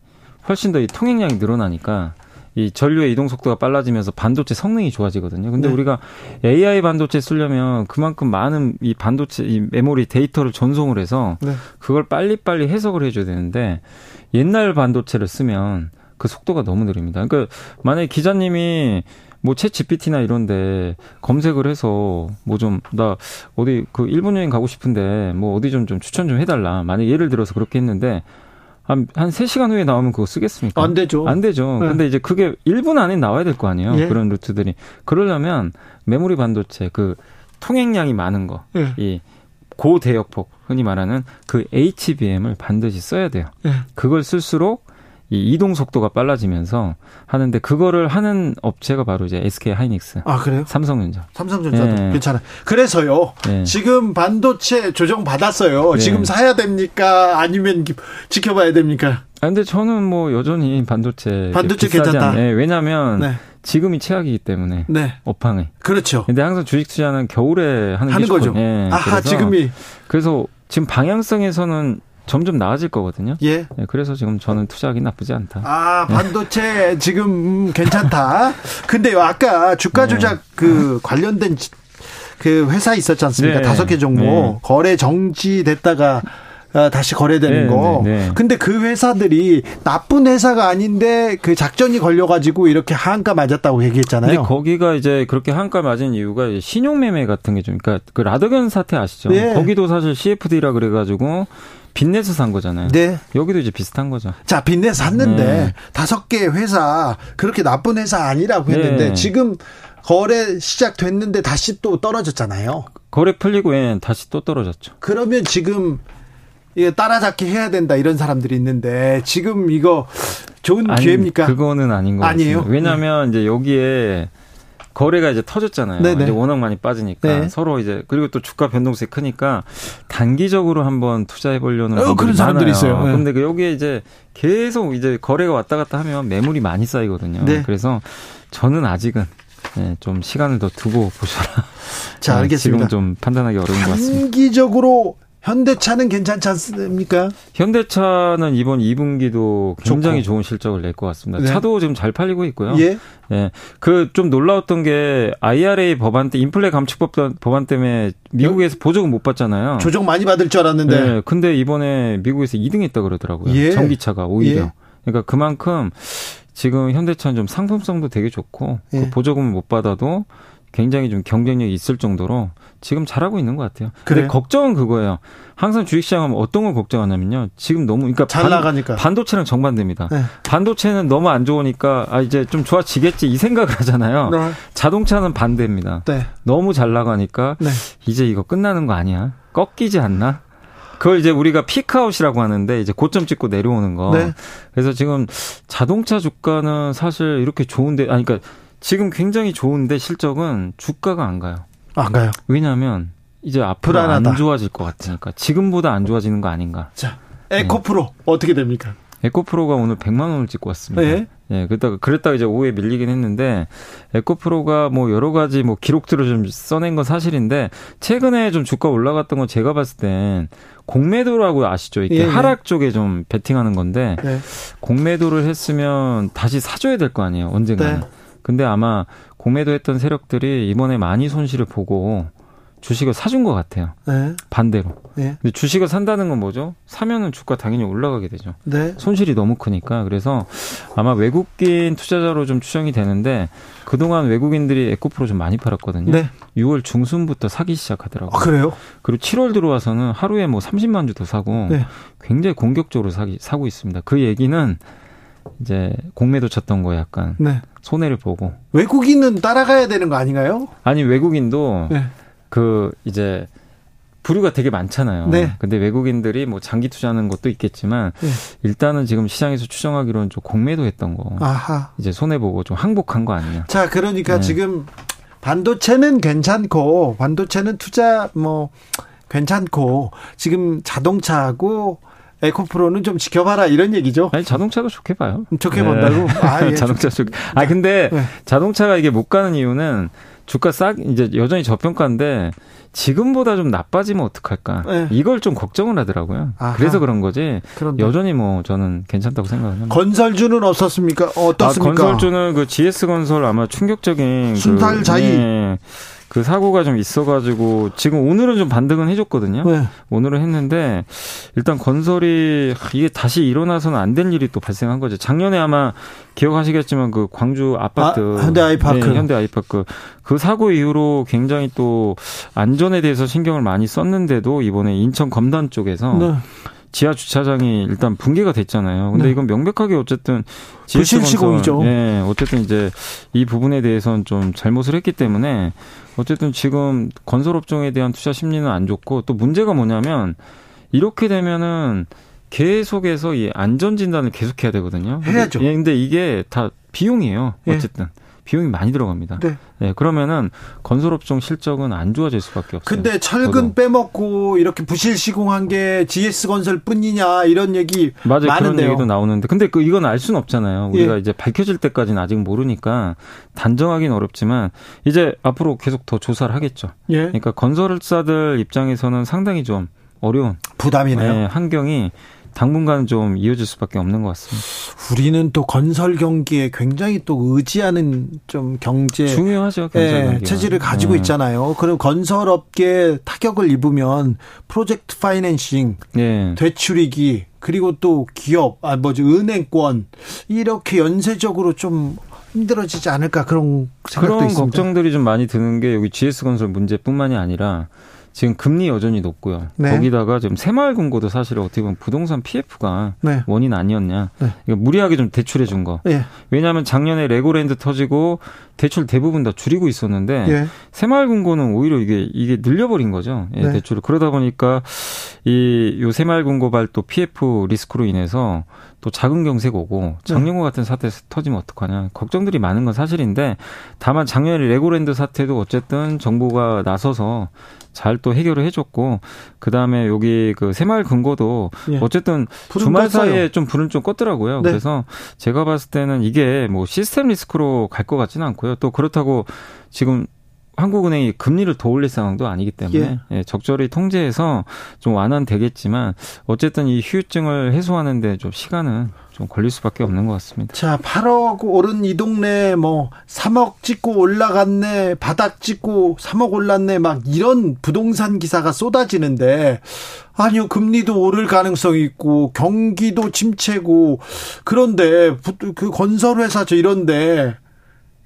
훨씬 더 이 통행량이 늘어나니까 이 전류의 이동 속도가 빨라지면서 반도체 성능이 좋아지거든요. 근데 네. 우리가 AI 반도체 쓰려면 그만큼 많은 이 반도체 이 메모리 데이터를 전송을 해서 네. 그걸 빨리빨리 해석을 해줘야 되는데 옛날 반도체를 쓰면 그 속도가 너무 느립니다. 그러니까 만약에 기자님이 뭐챗 GPT나 이런데 검색을 해서 뭐 좀 나 어디 그 일본 여행 가고 싶은데 뭐 어디 좀좀 추천 좀 해달라. 만약 예를 들어서 그렇게 했는데 한, 한 3시간 후에 나오면 그거 쓰겠습니까? 안 되죠. 안 되죠. 네. 근데 이제 그게 1분 안에 나와야 될 거 아니에요. 예. 그런 루트들이. 그러려면 메모리 반도체 그 통행량이 많은 거. 예. 이 고대역폭 흔히 말하는 그 HBM을 반드시 써야 돼요. 예. 그걸 쓸수록 이 이동 속도가 빨라지면서 하는데 그거를 하는 업체가 바로 이제 SK 하이닉스, 아, 그래요? 삼성전자. 삼성전자도 예. 괜찮아요. 그래서요. 예. 지금 반도체 조정 받았어요. 네. 지금 사야 됩니까? 아니면 기- 지켜봐야 됩니까? 아, 근데 저는 뭐 여전히 반도체 반도체 괜찮다. 않- 네, 왜냐하면 네. 지금이 최악이기 때문에 네. 업황이. 그렇죠. 근데 항상 주식 투자는 겨울에 하는, 하는 게 거죠. 예, 아하, 그래서- 지금이. 그래서 지금 방향성에서는 점점 나아질 거거든요. 예. 네, 그래서 지금 저는 투자하기 나쁘지 않다. 아, 반도체 지금 음, 괜찮다. 근데요, 아까 주가 조작 그 관련된 지- 그 회사 있었지 않습니까? 네. 다섯 개 종목 네. 거래 정지됐다가 아, 다시 거래되는 네, 거. 네, 네. 근데 그 회사들이 나쁜 회사가 아닌데 그 작전이 걸려가지고 이렇게 하한가 맞았다고 근데 얘기했잖아요. 거기가 이제 그렇게 한가 맞은 이유가 신용매매 같은 게 좀, 그러니까 그 라더견 사태 아시죠? 네. 거기도 사실 CFD라 그래가지고 빚내서 산 거잖아요. 네. 여기도 이제 비슷한 거죠. 자, 빚내 샀는데 네. 다섯 개 회사 그렇게 나쁜 회사 아니라고 했는데 네. 지금 거래 시작됐는데 다시 또 떨어졌잖아요. 거래 풀리고 예, 다시 또 떨어졌죠. 그러면 지금 이게 따라잡기 해야 된다 이런 사람들이 있는데 지금 이거 좋은 아니, 기회입니까? 그거는 아닌 것 아니에요? 같습니다. 왜냐하면 이제 여기에 거래가 이제 터졌잖아요. 네네. 이제 워낙 많이 빠지니까 네. 서로 이제 그리고 또 주가 변동성이 크니까 단기적으로 한번 투자해 보려는 어, 그런 사람들이 있어요. 네. 근데 그 여기에 이제 계속 이제 거래가 왔다 갔다 하면 매물이 많이 쌓이거든요. 네. 그래서 저는 아직은 네, 좀 시간을 더 두고 보셔라. 자, 네, 알겠습니다. 지금 좀 판단하기 어려운 것 같습니다. 단기적으로 현대차는 괜찮지 않습니까? 현대차는 이번 2분기도 굉장히 좋은 실적을 낼 것 같습니다. 네. 차도 지금 잘 팔리고 있고요. 예. 예. 그 좀 놀라웠던 게 IRA 법안 때 인플레 감축법 법안 때문에 미국에서 보조금 못 받잖아요. 조정 많이 받을 줄 알았는데 네. 근데 이번에 미국에서 2등 했다 그러더라고요. 예. 전기차가 오히려. 예. 그러니까 그만큼 지금 현대차는 좀 상품성도 되게 좋고 예. 그 보조금을 못 받아도 굉장히 좀 경쟁력이 있을 정도로 지금 잘하고 있는 것 같아요. 근데 그래요? 걱정은 그거예요. 항상 주식시장 하면 어떤 걸 걱정하냐면요. 지금 너무 그러니까 잘 나가니까. 반도체랑 정반대입니다. 네. 반도체는 너무 안 좋으니까 아 이제 좀 좋아지겠지 이 생각을 하잖아요. 네. 자동차는 반대입니다. 네. 너무 잘 나가니까 네. 이제 이거 끝나는 거 아니야? 꺾이지 않나? 그걸 이제 우리가 피크아웃이라고 하는데 이제 고점 찍고 내려오는 거. 네. 그래서 지금 자동차 주가는 사실 이렇게 좋은데 아니 그러니까 지금 굉장히 좋은데 실적은 주가가 안 가요. 안 가요. 왜냐하면 이제 앞으로 불안하다. 안 좋아질 것 같으니까 지금보다 안 좋아지는 거 아닌가. 자, 에코프로 어떻게 됩니까? 에코프로가 오늘 100만 원을 찍고 왔습니다. 예. 예, 그랬다가 그랬다가 이제 오후에 밀리긴 했는데 에코프로가 뭐 여러 가지 뭐 기록들을 좀 써낸 건 사실인데 최근에 좀 주가 올라갔던 건 제가 봤을 땐 공매도라고 아시죠? 이렇게 예, 예. 하락 쪽에 좀 베팅하는 건데 네. 공매도를 했으면 다시 사줘야 될 거 아니에요, 언젠가는. 네. 근데 아마 공매도 했던 세력들이 이번에 많이 손실을 보고 주식을 사준 것 같아요. 네. 반대로. 네. 근데 주식을 산다는 건 뭐죠? 사면은 주가 당연히 올라가게 되죠. 네. 손실이 너무 크니까 그래서 아마 외국인 투자자로 좀 추정이 되는데 그동안 외국인들이 에코프로 좀 많이 팔았거든요. 네. 6월 중순부터 사기 시작하더라고요. 아, 그래요? 그리고 7월 들어와서는 하루에 뭐 30만 주더 사고 네. 굉장히 공격적으로 사기, 사고 있습니다. 그 얘기는 이제 공매도 쳤던 거 약간 네. 손해를 보고 외국인은 따라가야 되는 거 아닌가요? 아니 외국인도 네. 그 이제 부류가 되게 많잖아요. 네. 근데 외국인들이 뭐 장기 투자하는 것도 있겠지만 네. 일단은 지금 시장에서 추정하기로는 좀 공매도 했던 거. 아하. 이제 손해 보고 좀 항복한 거 아니냐. 자, 그러니까 네. 지금 반도체는 괜찮고 반도체는 투자 뭐 괜찮고 지금 자동차하고 에코프로는 좀 지켜봐라 이런 얘기죠. 아니 자동차도 좋게 봐요. 좋게 본다고? 아, 예. 자동차 좋게. 아 근데 네. 자동차가 이게 못 가는 이유는 주가 싹 이제 여전히 저평가인데 지금보다 좀 나빠지면 어떡할까? 네. 이걸 좀 걱정을 하더라고요. 아하. 그래서 그런 거지. 그런데 여전히 뭐 저는 괜찮다고 생각합니다. 건설주는 없었습니까? 어떻습니까? 아, 건설주는 그 GS 건설 아마 충격적인 순살 그, 자이. 예, 그 사고가 좀 있어가지고 지금 오늘은 좀 반등은 해줬거든요. 네. 오늘은 했는데 일단 건설이 하, 이게 다시 일어나서는 안될 일이 또 발생한 거죠. 작년에 아마 기억하시겠지만 그 광주 아파트 아, 현대 아이파크. 네, 현대 아이파크 그 사고 이후로 굉장히 또 안전에 대해서 신경을 많이 썼는데도 이번에 인천 검단 쪽에서 네. 지하 주차장이 일단 붕괴가 됐잖아요. 근데 네. 이건 명백하게 어쨌든 부실 GS 시공이죠. 건설, 예, 어쨌든 이제 이 부분에 대해서는 좀 잘못을 했기 때문에 어쨌든 지금 건설 업종에 대한 투자 심리는 안 좋고 또 문제가 뭐냐면 이렇게 되면은 계속해서 이 안전 진단을 계속해야 되거든요. 해야죠. 예, 근데 이게 다 비용이에요. 예. 어쨌든 비용이 많이 들어갑니다. 네. 네, 그러면은 건설업종 실적은 안 좋아질 수밖에 없어요. 근데 철근 저도. 빼먹고 이렇게 부실 시공한 게 GS 건설뿐이냐 이런 얘기 맞아요. 많은데요. 그런 얘기도 나오는데 근데 그 이건 알 수는 없잖아요. 우리가 예. 이제 밝혀질 때까지는 아직 모르니까 단정하기는 어렵지만 이제 앞으로 계속 더 조사를 하겠죠. 예. 그러니까 건설사들 입장에서는 상당히 좀 어려운 부담이네요. 네, 환경이 당분간 좀 이어질 수밖에 없는 것 같습니다. 우리는 또 건설 경기에 굉장히 또 의지하는 좀 경제 중요하죠. 건설 예. 체질을 가지고 네. 있잖아요. 그럼 건설업계 타격을 입으면 프로젝트 파이낸싱, 네. 되출이기 그리고 또 기업, 아 뭐지 은행권 이렇게 연쇄적으로 좀 힘들어지지 않을까 그런 생각도 그런 있습니다. 걱정들이 좀 많이 드는 게 여기 GS건설 문제뿐만이 아니라 지금 금리 여전히 높고요. 네. 거기다가 지금 새마을금고도 사실 어떻게 보면 부동산 PF가 네. 원인 아니었냐. 네. 이거 무리하게 좀 대출해 준 거. 예. 왜냐하면 작년에 레고랜드 터지고 대출 대부분 다 줄이고 있었는데 예. 새마을금고는 오히려 이게 이게 늘려버린 거죠. 예, 네. 대출을 그러다 보니까 이요 새마을금고발 또 PF 리스크로 인해서 또 자금 경색 오고 작년과 같은 사태 터지면 어떡하냐 걱정들이 많은 건 사실인데 다만 작년에 레고랜드 사태도 어쨌든 정부가 나서서 잘 또 해결을 해줬고 그 다음에 여기 그 새마을 금고도 예. 어쨌든 주말 껐어요. 사이에 좀 불은 좀 껐더라고요. 네. 그래서 제가 봤을 때는 이게 뭐 시스템 리스크로 갈 것 같지는 않고요. 또 그렇다고 지금 한국은행이 금리를 더 올릴 상황도 아니기 때문에 예, 적절히 통제해서 좀 완화되겠지만 어쨌든 이 휴유증을 해소하는데 좀 시간은 좀 걸릴 수밖에 없는 것 같습니다. 자, 8억 오른 이 동네 뭐 3억 찍고 올라갔네, 바닥 찍고 3억 올랐네, 막 이런 부동산 기사가 쏟아지는데 아니요, 금리도 오를 가능성이 있고 경기도 침체고 그런데 부- 그 건설회사 저 이런데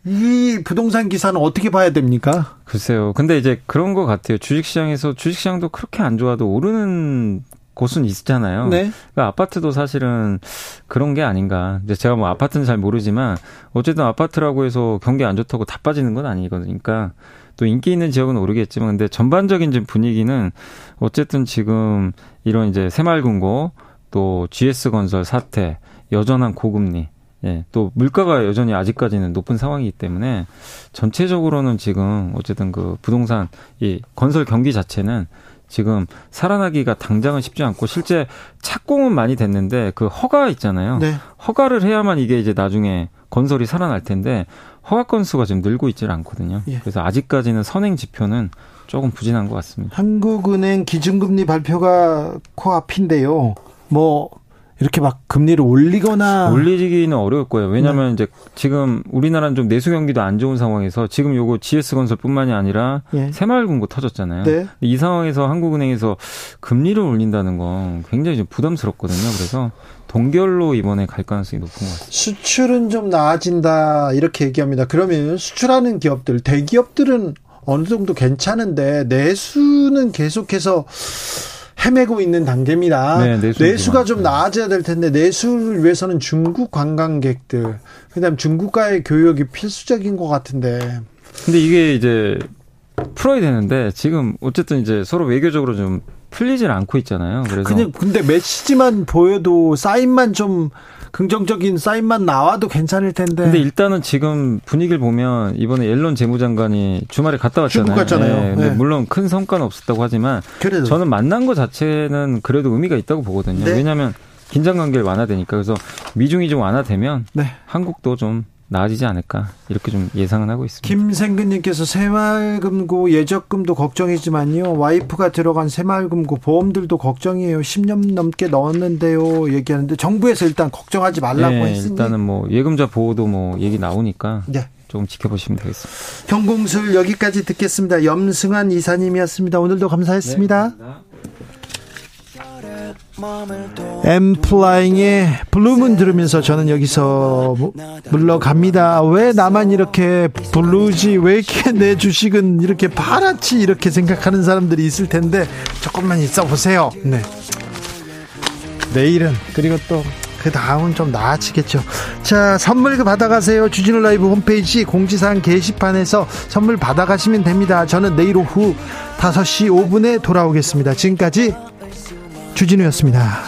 이 부동산 기사는 어떻게 봐야 됩니까? 글쎄요. 근데 이제 그런 것 같아요. 주식시장에서 주식시장도 그렇게 안 좋아도 오르는 곳은 있잖아요. 네. 그러니까 아파트도 사실은 그런 게 아닌가. 이제 제가 뭐 아파트는 잘 모르지만 어쨌든 아파트라고 해서 경기 안 좋다고 다 빠지는 건 아니거든요. 그러니까 또 인기 있는 지역은 오르겠지만 근데 전반적인 지금 분위기는 어쨌든 지금 이런 이제 새마을금고 또 GS건설 사태, 여전한 고금리 예, 또 물가가 여전히 아직까지는 높은 상황이기 때문에 전체적으로는 지금 어쨌든 그 부동산 이 건설 경기 자체는 지금 살아나기가 당장은 쉽지 않고 실제 착공은 많이 됐는데 그 허가 있잖아요. 네. 허가를 해야만 이게 이제 나중에 건설이 살아날 텐데 허가 건수가 지금 늘고 있질 않거든요. 예. 그래서 아직까지는 선행 지표는 조금 부진한 것 같습니다. 한국은행 기준금리 발표가 코앞인데요. 뭐 이렇게 막 금리를 올리거나 올리기는 어려울 거예요. 왜냐하면 네. 이제 지금 우리나라는 좀 내수 경기도 안 좋은 상황에서 지금 요거 GS 건설뿐만이 아니라 예. 새마을금고 터졌잖아요. 네. 이 상황에서 한국은행에서 금리를 올린다는 건 굉장히 좀 부담스럽거든요. 그래서 동결로 이번에 갈 가능성이 높은 것 같아요. 수출은 좀 나아진다 이렇게 얘기합니다. 그러면 수출하는 기업들 대기업들은 어느 정도 괜찮은데 내수는 계속해서 헤매고 있는 단계입니다. 네, 내수 내수가. 좀 나아져야 될 텐데 내수를 위해서는 중국 관광객들 그다음 중국과의 교역이 필수적인 것 같은데 근데 이게 이제 풀어야 되는데 지금 어쨌든 이제 서로 외교적으로 좀 풀리질 않고 있잖아요. 그래서 그냥 근데 메시지만 보여도 사인만 좀 긍정적인 사인만 나와도 괜찮을 텐데 근데 일단은 지금 분위기를 보면 이번에 옐런 재무장관이 주말에 갔다 왔잖아요. 중국 갔잖아요. 네, 근데 네. 물론 큰 성과는 없었다고 하지만 그래도 저는 만난 것 자체는 그래도 의미가 있다고 보거든요. 네. 왜냐하면 긴장 관계를 완화되니까 그래서 미중이 좀 완화되면 네. 한국도 좀 나아지지 않을까 이렇게 좀 예상은 하고 있습니다. 김생근님께서 새마을금고 예적금도 걱정이지만요. 와이프가 들어간 새마을금고 보험들도 걱정이에요. 10년 넘게 넣었는데요. 얘기하는데 정부에서 일단 걱정하지 말라고 네, 했으니 일단은 뭐 예금자 보호도 뭐 얘기 나오니까 네. 조금 지켜보시면 되겠습니다. 경공술 여기까지 듣겠습니다. 염승환 이사님이었습니다. 오늘도 감사했습니다. 엔플라잉의 Blue Moon 들으면서 저는 여기서 무- 물러갑니다. 왜 나만 이렇게 blue지? 왜 이렇게 내 주식은 이렇게 파랗지? 이렇게 생각하는 사람들이 있을 텐데 조금만 있어 보세요. 네. 내일은 그리고 또 그 다음은 좀 나아지겠죠. 자, 선물 받아가세요. 주진우 라이브 홈페이지 공지사항 게시판에서 선물 받아가시면 됩니다. 저는 내일 오후 5시 5분에 돌아오겠습니다. 지금까지 주진우였습니다.